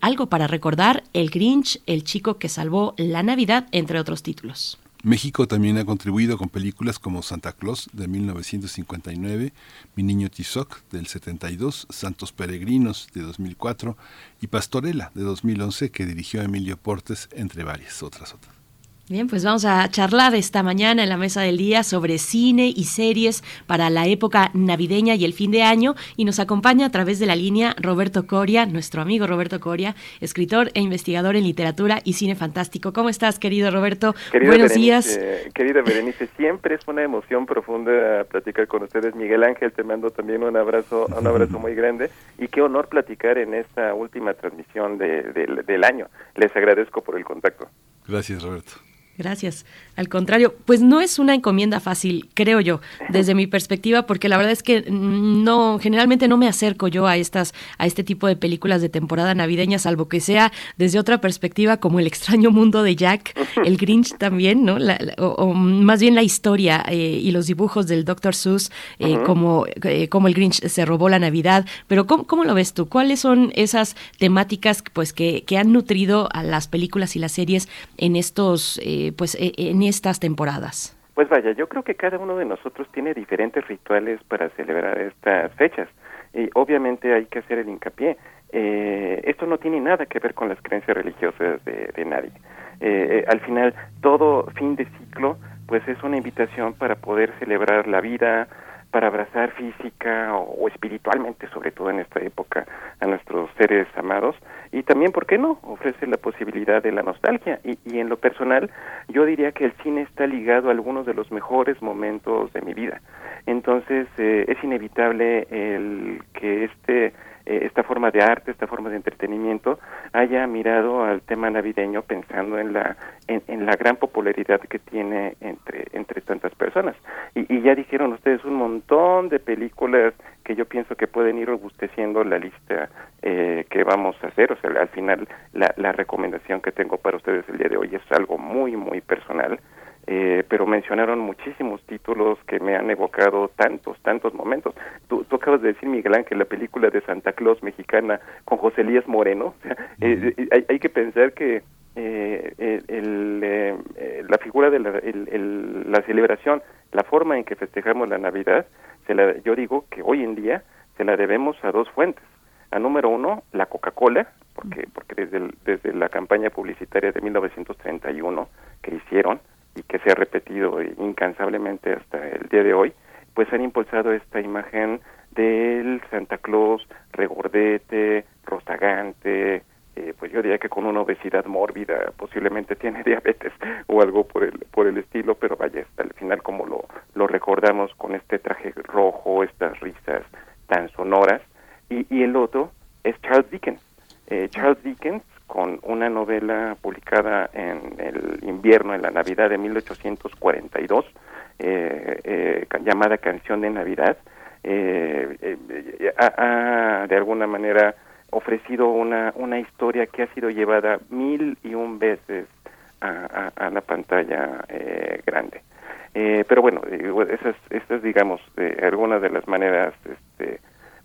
Algo para recordar, El Grinch, El chico que salvó la Navidad, entre otros títulos. México también ha contribuido con películas como Santa Claus de 1959, Mi niño Tizoc del 72, Santos Peregrinos de 2004 y Pastorela de 2011 que dirigió Emilio Portes, entre varias otras otras. Bien, pues vamos a charlar esta mañana en la mesa del día sobre cine y series para la época navideña y el fin de año y nos acompaña a través de la línea Roberto Coria, nuestro amigo Roberto Coria, escritor e investigador en literatura y cine fantástico. ¿Cómo estás, querido Roberto? Buenos días. Querida Berenice, siempre es una emoción profunda platicar con ustedes. Miguel Ángel, te mando también un abrazo, un abrazo muy grande y qué honor platicar en esta última transmisión del año. Les agradezco por el contacto. Gracias, Roberto. Gracias. Al contrario, pues no es una encomienda fácil, creo yo, desde mi perspectiva, porque la verdad es que no, generalmente no me acerco yo a estas, a este tipo de películas de temporada navideña, salvo que sea desde otra perspectiva, como el extraño mundo de Jack, el Grinch también, ¿no? o, más bien la historia eh, y los dibujos del Dr. Seuss, eh, como, eh, como el Grinch se robó la Navidad. Pero ¿cómo, ¿cómo, lo ves tú? ¿Cuáles son esas temáticas, pues, que, que han nutrido a las películas y las series en estos pues e, en estas temporadas? Pues vaya, yo creo que cada uno de nosotros tiene diferentes rituales para celebrar estas fechas y obviamente hay que hacer el hincapié. Eh, esto no tiene nada que ver con las creencias religiosas de, nadie. Eh, eh, al final, todo fin de ciclo, pues es una invitación para poder celebrar la vida, para abrazar física o, espiritualmente, sobre todo en esta época, a nuestros seres amados. Y también, ¿por qué no? Ofrece la posibilidad de la nostalgia. Y, en lo personal, yo diría que el cine está ligado a algunos de los mejores momentos de mi vida. Entonces, eh, es inevitable el que este eh, esta forma de arte, esta forma de entretenimiento, haya mirado al tema navideño pensando en la en, la gran popularidad que tiene entre entre tantas personas. Y, ya dijeron ustedes un montón de películas que yo pienso que pueden ir robusteciendo la lista eh, que vamos a hacer. O sea, al final la, la recomendación que tengo para ustedes el día de hoy es algo muy, muy personal eh, pero mencionaron muchísimos títulos que me han evocado tantos, tantos momentos. Tú, acabas de decir, Miguel Ángel, la película de Santa Claus mexicana con José Elías Moreno. <laughs> Eh, eh, hay, que pensar que el, la figura de la, la celebración, la forma en que festejamos la Navidad, se la, yo digo que hoy en día se la debemos a dos fuentes. A número uno, la Coca-Cola, porque, porque desde, desde la campaña publicitaria de 1931 que hicieron, y que se ha repetido incansablemente hasta el día de hoy, pues han impulsado esta imagen del Santa Claus regordete, rozagante, eh, pues yo diría que con una obesidad mórbida, posiblemente tiene <laughs> diabetes o algo por el, por el estilo, pero vaya, al final como lo, lo recordamos con este traje rojo, estas risas tan sonoras, y, y el otro es Charles Dickens. Eh, Charles Dickens con una novela publicada en el invierno, en la Navidad de 1842, eh, eh, llamada Canción de Navidad, eh, eh, ha, de alguna manera ofrecido una, una historia que ha sido llevada mil y un veces a, a, la pantalla grande. pero bueno, esas, estas digamos, algunas de las maneras este,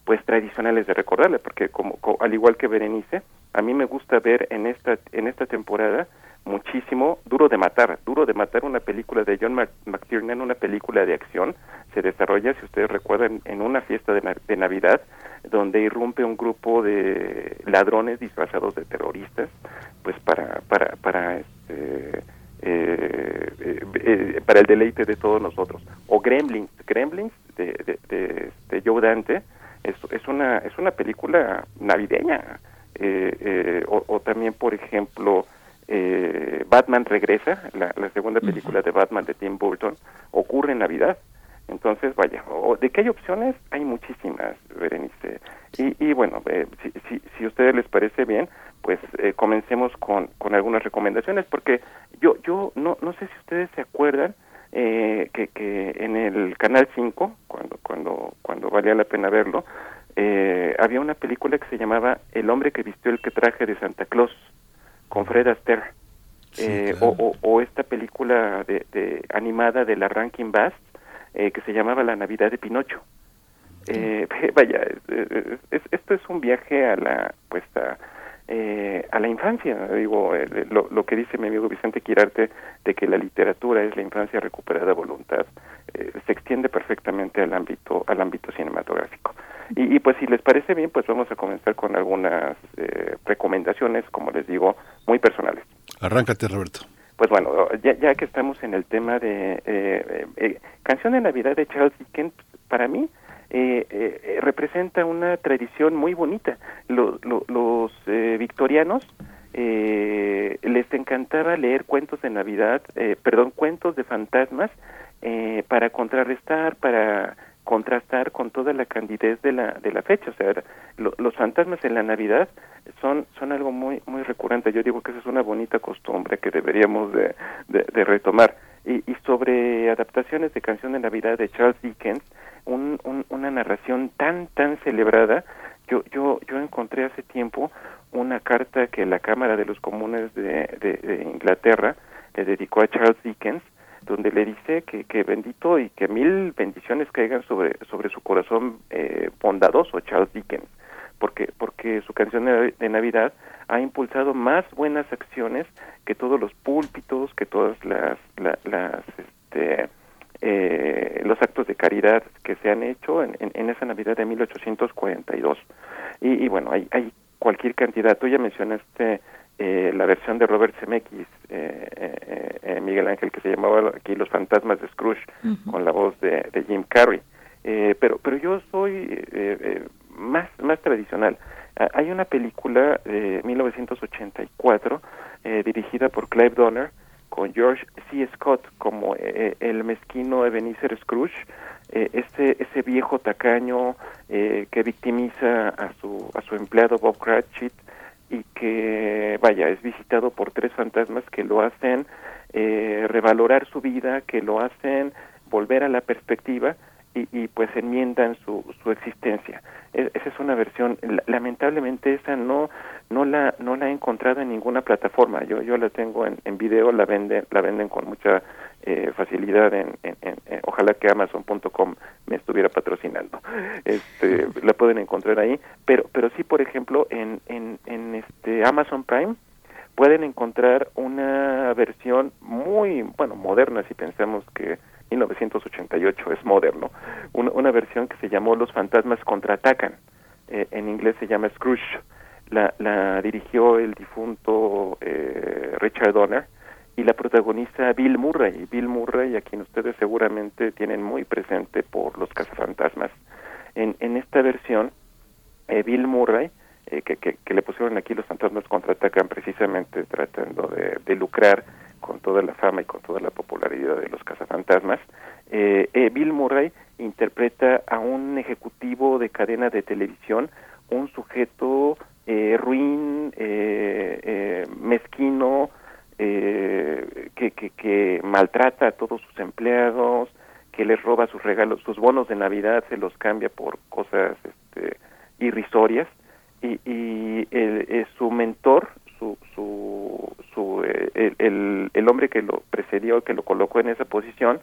pues tradicionales de recordarle, porque como, al igual que Berenice, a mí me gusta ver en esta en esta temporada muchísimo. Duro de matar, Duro de matar, una película de John McTiernan, una película de acción, se desarrolla, si ustedes recuerdan, en una fiesta de, de Navidad, donde irrumpe un grupo de ladrones disfrazados de terroristas, pues para, para, para este, eh, eh, eh, para el deleite de todos nosotros. O Gremlins, Gremlins de, de, de, Joe Dante, es, es, una, es una película navideña. o, o, también, por ejemplo, Batman regresa, la, la segunda película de Batman de Tim Burton, ocurre en Navidad. Entonces, vaya, ¿de qué hay opciones? Hay muchísimas, Berenice. Y, y bueno, si, si, si a ustedes les parece bien, pues eh, comencemos con, con algunas recomendaciones, porque yo, yo no, no sé si ustedes se acuerdan eh, que, que en el Canal 5, cuando, cuando, cuando valía la pena verlo, eh, había una película que se llamaba El hombre que vistió el que traje de Santa Claus, con Fred Astaire. o, o, esta película de, de, animada de la Rankin Bass que se llamaba La Navidad de Pinocho. <laughs> vaya, esto es un viaje a la pues a, eh, a la infancia. Digo, eh, lo, lo, que dice mi amigo Vicente Quirarte de que la literatura es la infancia recuperada a voluntad, eh, se extiende perfectamente al ámbito, al ámbito cinematográfico. Y, y, pues si les parece bien, pues vamos a comenzar con algunas recomendaciones, como les digo, muy personales. Arráncate, Roberto. Pues bueno, ya, ya que estamos en el tema de Canción de Navidad de Charles Dickens, para mí eh, eh, representa una tradición muy bonita. los eh, victorianos eh, les encantaba leer cuentos de Navidad, eh, perdón, cuentos de fantasmas para contrarrestar, para contrastar con toda la candidez de la de la fecha, o sea, los fantasmas en la Navidad son son algo muy muy recurrente. Yo digo que esa es una bonita costumbre que deberíamos de, de, retomar. Y, y, sobre adaptaciones de canción de Navidad de Charles Dickens, un, una narración tan tan celebrada. Yo yo yo encontré hace tiempo una carta que la Cámara de los Comunes de, de, Inglaterra le dedicó a Charles Dickens donde le dice que, que bendito y que mil bendiciones caigan sobre sobre su corazón eh, bondadoso Charles Dickens porque porque su canción de, Navidad ha impulsado más buenas acciones que todos los púlpitos que todas las las este eh, los actos de caridad que se han hecho en, en, esa Navidad de 1842. Y, y bueno, hay, hay cualquier cantidad. Tú ya mencionaste eh, la versión de Robert Zemeckis, eh, eh, eh, Miguel Ángel, que se llamaba aquí Los Fantasmas de Scrooge, con la voz de, de Jim Carrey. Eh, pero, pero yo soy más, más tradicional. Ah, hay una película de 1984 dirigida por Clive Donner, con George C. Scott como eh, el mezquino Ebenezer Scrooge, eh, ese, ese viejo tacaño eh, que victimiza a su, a su empleado Bob Cratchit y que, vaya, es visitado por tres fantasmas que lo hacen eh, revalorar su vida, que lo hacen volver a la perspectiva y, y pues enmiendan su, su existencia. E, esa es una versión, lamentablemente esa no no la no la he encontrado en ninguna plataforma. Yo yo la tengo en, en video la venden la venden con mucha eh, facilidad en, en, ojalá que Amazon.com me estuviera patrocinando. <laughs> Este <laughs> la pueden encontrar ahí. Pero pero sí por ejemplo en en, en este Amazon Prime pueden encontrar una versión muy bueno moderna si pensamos que 1988 es moderno una, versión que se llamó Los fantasmas contraatacan eh, en inglés se llama Scrooge la, la dirigió el difunto eh, Richard Donner y la protagoniza Bill Murray. Bill Murray, a quien ustedes seguramente tienen muy presente por Los Cazafantasmas. En, en esta versión, eh, Bill Murray, eh, que, que, que, le pusieron aquí Los Fantasmas contraatacan precisamente tratando de, de, lucrar con toda la fama y con toda la popularidad de Los Cazafantasmas, eh, eh, Bill Murray interpreta a un ejecutivo de cadena de televisión, un sujeto eh, ruin, mezquino, que, que, que maltrata a todos sus empleados, que les roba sus regalos, sus bonos de Navidad, se los cambia por cosas este, irrisorias. Y, y el, eh, su mentor, su, su, su eh, el, el, el, hombre que lo precedió, que lo colocó en esa posición,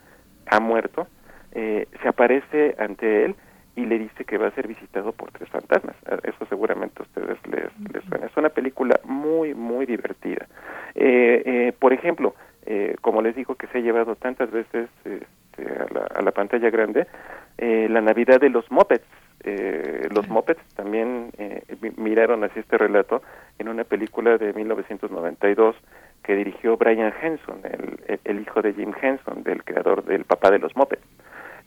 ha muerto, eh, se aparece ante él y le dice que va a ser visitado por tres fantasmas. Eso seguramente a ustedes les, les suena. Es una película muy, muy divertida. por ejemplo, como les digo que se ha llevado tantas veces este, a, la, a, la, pantalla grande, la Navidad de los Muppets. Los Muppets también miraron así este relato en una película de 1992 que dirigió Brian Henson, el, hijo de Jim Henson, del creador del papá de los Muppets.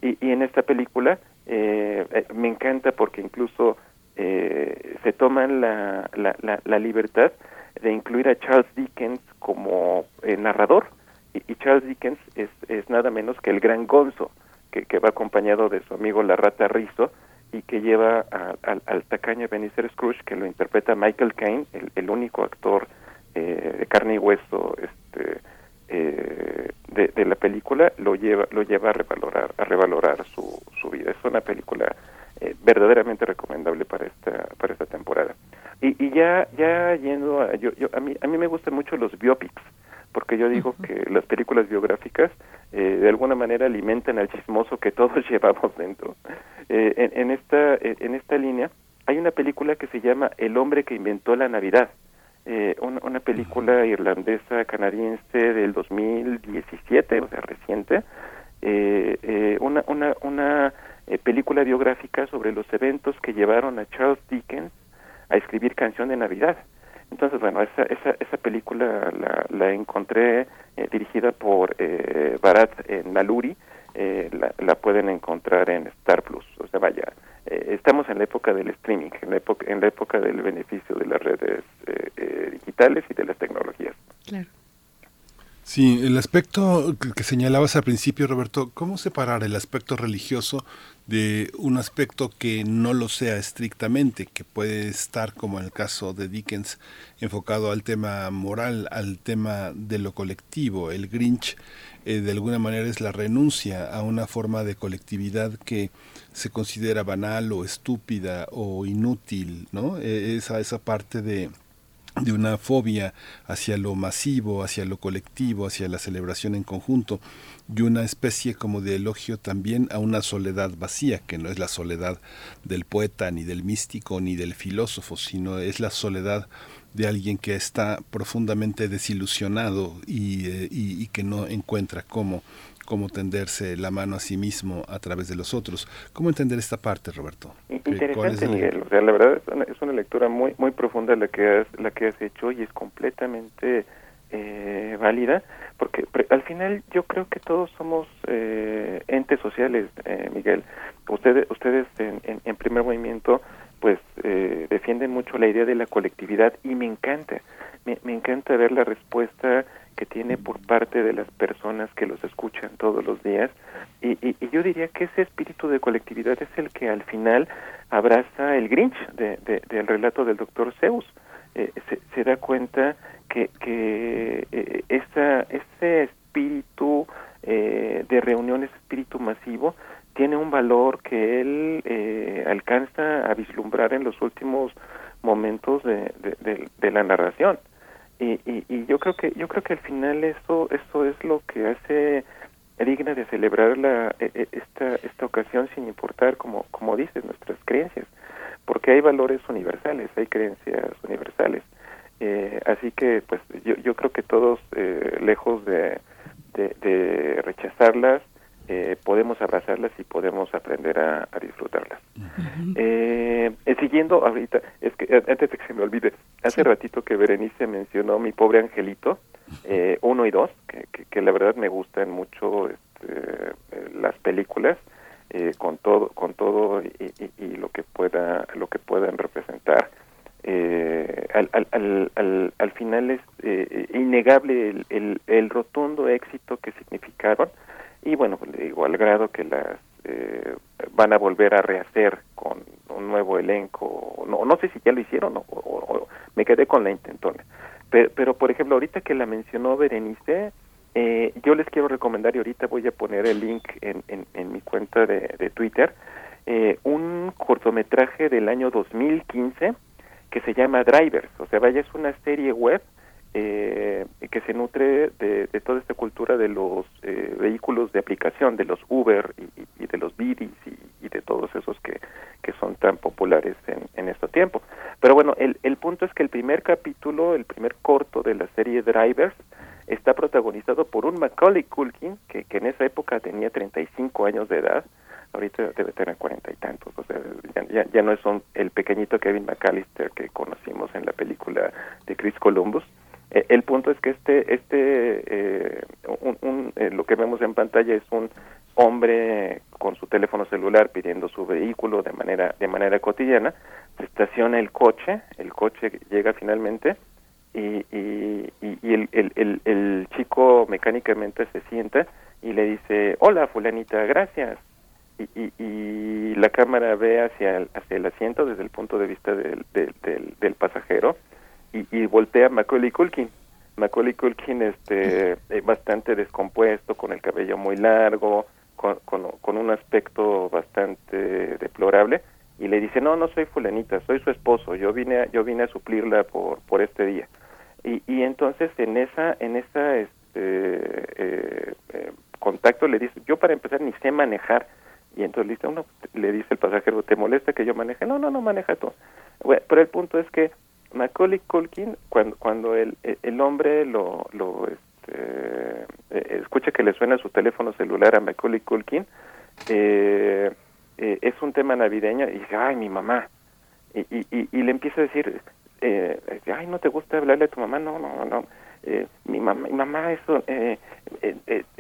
Y, en esta película eh, eh, me encanta porque incluso eh, se toman la, la, la, libertad de incluir a Charles Dickens como eh, narrador. Y, Charles Dickens es, es nada menos que el gran Gonzo, que, que va acompañado de su amigo la rata Rizzo y que lleva al tacaño Benicer Scrooge, que lo interpreta Michael Caine, el, el único actor eh, de carne y hueso este eh, de, de, la película lo lleva lo lleva a revalorar a revalorar su, su vida. Es una película eh, verdaderamente recomendable para esta para esta temporada. Y, y ya ya yendo a, yo, yo a mí a mí me gustan mucho los biopics porque yo digo que las películas biográficas eh, de alguna manera alimentan al chismoso que todos <laughs> llevamos dentro. Eh, en, en esta en esta línea hay una película que se llama El hombre que inventó la Navidad. Eh, una, una, película irlandesa canadiense del 2017, o sea, reciente, eh, eh, una, una, una eh, película biográfica sobre los eventos que llevaron a Charles Dickens a escribir Canción de Navidad. Entonces, bueno, esa, esa, esa película la, la encontré eh, dirigida por eh, Barat Naluri, eh, la, la, pueden encontrar en Star Plus. O sea, vaya, eh, estamos en la época del streaming, en la época, en la época del beneficio de las redes eh, eh, digitales y de las tecnologías. Claro. Sí, el aspecto que señalabas al principio, Roberto, ¿cómo separar el aspecto religioso de un aspecto que no lo sea estrictamente, que puede estar, como en el caso de Dickens, enfocado al tema moral, al tema de lo colectivo? El Grinch, eh, de alguna manera, es la renuncia a una forma de colectividad que se considera banal o estúpida o inútil, ¿no? E, esa, esa parte de de una fobia hacia lo masivo, hacia lo colectivo, hacia la celebración en conjunto y una especie como de elogio también a una soledad vacía, que no es la soledad del poeta, ni del místico, ni del filósofo, sino es la soledad de alguien que está profundamente desilusionado y, eh, y, y que no encuentra cómo cómo tenderse la mano a sí mismo a través de los otros. ¿Cómo entender esta parte, Roberto? Interesante, el... Miguel. O sea, la verdad es una, es una, lectura muy muy profunda la que has, la que has hecho y es completamente eh, válida, porque al final yo creo que todos somos eh, entes sociales, eh, Miguel. Ustedes, ustedes en, en, en primer movimiento pues eh, defienden mucho la idea de la colectividad y me encanta, me, me encanta ver la respuesta que tiene por parte de las personas que los escuchan todos los días. Y, yo diría que ese espíritu de colectividad es el que al final abraza el Grinch de, de, del relato del doctor Zeus eh, se, se, da cuenta que, que eh, esa, ese espíritu eh, de reunión ese espíritu masivo tiene un valor que él alcanza a vislumbrar en los últimos momentos de la narración y, y, y, yo creo que yo creo que al final eso eso es lo que hace digna de celebrar la esta esta ocasión sin importar como como dices nuestras creencias porque hay valores universales hay creencias universales. Eh, así que pues yo yo creo que todos eh, lejos de, de rechazarlas eh, podemos abrazarlas y podemos aprender a, a disfrutarlas. Uh -huh. eh, siguiendo ahorita, es que eh, antes de que se me olvide, hace sí. ratito que Berenice mencionó mi pobre angelito, eh, uno y dos, que, que, que, la verdad me gustan mucho este, las películas, eh, con todo, con todo y, y, y, lo que pueda, lo que puedan representar. Eh, al, al, al, al, al final es eh, innegable el, el, el rotundo éxito que significaron y bueno, pues le digo, al grado que las eh, van a volver a rehacer con un nuevo elenco, no, no sé si ya lo hicieron o, me quedé con la intentona, pero, por ejemplo, ahorita que la mencionó Berenice, eh, yo les quiero recomendar y ahorita voy a poner el link en, mi cuenta de, de Twitter, eh, un cortometraje del año 2015 que se llama Drivers, o sea, vaya, es una serie web eh, que se nutre de, toda esta cultura de los eh, vehículos de aplicación, de los Uber y, de los Bidis y, de todos esos que, que son tan populares en, en este tiempo. Pero bueno, el, el punto es que el primer capítulo, el primer corto de la serie Drivers, está protagonizado por un Macaulay Culkin, que, que en esa época tenía 35 años de edad, ahorita debe tener cuarenta y tantos, o sea, ya, ya, no es el pequeñito Kevin McAllister que conocimos en la película de Chris Columbus. Eh, el punto es que este, este, eh, un, eh, lo que vemos en pantalla es un hombre con su teléfono celular pidiendo su vehículo de manera, de manera cotidiana, se estaciona el coche, el coche llega finalmente y, y, y el, el, el, chico mecánicamente se sienta y le dice, hola fulanita, gracias, y, y, la cámara ve hacia el, hacia el asiento desde el punto de vista del, del, del, pasajero y, y, voltea a Macaulay Culkin. Macaulay Culkin este, eh, bastante descompuesto, con el cabello muy largo, con, con, un aspecto bastante deplorable y le dice, no, no soy fulanita, soy su esposo, yo vine a, yo vine a suplirla por, por este día. Y, y entonces en esa, en esa este, eh, eh, contacto le dice, yo para empezar ni sé manejar, y entonces le dice, uno, le dice el pasajero, ¿te molesta que yo maneje? No, no, no, maneja tú. Bueno, pero el punto es que Macaulay Culkin, cuando, cuando el, el hombre lo, lo este, eh, escucha que le suena su teléfono celular a Macaulay Culkin, eh, eh, es un tema navideño y dice, ay, mi mamá. Y, y, le empieza a decir, eh, ay, ¿no te gusta hablarle a tu mamá? No, no, no. Eh, mi mamá, mi mamá eso, eh,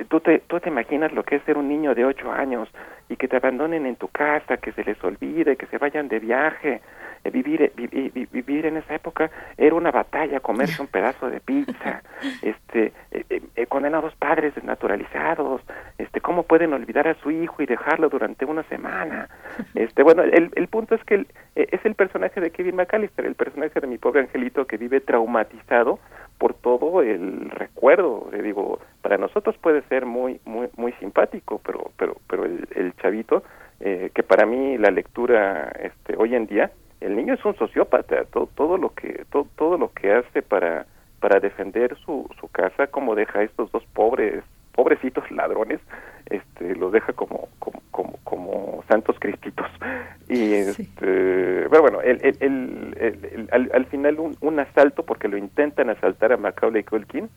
tú, te, tú te imaginas lo que es ser un niño de ocho años y que te abandonen en tu casa, que se les olvide, que se vayan de viaje, eh, vivir, eh, vivir en esa época era una batalla, comerse un pedazo de pizza, <laughs> este, eh, condenados padres desnaturalizados, este, cómo pueden olvidar a su hijo y dejarlo durante una semana, <laughs> este, bueno, el, el punto es que es el personaje de Kevin McAllister, el personaje de mi pobre angelito que vive traumatizado por todo el recuerdo, le digo, para nosotros puede ser muy, muy, muy simpático, pero, pero, pero el, el chavito, que para mí la lectura, este, hoy en día el niño es un sociópata, todo, todo lo que todo, todo lo que hace para para defender su, su casa, como deja a estos dos pobres pobrecitos ladrones, este los deja como como como, como santos cristitos. Y este pero bueno el, el, el, al, al, final un, un, asalto porque lo intentan asaltar a Macaulay Culkin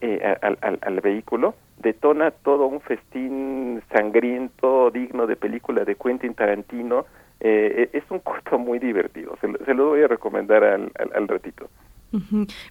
eh, al, al, al, vehículo detona todo un festín sangriento digno de película de Quentin Tarantino eh, es un corto muy divertido, se, se lo voy a recomendar al, al, al ratito.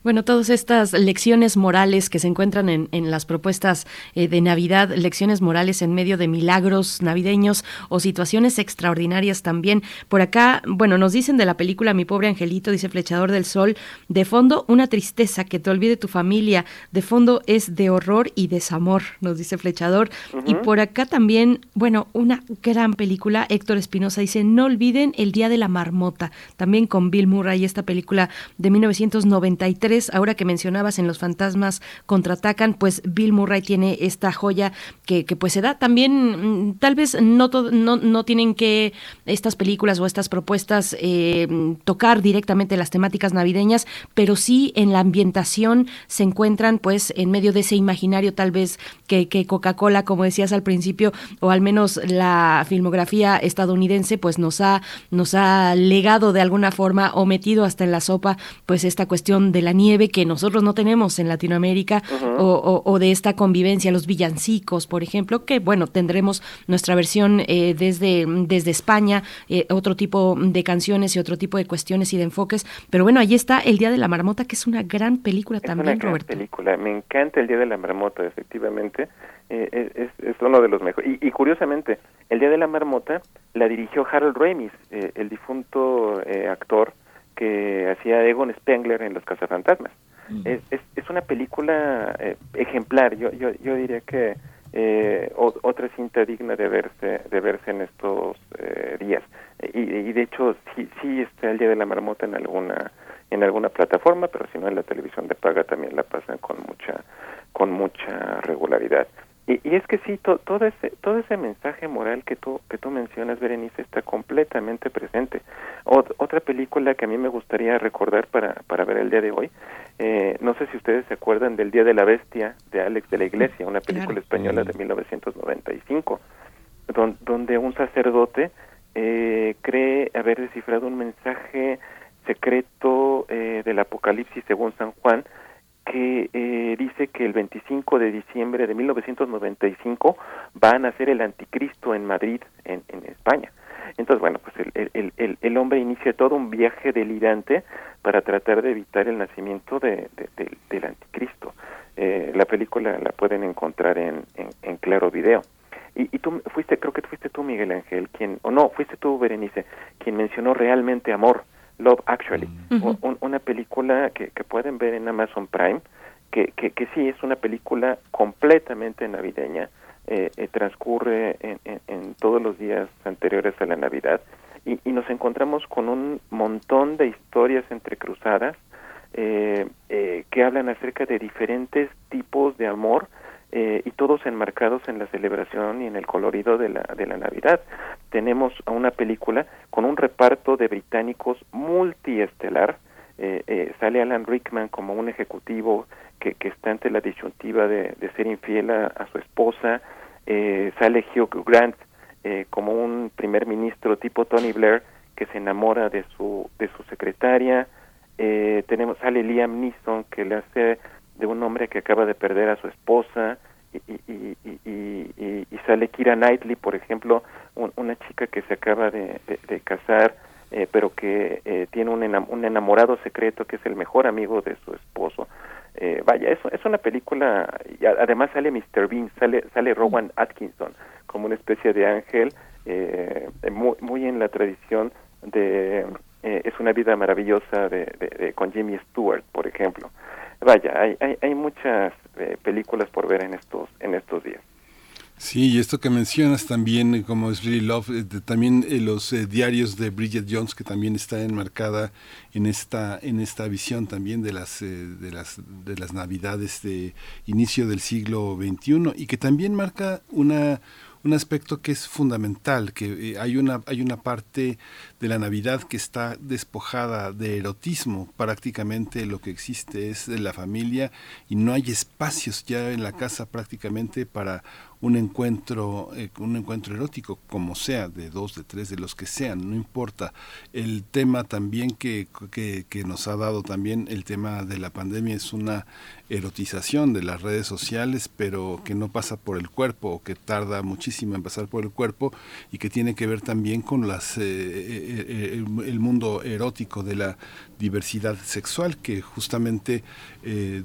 Bueno, todas estas lecciones morales que se encuentran en, en las propuestas eh, de Navidad, lecciones morales en medio de milagros navideños o situaciones extraordinarias también. Por acá, bueno, nos dicen de la película Mi pobre angelito, dice Flechador del Sol, de fondo una tristeza, que te olvide tu familia, de fondo es de horror y desamor, nos dice Flechador. Y por acá también, bueno, una gran película, Héctor Espinosa dice, no olviden El Día de la Marmota, también con Bill Murray, esta película de 1990 93, ahora que mencionabas en Los Fantasmas Contraatacan, pues Bill Murray tiene esta joya que, pues se da. También, mm, tal vez no, no, no tienen que estas películas o estas propuestas eh, tocar directamente las temáticas navideñas, pero sí en la ambientación se encuentran pues en medio de ese imaginario tal vez que, que Coca-Cola, como decías al principio, o al menos la filmografía estadounidense, pues nos ha, nos ha legado de alguna forma o metido hasta en la sopa pues esta cuestión de la nieve que nosotros no tenemos en Latinoamérica o, de esta convivencia, los villancicos, por ejemplo, que bueno, tendremos nuestra versión eh, desde, desde España, eh, otro tipo de canciones y otro tipo de cuestiones y de enfoques, pero bueno, ahí está El Día de la Marmota, que es una gran película también, una gran película, me encanta El Día de la Marmota, efectivamente, eh, es, es, uno de los mejores. Y, curiosamente, El Día de la Marmota la dirigió Harold Ramis, el difunto actor que hacía Egon Spengler en Los Cazafantasmas. Mm. Es, es, es, una película eh, ejemplar, yo, yo, yo diría que eh, otra cinta digna de verse de verse en estos eh, días y, y, de hecho sí sí está el día de la marmota en alguna en alguna plataforma pero si no en la televisión de paga también la pasan con mucha con mucha regularidad y, y, es que sí, todo ese todo ese mensaje moral que tú que tú mencionas, Berenice, está completamente presente. otra película que a mí me gustaría recordar para para ver el día de hoy Eh, no sé si ustedes se acuerdan del Día de la Bestia de Alex de la Iglesia, una película española de 1995, donde un sacerdote eh, cree haber descifrado un mensaje secreto eh, del Apocalipsis según San Juan, que eh, dice que el 25 de diciembre de 1995 va a nacer el anticristo en Madrid, en, España. Entonces, bueno, pues el, hombre inicia todo un viaje delirante para tratar de evitar el nacimiento de, del anticristo. Eh, la película la pueden encontrar en, en, Claro Video. Y, y, tú fuiste, creo que fuiste tú, Miguel Ángel, quien, o no, fuiste tú, Berenice, quien mencionó realmente amor, Love Actually, una película que, que pueden ver en Amazon Prime, que, que, que sí es una película completamente navideña, eh, eh, transcurre en, en, todos los días anteriores a la Navidad. Y, y, nos encontramos con un montón de historias entrecruzadas eh, eh, que hablan acerca de diferentes tipos de amor eh, y todos enmarcados en la celebración y en el colorido de la, de la Navidad. Tenemos a una película con un reparto de británicos multiestelar, eh, eh, sale Alan Rickman como un ejecutivo que, que está ante la disyuntiva de, de ser infiel a, a su esposa, eh, sale Hugh Grant eh, como un primer ministro tipo Tony Blair que se enamora de su de su secretaria, eh, tenemos sale Liam Neeson que le hace de un hombre que acaba de perder a su esposa y, y, y, y, sale Kira Knightley, por ejemplo, una chica que se acaba de, casar eh, pero que eh, tiene un, un, enamorado secreto que es el mejor amigo de su esposo. Eh, vaya, eso es una película, y además sale Mr. Bean, sale, sale Rowan Atkinson como una especie de ángel, eh, muy, muy en la tradición de Es una vida maravillosa de, de, con Jimmy Stewart, por ejemplo. Vaya, hay, hay, hay muchas películas por ver en estos, en estos días. Sí, y esto que mencionas también, eh, como es Really Love, eh, también eh, los diarios de Bridget Jones, que también está enmarcada en esta, en esta visión también de las, de las, de las navidades de inicio del siglo XXI, y que también marca una, un aspecto que es fundamental, que hay una, hay una parte de la Navidad que está despojada de erotismo. Prácticamente lo que existe es la familia y no hay espacios ya en la casa prácticamente para un encuentro, eh, un encuentro erótico, como sea, de dos, de tres, de los que sean, no importa. El tema también que, que, que nos ha dado también el tema de la pandemia es una erotización de las redes sociales, pero que no pasa por el cuerpo, o que tarda muchísimo en pasar por el cuerpo, y que tiene que ver también con las, eh, eh, el, mundo erótico de la diversidad sexual, que justamente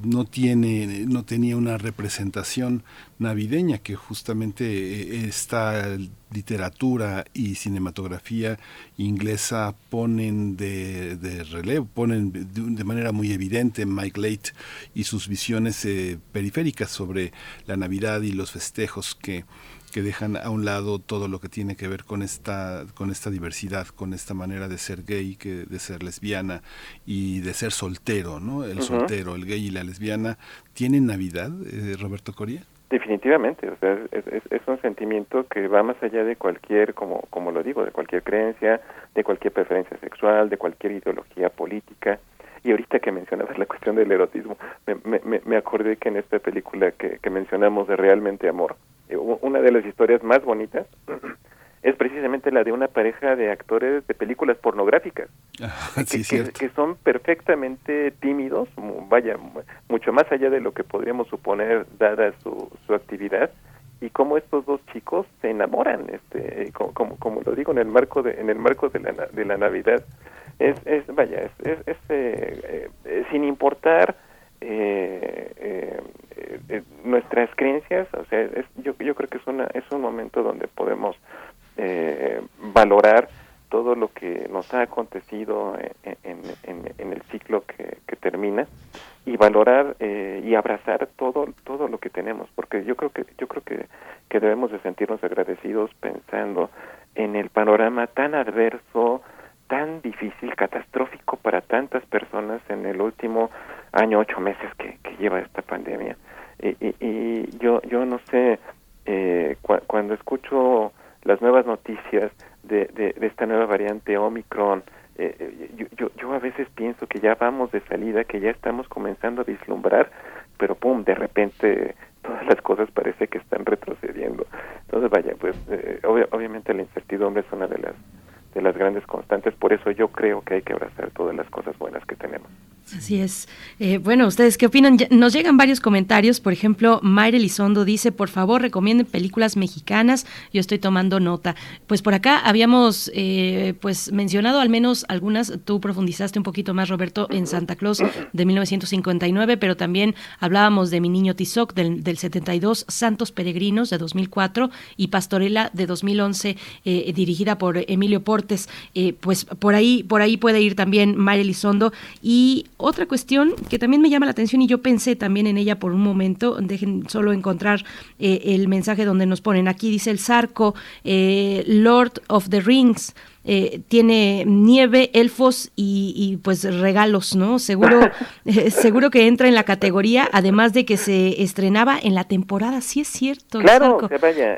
no, tiene, no tenía una representación navideña, que justamente eh, esta literatura y cinematografía inglesa ponen de, de relevo, ponen de, manera muy evidente Mike Late y sus visiones eh, periféricas sobre la Navidad y los festejos que que dejan a un lado todo lo que tiene que ver con esta con esta diversidad, con esta manera de ser gay, que de ser lesbiana y de ser soltero, ¿no? El uh -huh. soltero, el gay y la lesbiana tienen Navidad, eh, Roberto Coria. Definitivamente, o sea, es, es, un sentimiento que va más allá de cualquier, como, como lo digo, de cualquier creencia, de cualquier preferencia sexual, de cualquier ideología política. Y ahorita que mencionabas la cuestión del erotismo, me, me, me acordé que en esta película que, que mencionamos de Realmente Amor, eh, una de las historias más bonitas es precisamente la de una pareja de actores de películas pornográficas. Ah, <laughs> sí, que, que, que, son perfectamente tímidos, vaya, mucho más allá de lo que podríamos suponer dada su, su actividad y cómo estos dos chicos se enamoran, este, como, como, como lo digo en el marco de en el marco de la, de la Navidad, es, es vaya, es, es, es eh, eh, sin importar eh, eh, eh, nuestras creencias, o sea, es, yo, yo creo que es una es un momento donde podemos eh, valorar todo lo que nos ha acontecido en, en, en, el ciclo que, que, termina y valorar eh, y abrazar todo todo lo que tenemos porque yo creo que yo creo que, que debemos de sentirnos agradecidos pensando en el panorama tan adverso tan difícil catastrófico para tantas personas en el último año ocho meses que, que lleva esta pandemia. Y, y, y yo yo no sé eh, cu cuando escucho las nuevas noticias de, de, esta nueva variante Omicron yo, yo, yo a veces pienso que ya vamos de salida, que ya estamos comenzando a vislumbrar, pero pum, de repente todas las cosas parece que están retrocediendo. Entonces, vaya, pues obviamente la incertidumbre es una de las de las grandes constantes, por eso yo creo que hay que abrazar todas las cosas buenas que tenemos. Así es. Eh, bueno, ¿ustedes qué opinan? Nos llegan varios comentarios. Por ejemplo, Mayre Elizondo dice, por favor, recomienden películas mexicanas. Yo estoy tomando nota. Pues por acá habíamos eh, pues mencionado al menos algunas. Tú profundizaste un poquito más, Roberto, en Santa Claus de 1959, pero también hablábamos de Mi Niño Tizoc del, del 72, Santos Peregrinos de 2004 y Pastorela de 2011, eh, dirigida por Emilio Portes. pues por ahí, por ahí puede ir también Mayre Elizondo. Y otra cuestión que también me llama la atención y yo pensé también en ella por un momento, dejen solo encontrar eh, el mensaje donde nos ponen, aquí dice el Zarco, eh, Lord of the Rings, eh, tiene nieve, elfos y, pues regalos, ¿no? Seguro, <laughs> seguro que entra en la categoría, además de que se estrenaba en la temporada, sí es cierto. Claro, vaya,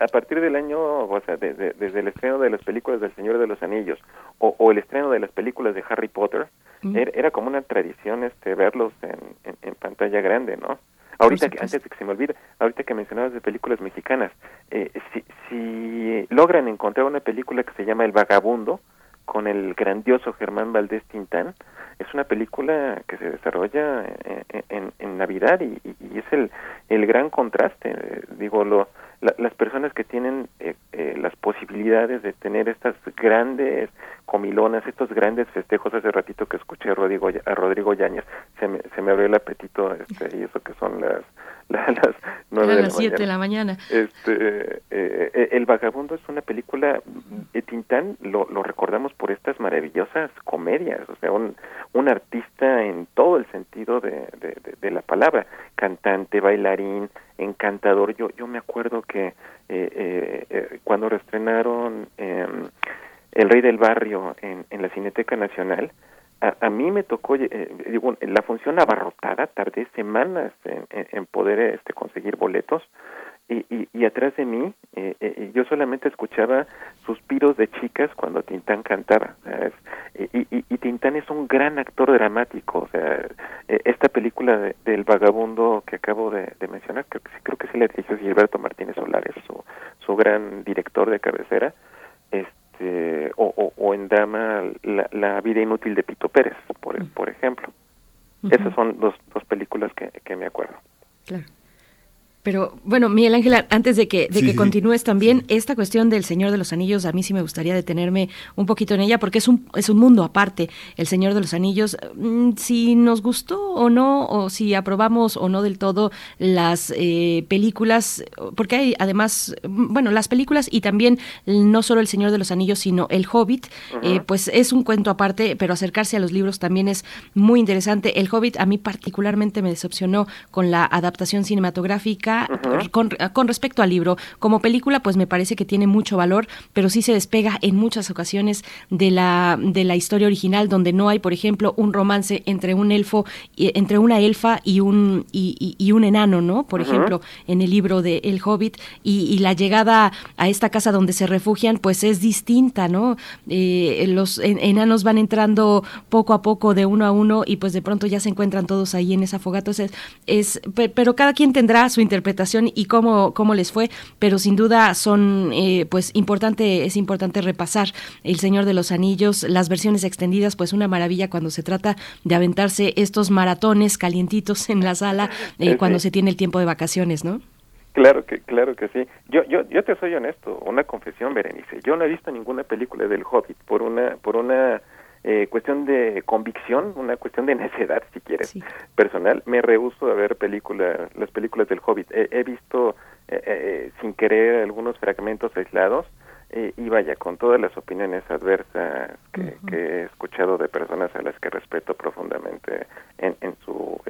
a partir del año, o sea, desde el estreno de las películas del Señor de los Anillos o el estreno de las películas de Harry Potter, era, como una tradición este verlos en, en, pantalla grande, ¿no? Ahorita, que, antes de que se me olvide, ahorita que mencionabas de películas mexicanas, eh, si, si logran encontrar una película que se llama El Vagabundo, con el grandioso Germán Valdés Tintán, es una película que se desarrolla en, en, Navidad y, y, es el, el gran contraste. Eh, digo, lo, las personas que tienen eh, eh, las posibilidades de tener estas grandes comilonas, estos grandes festejos, hace ratito que escuché a Rodrigo, a Rodrigo Yáñez, se me, se me abrió el apetito este, y eso que son las, <laughs> las, nueve de las siete de la mañana. Este, eh, el Vagabundo es una película, Tintán lo, lo recordamos por estas maravillosas comedias, o sea, un, un artista en todo el sentido de, de, de la palabra, cantante, bailarín, encantador. Yo, yo me acuerdo que eh, eh, eh, cuando reestrenaron em, El Rey del Barrio en, en la Cineteca Nacional, a, mí me tocó, digo, la función abarrotada, tardé semanas en, en poder este, conseguir boletos y, y, y atrás de mí eh, eh, yo solamente escuchaba suspiros de chicas cuando Tintán cantaba y, y, y, Tintán es un gran actor dramático o sea eh, esta película de, del vagabundo que acabo de, de mencionar creo que sí, creo que sí la dirigió Gilberto Martínez Solares su, su gran director de cabecera este o, o, o en Dama la, la, vida inútil de Pito Pérez por, por ejemplo. Esas son dos, dos películas que, que me acuerdo. Claro pero bueno, Miguel Ángel, antes de que, de que continúes también, esta cuestión del Señor de los Anillos, a mí sí me gustaría detenerme un poquito en ella, porque es un, es un mundo aparte, el Señor de los Anillos. Mm, si nos gustó o no, o si aprobamos o no del todo las eh, películas, porque hay además, mm, bueno, las películas y también no solo el Señor de los Anillos, sino el Hobbit, eh, pues es un cuento aparte, pero acercarse a los libros también es muy interesante. El Hobbit a mí particularmente me decepcionó con la adaptación cinematográfica con, respecto al libro. Como película, pues me parece que tiene mucho valor, pero sí se despega en muchas ocasiones de la, de la historia original, donde no hay, por ejemplo, un romance entre un elfo, entre una elfa y un, y, un enano, ¿no? Por ejemplo, en el libro de El Hobbit, y, la llegada a esta casa donde se refugian, pues es distinta, ¿no? Eh, los enanos van entrando poco a poco de uno a uno y pues de pronto ya se encuentran todos ahí en esa fogata. Entonces, es, pero cada quien tendrá su interpretación interpretación y cómo, cómo les fue, pero sin duda son, eh, pues, importante, es importante repasar El Señor de los Anillos, las versiones extendidas, pues una maravilla cuando se trata de aventarse estos maratones calientitos en la sala eh, cuando se tiene el tiempo de vacaciones, ¿no? Claro que, claro que sí. Yo, yo, yo te soy honesto, una confesión, Berenice. Yo no he visto ninguna película del Hobbit por una, por una eh, cuestión de convicción, una cuestión de <laughs> necedad, si quieres, personal. Me rehuso a ver película, las películas del Hobbit. He, visto eh, eh, sin querer algunos fragmentos aislados y vaya, con todas las opiniones adversas que, he escuchado de personas a las que respeto profundamente en, en su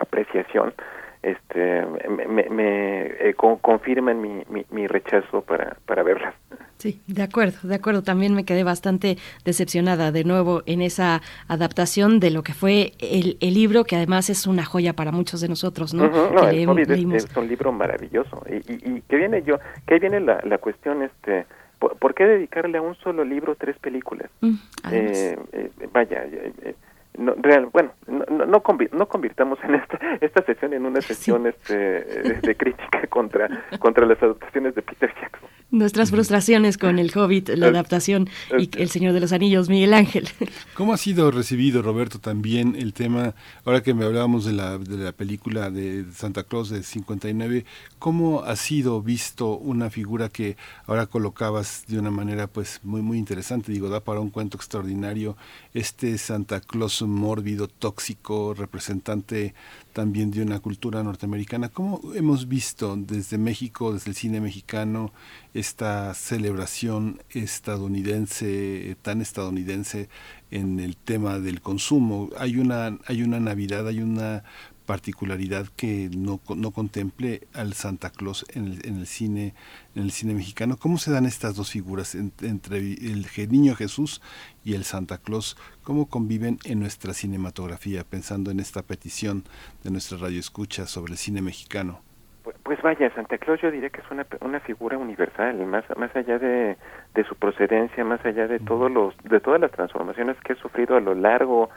apreciación, este, me, me confirman mi, mi, mi, rechazo para, para verlas. Sí, de acuerdo, de acuerdo. También me quedé bastante decepcionada de nuevo en esa adaptación de lo que fue el, el libro, que además es una joya para muchos de nosotros, ¿no? no el es, un libro maravilloso. Y, y, que viene yo, que viene la, la cuestión, este, ¿por, qué dedicarle a un solo libro tres películas? Mm, eh, eh, vaya, eh, no, real, bueno, no, no, no, convirtamos en esta, esta sesión en una sesión este, de, crítica <laughs> contra, contra las adaptaciones de Peter Jackson. Nuestras frustraciones con el Hobbit, la adaptación y El Señor de los Anillos, Miguel Ángel. <laughs> ¿Cómo ha sido recibido, Roberto, también el tema, ahora que me hablábamos de la, de la película de Santa Claus de 59, cómo ha sido visto una figura que ahora colocabas de una manera pues muy muy interesante, digo, da para un cuento extraordinario, este Santa Claus mórbido, tóxico, representante también de una cultura norteamericana. ¿Cómo hemos visto desde México, desde el cine mexicano, esta celebración estadounidense, tan estadounidense en el tema del consumo? Hay una, hay una Navidad, hay una particularidad que no, no contemple al Santa Claus en el, en el cine en el cine mexicano. ¿Cómo se dan estas dos figuras entre el niño Jesús y el Santa Claus? ¿Cómo conviven en nuestra cinematografía, pensando en esta petición de nuestra radio escucha sobre el cine mexicano? Pues, pues vaya, Santa Claus yo diría que es una, una figura universal, más, más allá de, de su procedencia, más allá de todos los de todas las transformaciones que ha sufrido a lo largo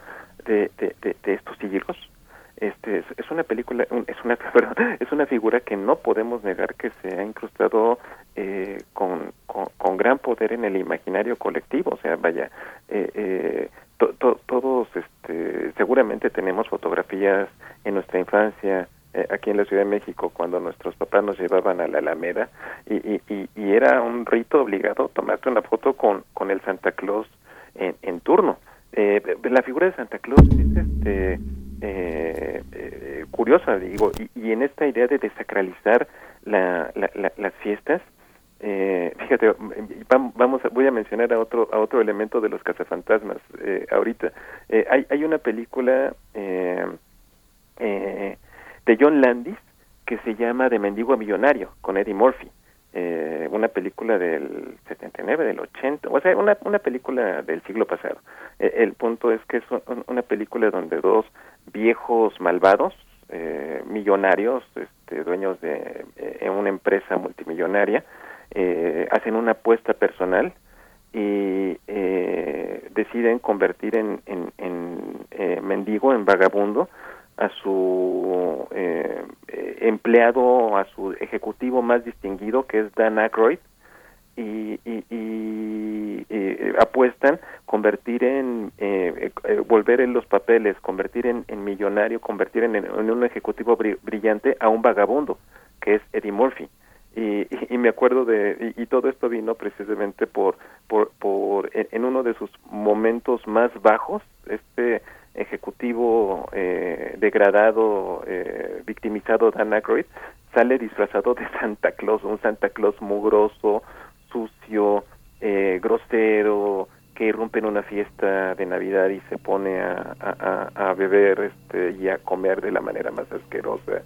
de, de, de estos siglos este es, una película es una <laughs> es una figura que no podemos negar que se ha incrustado eh, con, con, gran poder en el imaginario colectivo. O sea vaya eh, eh, todos este seguramente tenemos fotografías en nuestra infancia aquí en la Ciudad de México cuando nuestros papás nos llevaban a la Alameda y, y, era un rito obligado tomarte una foto con con el Santa Claus en, en turno. La figura de Santa Claus es este eh, eh, curiosa, digo, y, en esta idea de desacralizar la, las fiestas, eh, fíjate, vamos, voy a mencionar a otro a otro elemento de los cazafantasmas eh, ahorita. Eh, hay, hay una película eh, de John Landis que se llama De Mendigo a Millonario con Eddie Murphy. Una película del 79, del 80, o sea, una, una película del siglo pasado. El punto es que es una película donde dos viejos malvados, eh, millonarios, este, dueños de eh, una empresa multimillonaria, eh, hacen una apuesta personal y deciden convertir en, en, en mendigo, en vagabundo, a su empleado, a su ejecutivo más distinguido, que es Dan Aykroyd, y, y, apuestan convertir en eh, eh, volver en los papeles, convertir en, millonario, convertir en, un ejecutivo brillante a un vagabundo, que es Eddie Murphy. Y, y, me acuerdo de y, todo esto vino precisamente por por por en, uno de sus momentos más bajos este ejecutivo eh, degradado eh, victimizado Dan Aykroyd sale disfrazado de Santa Claus un Santa Claus mugroso sucio, eh, grosero, que irrumpe en una fiesta de Navidad y se pone a, a, a, beber este, y a comer de la manera más asquerosa.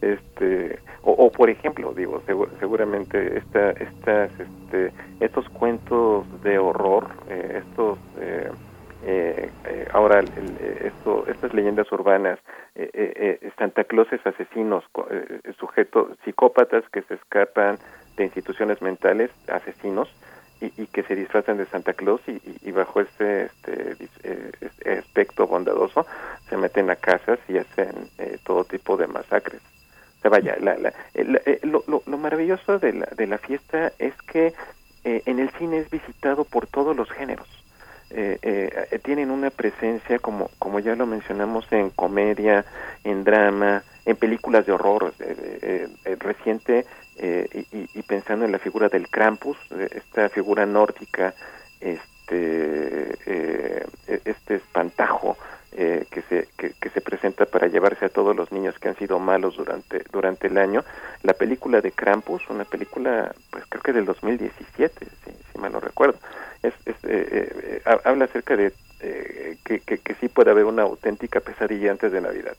Este, o, por ejemplo, digo, seguramente esta, estas, este, estos cuentos de horror, eh, estos, eh, eh, eh ahora el, esto, estas leyendas urbanas, Santa Clauses asesinos, sujetos psicópatas que se escapan de instituciones mentales, asesinos, y, y que se disfrazan de Santa Claus y, bajo este, eh, este, aspecto bondadoso se meten a casas y hacen eh, todo tipo de masacres. O vaya, la, la, eh, lo, lo, lo, maravilloso de la, de la fiesta es que en el cine es visitado por todos los géneros. Eh, tienen una presencia como como ya lo mencionamos en comedia en drama en películas de horror reciente eh, y, y, pensando en la figura del Krampus, esta figura nórdica, este, eh, este espantajo eh, que, se, que, se presenta para llevarse a todos los niños que han sido malos durante, durante el año. La película de Krampus, una película, pues creo que del 2017, si, si mal lo recuerdo, es, habla acerca de que, que, que sí puede haber una auténtica pesadilla antes de Navidad.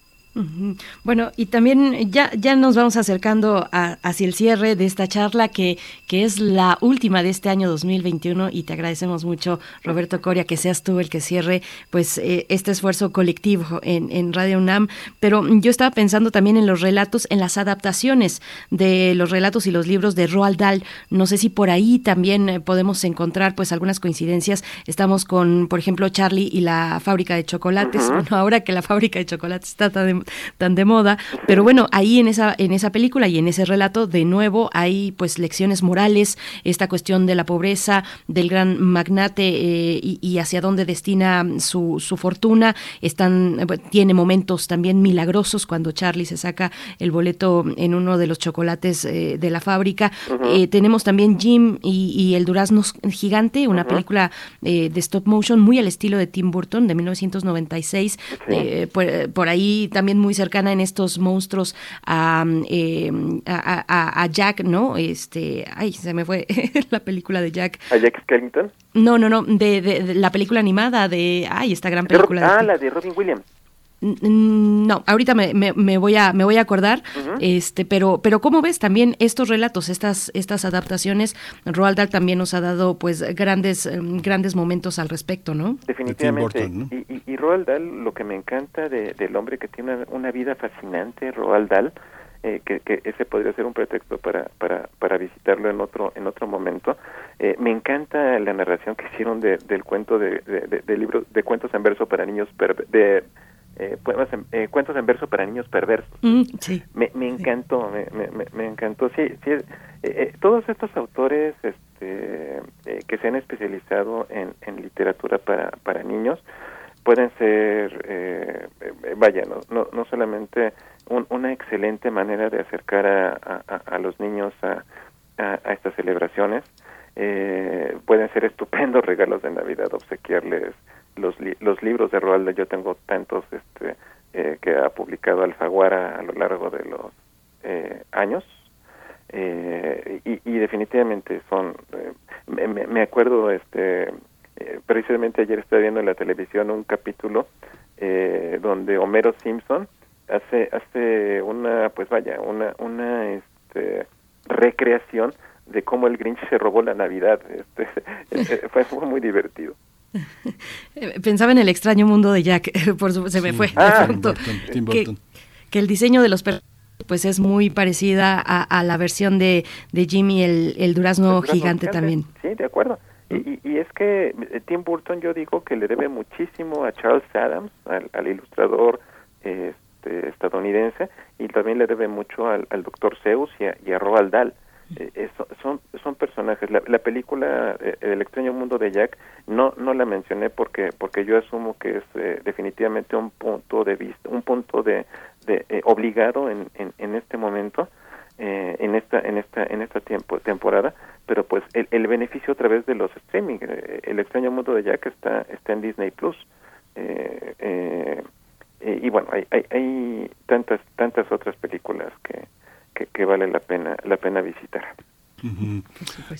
Bueno, y también ya, ya nos vamos acercando hacia el cierre de esta charla que, que es la última de este año 2021 y te agradecemos mucho, Roberto Coria, que seas tú el que cierre pues eh, este esfuerzo colectivo en, en Radio UNAM. Pero yo estaba pensando también en los relatos, en las adaptaciones de los relatos y los libros de Roald Dahl. No sé si por ahí también eh, podemos encontrar pues algunas coincidencias. Estamos con, por ejemplo, Charlie y la fábrica de chocolates. Bueno, ahora que la fábrica de chocolates está tan tan de moda, pero bueno, ahí en esa en esa película y en ese relato de nuevo hay pues lecciones morales, esta cuestión de la pobreza, del gran magnate eh, y, hacia dónde destina su, su fortuna, están eh, tiene momentos también milagrosos cuando Charlie se saca el boleto en uno de los chocolates eh, de la fábrica. tenemos también Jim y, el durazno gigante, una película de stop motion muy al estilo de Tim Burton de 1996, por, por ahí también muy cercana en estos monstruos eh, a, a, Jack, ¿no? Este, ay, se me fue <laughs> la película de Jack. ¿A Jack Skellington? No, no, no, de, de, la película animada de, ay, esta gran película. ah, la de Robin Williams. No, ahorita me, me, voy a me voy a acordar, este, pero pero cómo ves también estos relatos, estas estas adaptaciones, Roald Dahl también nos ha dado pues grandes em, grandes momentos al respecto, ¿no? Definitivamente. Y, y, Roald Dahl, lo que me encanta de, del hombre que tiene una, vida fascinante, Roald Dahl, eh, que, que, ese podría ser un pretexto para, para, para visitarlo en otro en otro momento. Eh, me encanta la narración que hicieron de, del cuento de, de, de, libros de cuentos en verso para niños de eh, eh, cuentos en verso para niños perversos. Mm, me, me encantó, me, me, me, encantó. Sí, sí eh, eh, todos estos autores este, que se han especializado en, en literatura para, para niños pueden ser, vaya, no, no, no solamente una excelente manera de acercar a, a, a los niños a, a, estas celebraciones, pueden ser estupendos <laughs> regalos de Navidad, obsequiarles los, los libros de Roald yo tengo tantos este, eh, que ha publicado Alfaguara a lo largo de los eh, años eh, y, y, definitivamente son me, me, acuerdo este precisamente ayer estaba viendo en la televisión un capítulo donde Homero Simpson hace hace una pues vaya una una este recreación de cómo el Grinch se robó la Navidad este, <laughs> fue muy divertido <laughs> Pensaba en el extraño mundo de Jack, <laughs> por su, se me fue ah, Que, el diseño de los perros pues es muy parecida a, la versión de, de Jimmy el, el durazno, gigante, también. Sí, de acuerdo. Y, y, es que eh, Tim Burton yo digo que le debe muchísimo a Charles Adams, al, ilustrador este, estadounidense, y también le debe mucho al, al doctor Zeus y a, y a Roald Dahl. Eh, son son personajes. La, la película eh, El extraño mundo de Jack no no la mencioné porque porque yo asumo que es eh, definitivamente un punto de vista un punto de, de obligado en, en, en este momento en esta en esta en esta tiempo temporada. Pero pues el, el beneficio a través de los streaming el extraño mundo de Jack está está en Disney Plus. Y bueno hay, hay hay tantas tantas otras películas que que, vale la pena la pena visitar.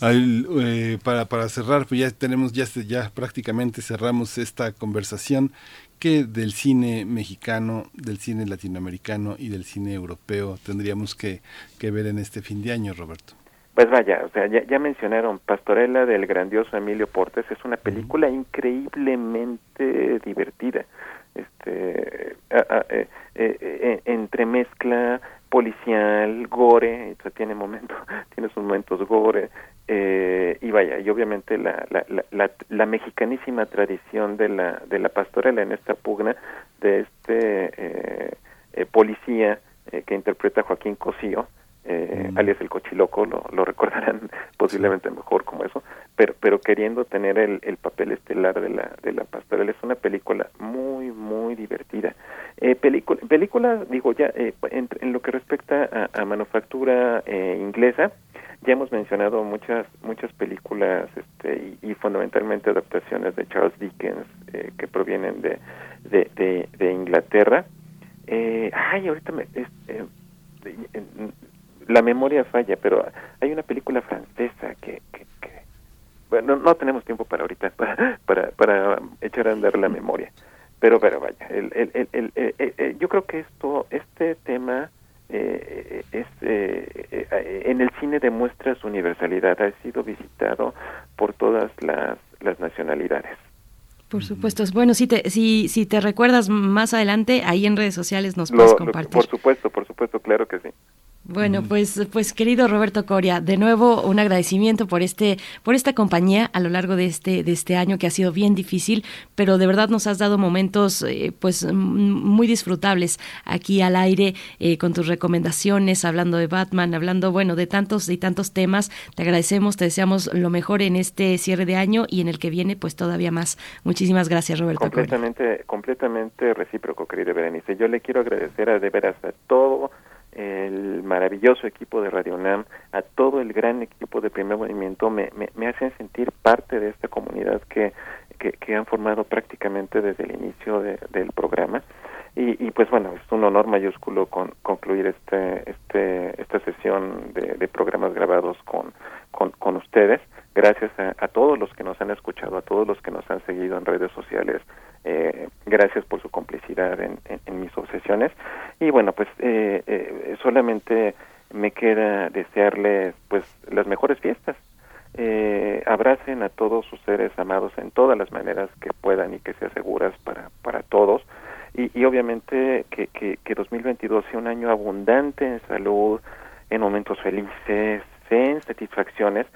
Eh, para, para cerrar, pues ya tenemos, ya, ya prácticamente cerramos esta conversación que del cine mexicano, del cine latinoamericano y del cine europeo tendríamos que, que ver en este fin de año, Roberto. Pues vaya, o sea, ya, mencionaron Pastorela del grandioso Emilio Portes, es una película increíblemente divertida. Este, eh, eh, entremezcla policial, gore, tiene momentos, <laughs> tiene sus momentos gore, eh, y vaya, y obviamente la, la, la, la, mexicanísima tradición de la, de la pastorela en esta pugna de este eh, eh, policía que interpreta Joaquín Cosío, eh, alias el cochiloco, lo, lo <laughs> recordarán posiblemente mejor como eso, pero, pero queriendo tener el, el papel estelar de la, de la. Es una película muy, muy divertida. Eh, película, película, digo ya, eh, en, en, lo que respecta a, a manufactura eh, inglesa, ya hemos mencionado muchas muchas películas este, y, y fundamentalmente adaptaciones de Charles Dickens eh, que provienen de, de, de, de Inglaterra. Eh, ay, ahorita me, es, eh, la memoria falla, pero hay una película francesa que, que, bueno, no tenemos tiempo para ahorita <laughs> para, para, para echar a andar la memoria, pero pero vaya el, el, el, yo creo que esto este tema eh, es, eh, en el cine demuestra su universalidad ha sido visitado por todas las, las nacionalidades por supuesto. Bueno, si te, si, si te recuerdas más adelante, ahí en redes sociales nos puedes compartir. por supuesto, por supuesto, claro que sí. Bueno, pues, pues querido Roberto Coria, de nuevo un agradecimiento por este, por esta compañía a lo largo de este, de este año que ha sido bien difícil, pero de verdad nos has dado momentos, eh, pues, muy disfrutables aquí al aire eh, con tus recomendaciones, hablando de Batman, hablando, bueno, de tantos y tantos temas. Te agradecemos, te deseamos lo mejor en este cierre de año y en el que viene, pues, todavía más. Muchísimas gracias, Roberto. Completamente, completamente recíproco, querida Berenice. Yo le quiero agradecer a de veras a todo el maravilloso equipo de Radio UNAM, a todo el gran equipo de Primer Movimiento, me, me, hacen sentir parte de esta comunidad que, que, han formado prácticamente desde el inicio del programa. Y, y, pues bueno, es un honor mayúsculo con, concluir este, este, esta sesión de, de programas grabados con, con, con ustedes. Gracias a, todos los que nos han escuchado, a todos los que nos han seguido en redes sociales, eh, gracias por su complicidad en, mis obsesiones. Y bueno, pues eh, eh, solamente me queda desearles pues las mejores fiestas. Eh, abracen a todos sus seres amados en todas las maneras que puedan y que sean seguras para, para todos. Y, y obviamente que, que, que 2022 sea un año abundante en salud, en momentos felices, en satisfacciones,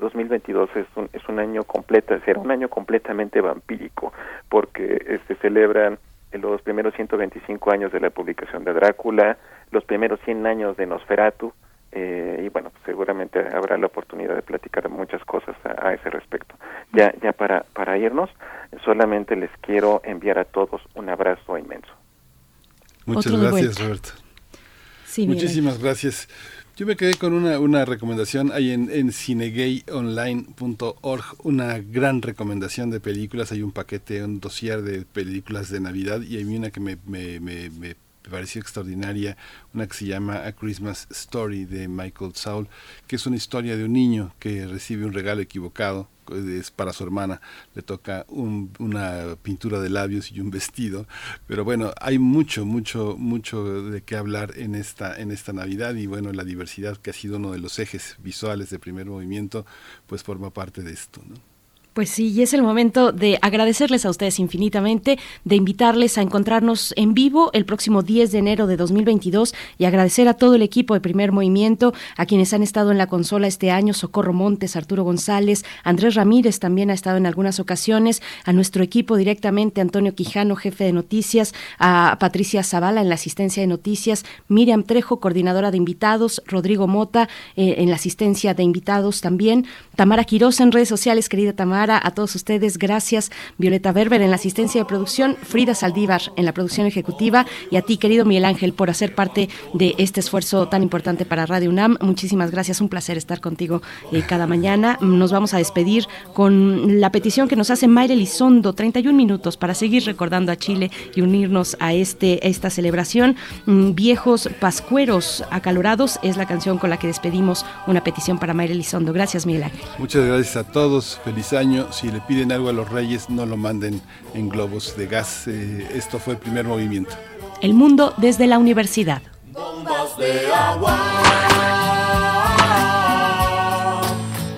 2022 eh, es un, es un año completo, será un año completamente vampírico, porque se este, celebran los primeros 125 años de la publicación de Drácula, los primeros 100 años de Nosferatu, eh, y bueno, pues seguramente habrá la oportunidad de platicar muchas cosas a, ese respecto. Ya, ya para, para irnos, solamente les quiero enviar a todos un abrazo inmenso. Muchas gracias, Roberto. Muchísimas gracias. Yo me quedé con una, una recomendación ahí en, en cinegayonline.org, una gran recomendación de películas. Hay un paquete, un dossier de películas de Navidad y hay una que me, me, me, me pareció extraordinaria, una que se llama A Christmas Story de Michael Saul, que es una historia de un niño que recibe un regalo equivocado es para su hermana, le toca una pintura de labios y un vestido, pero bueno, hay mucho, mucho, mucho de qué hablar en esta, en esta Navidad y bueno, la diversidad que ha sido uno de los ejes visuales de primer movimiento, pues forma parte de esto. Pues sí, y es el momento de agradecerles a ustedes infinitamente, de invitarles a encontrarnos en vivo el próximo 10 de enero de 2022 y agradecer a todo el equipo de Primer Movimiento, a quienes han estado en la consola este año, Socorro Montes, Arturo González, Andrés Ramírez también ha estado en algunas ocasiones, a nuestro equipo directamente, Antonio Quijano, jefe de noticias, a Patricia Zavala en la asistencia de noticias, Miriam Trejo, coordinadora de invitados, Rodrigo Mota eh, en la asistencia de invitados también, Tamara Quiroz en redes sociales, querida Tamara, a todos ustedes, gracias. Violeta Berber en la asistencia de producción, Frida Saldívar en la producción ejecutiva y a ti, querido Miguel Ángel, por hacer parte de este esfuerzo tan importante para Radio UNAM. Muchísimas gracias, un placer estar contigo eh, cada mañana. Nos vamos a despedir con la petición que nos hace Mayre Lizondo, 31 minutos para seguir recordando a Chile y unirnos a este esta celebración. Mm, viejos pascueros acalorados es la canción con la que despedimos una petición para Mayre Lizondo. Gracias, Miguel Ángel. Muchas gracias a todos. Feliz año si le piden algo a los reyes, no lo manden en globos de gas. Eh, esto fue el primer movimiento. El mundo desde la universidad. Bombas de agua.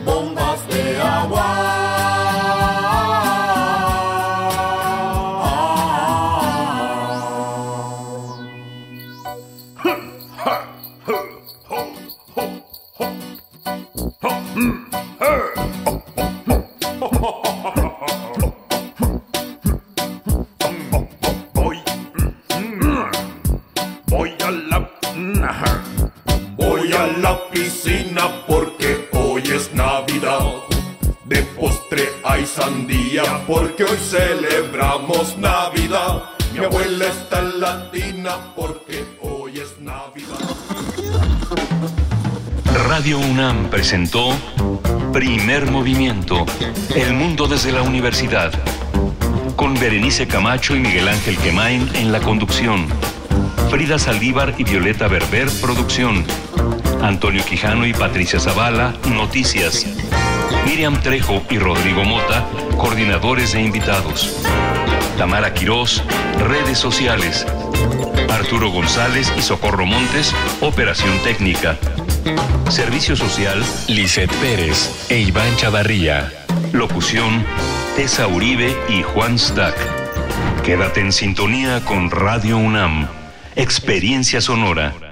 Bombas de agua. Porque hoy es Navidad. De postre hay sandía porque hoy celebramos Navidad. Mi abuela está latina porque hoy es Navidad. Radio UNAM presentó Primer Movimiento, El Mundo desde la Universidad, con Berenice Camacho y Miguel Ángel Quemain en la conducción. Frida Saldívar y Violeta Berber, producción. Antonio Quijano y Patricia Zavala, noticias. Miriam Trejo y Rodrigo Mota, coordinadores e invitados. Tamara Quirós, redes sociales. Arturo González y Socorro Montes, operación técnica. Servicio social, Lisette Pérez e Iván Chavarría. locución, Tessa Uribe y Juan Stack. Quédate en sintonía con Radio UNAM. Experiencia sonora.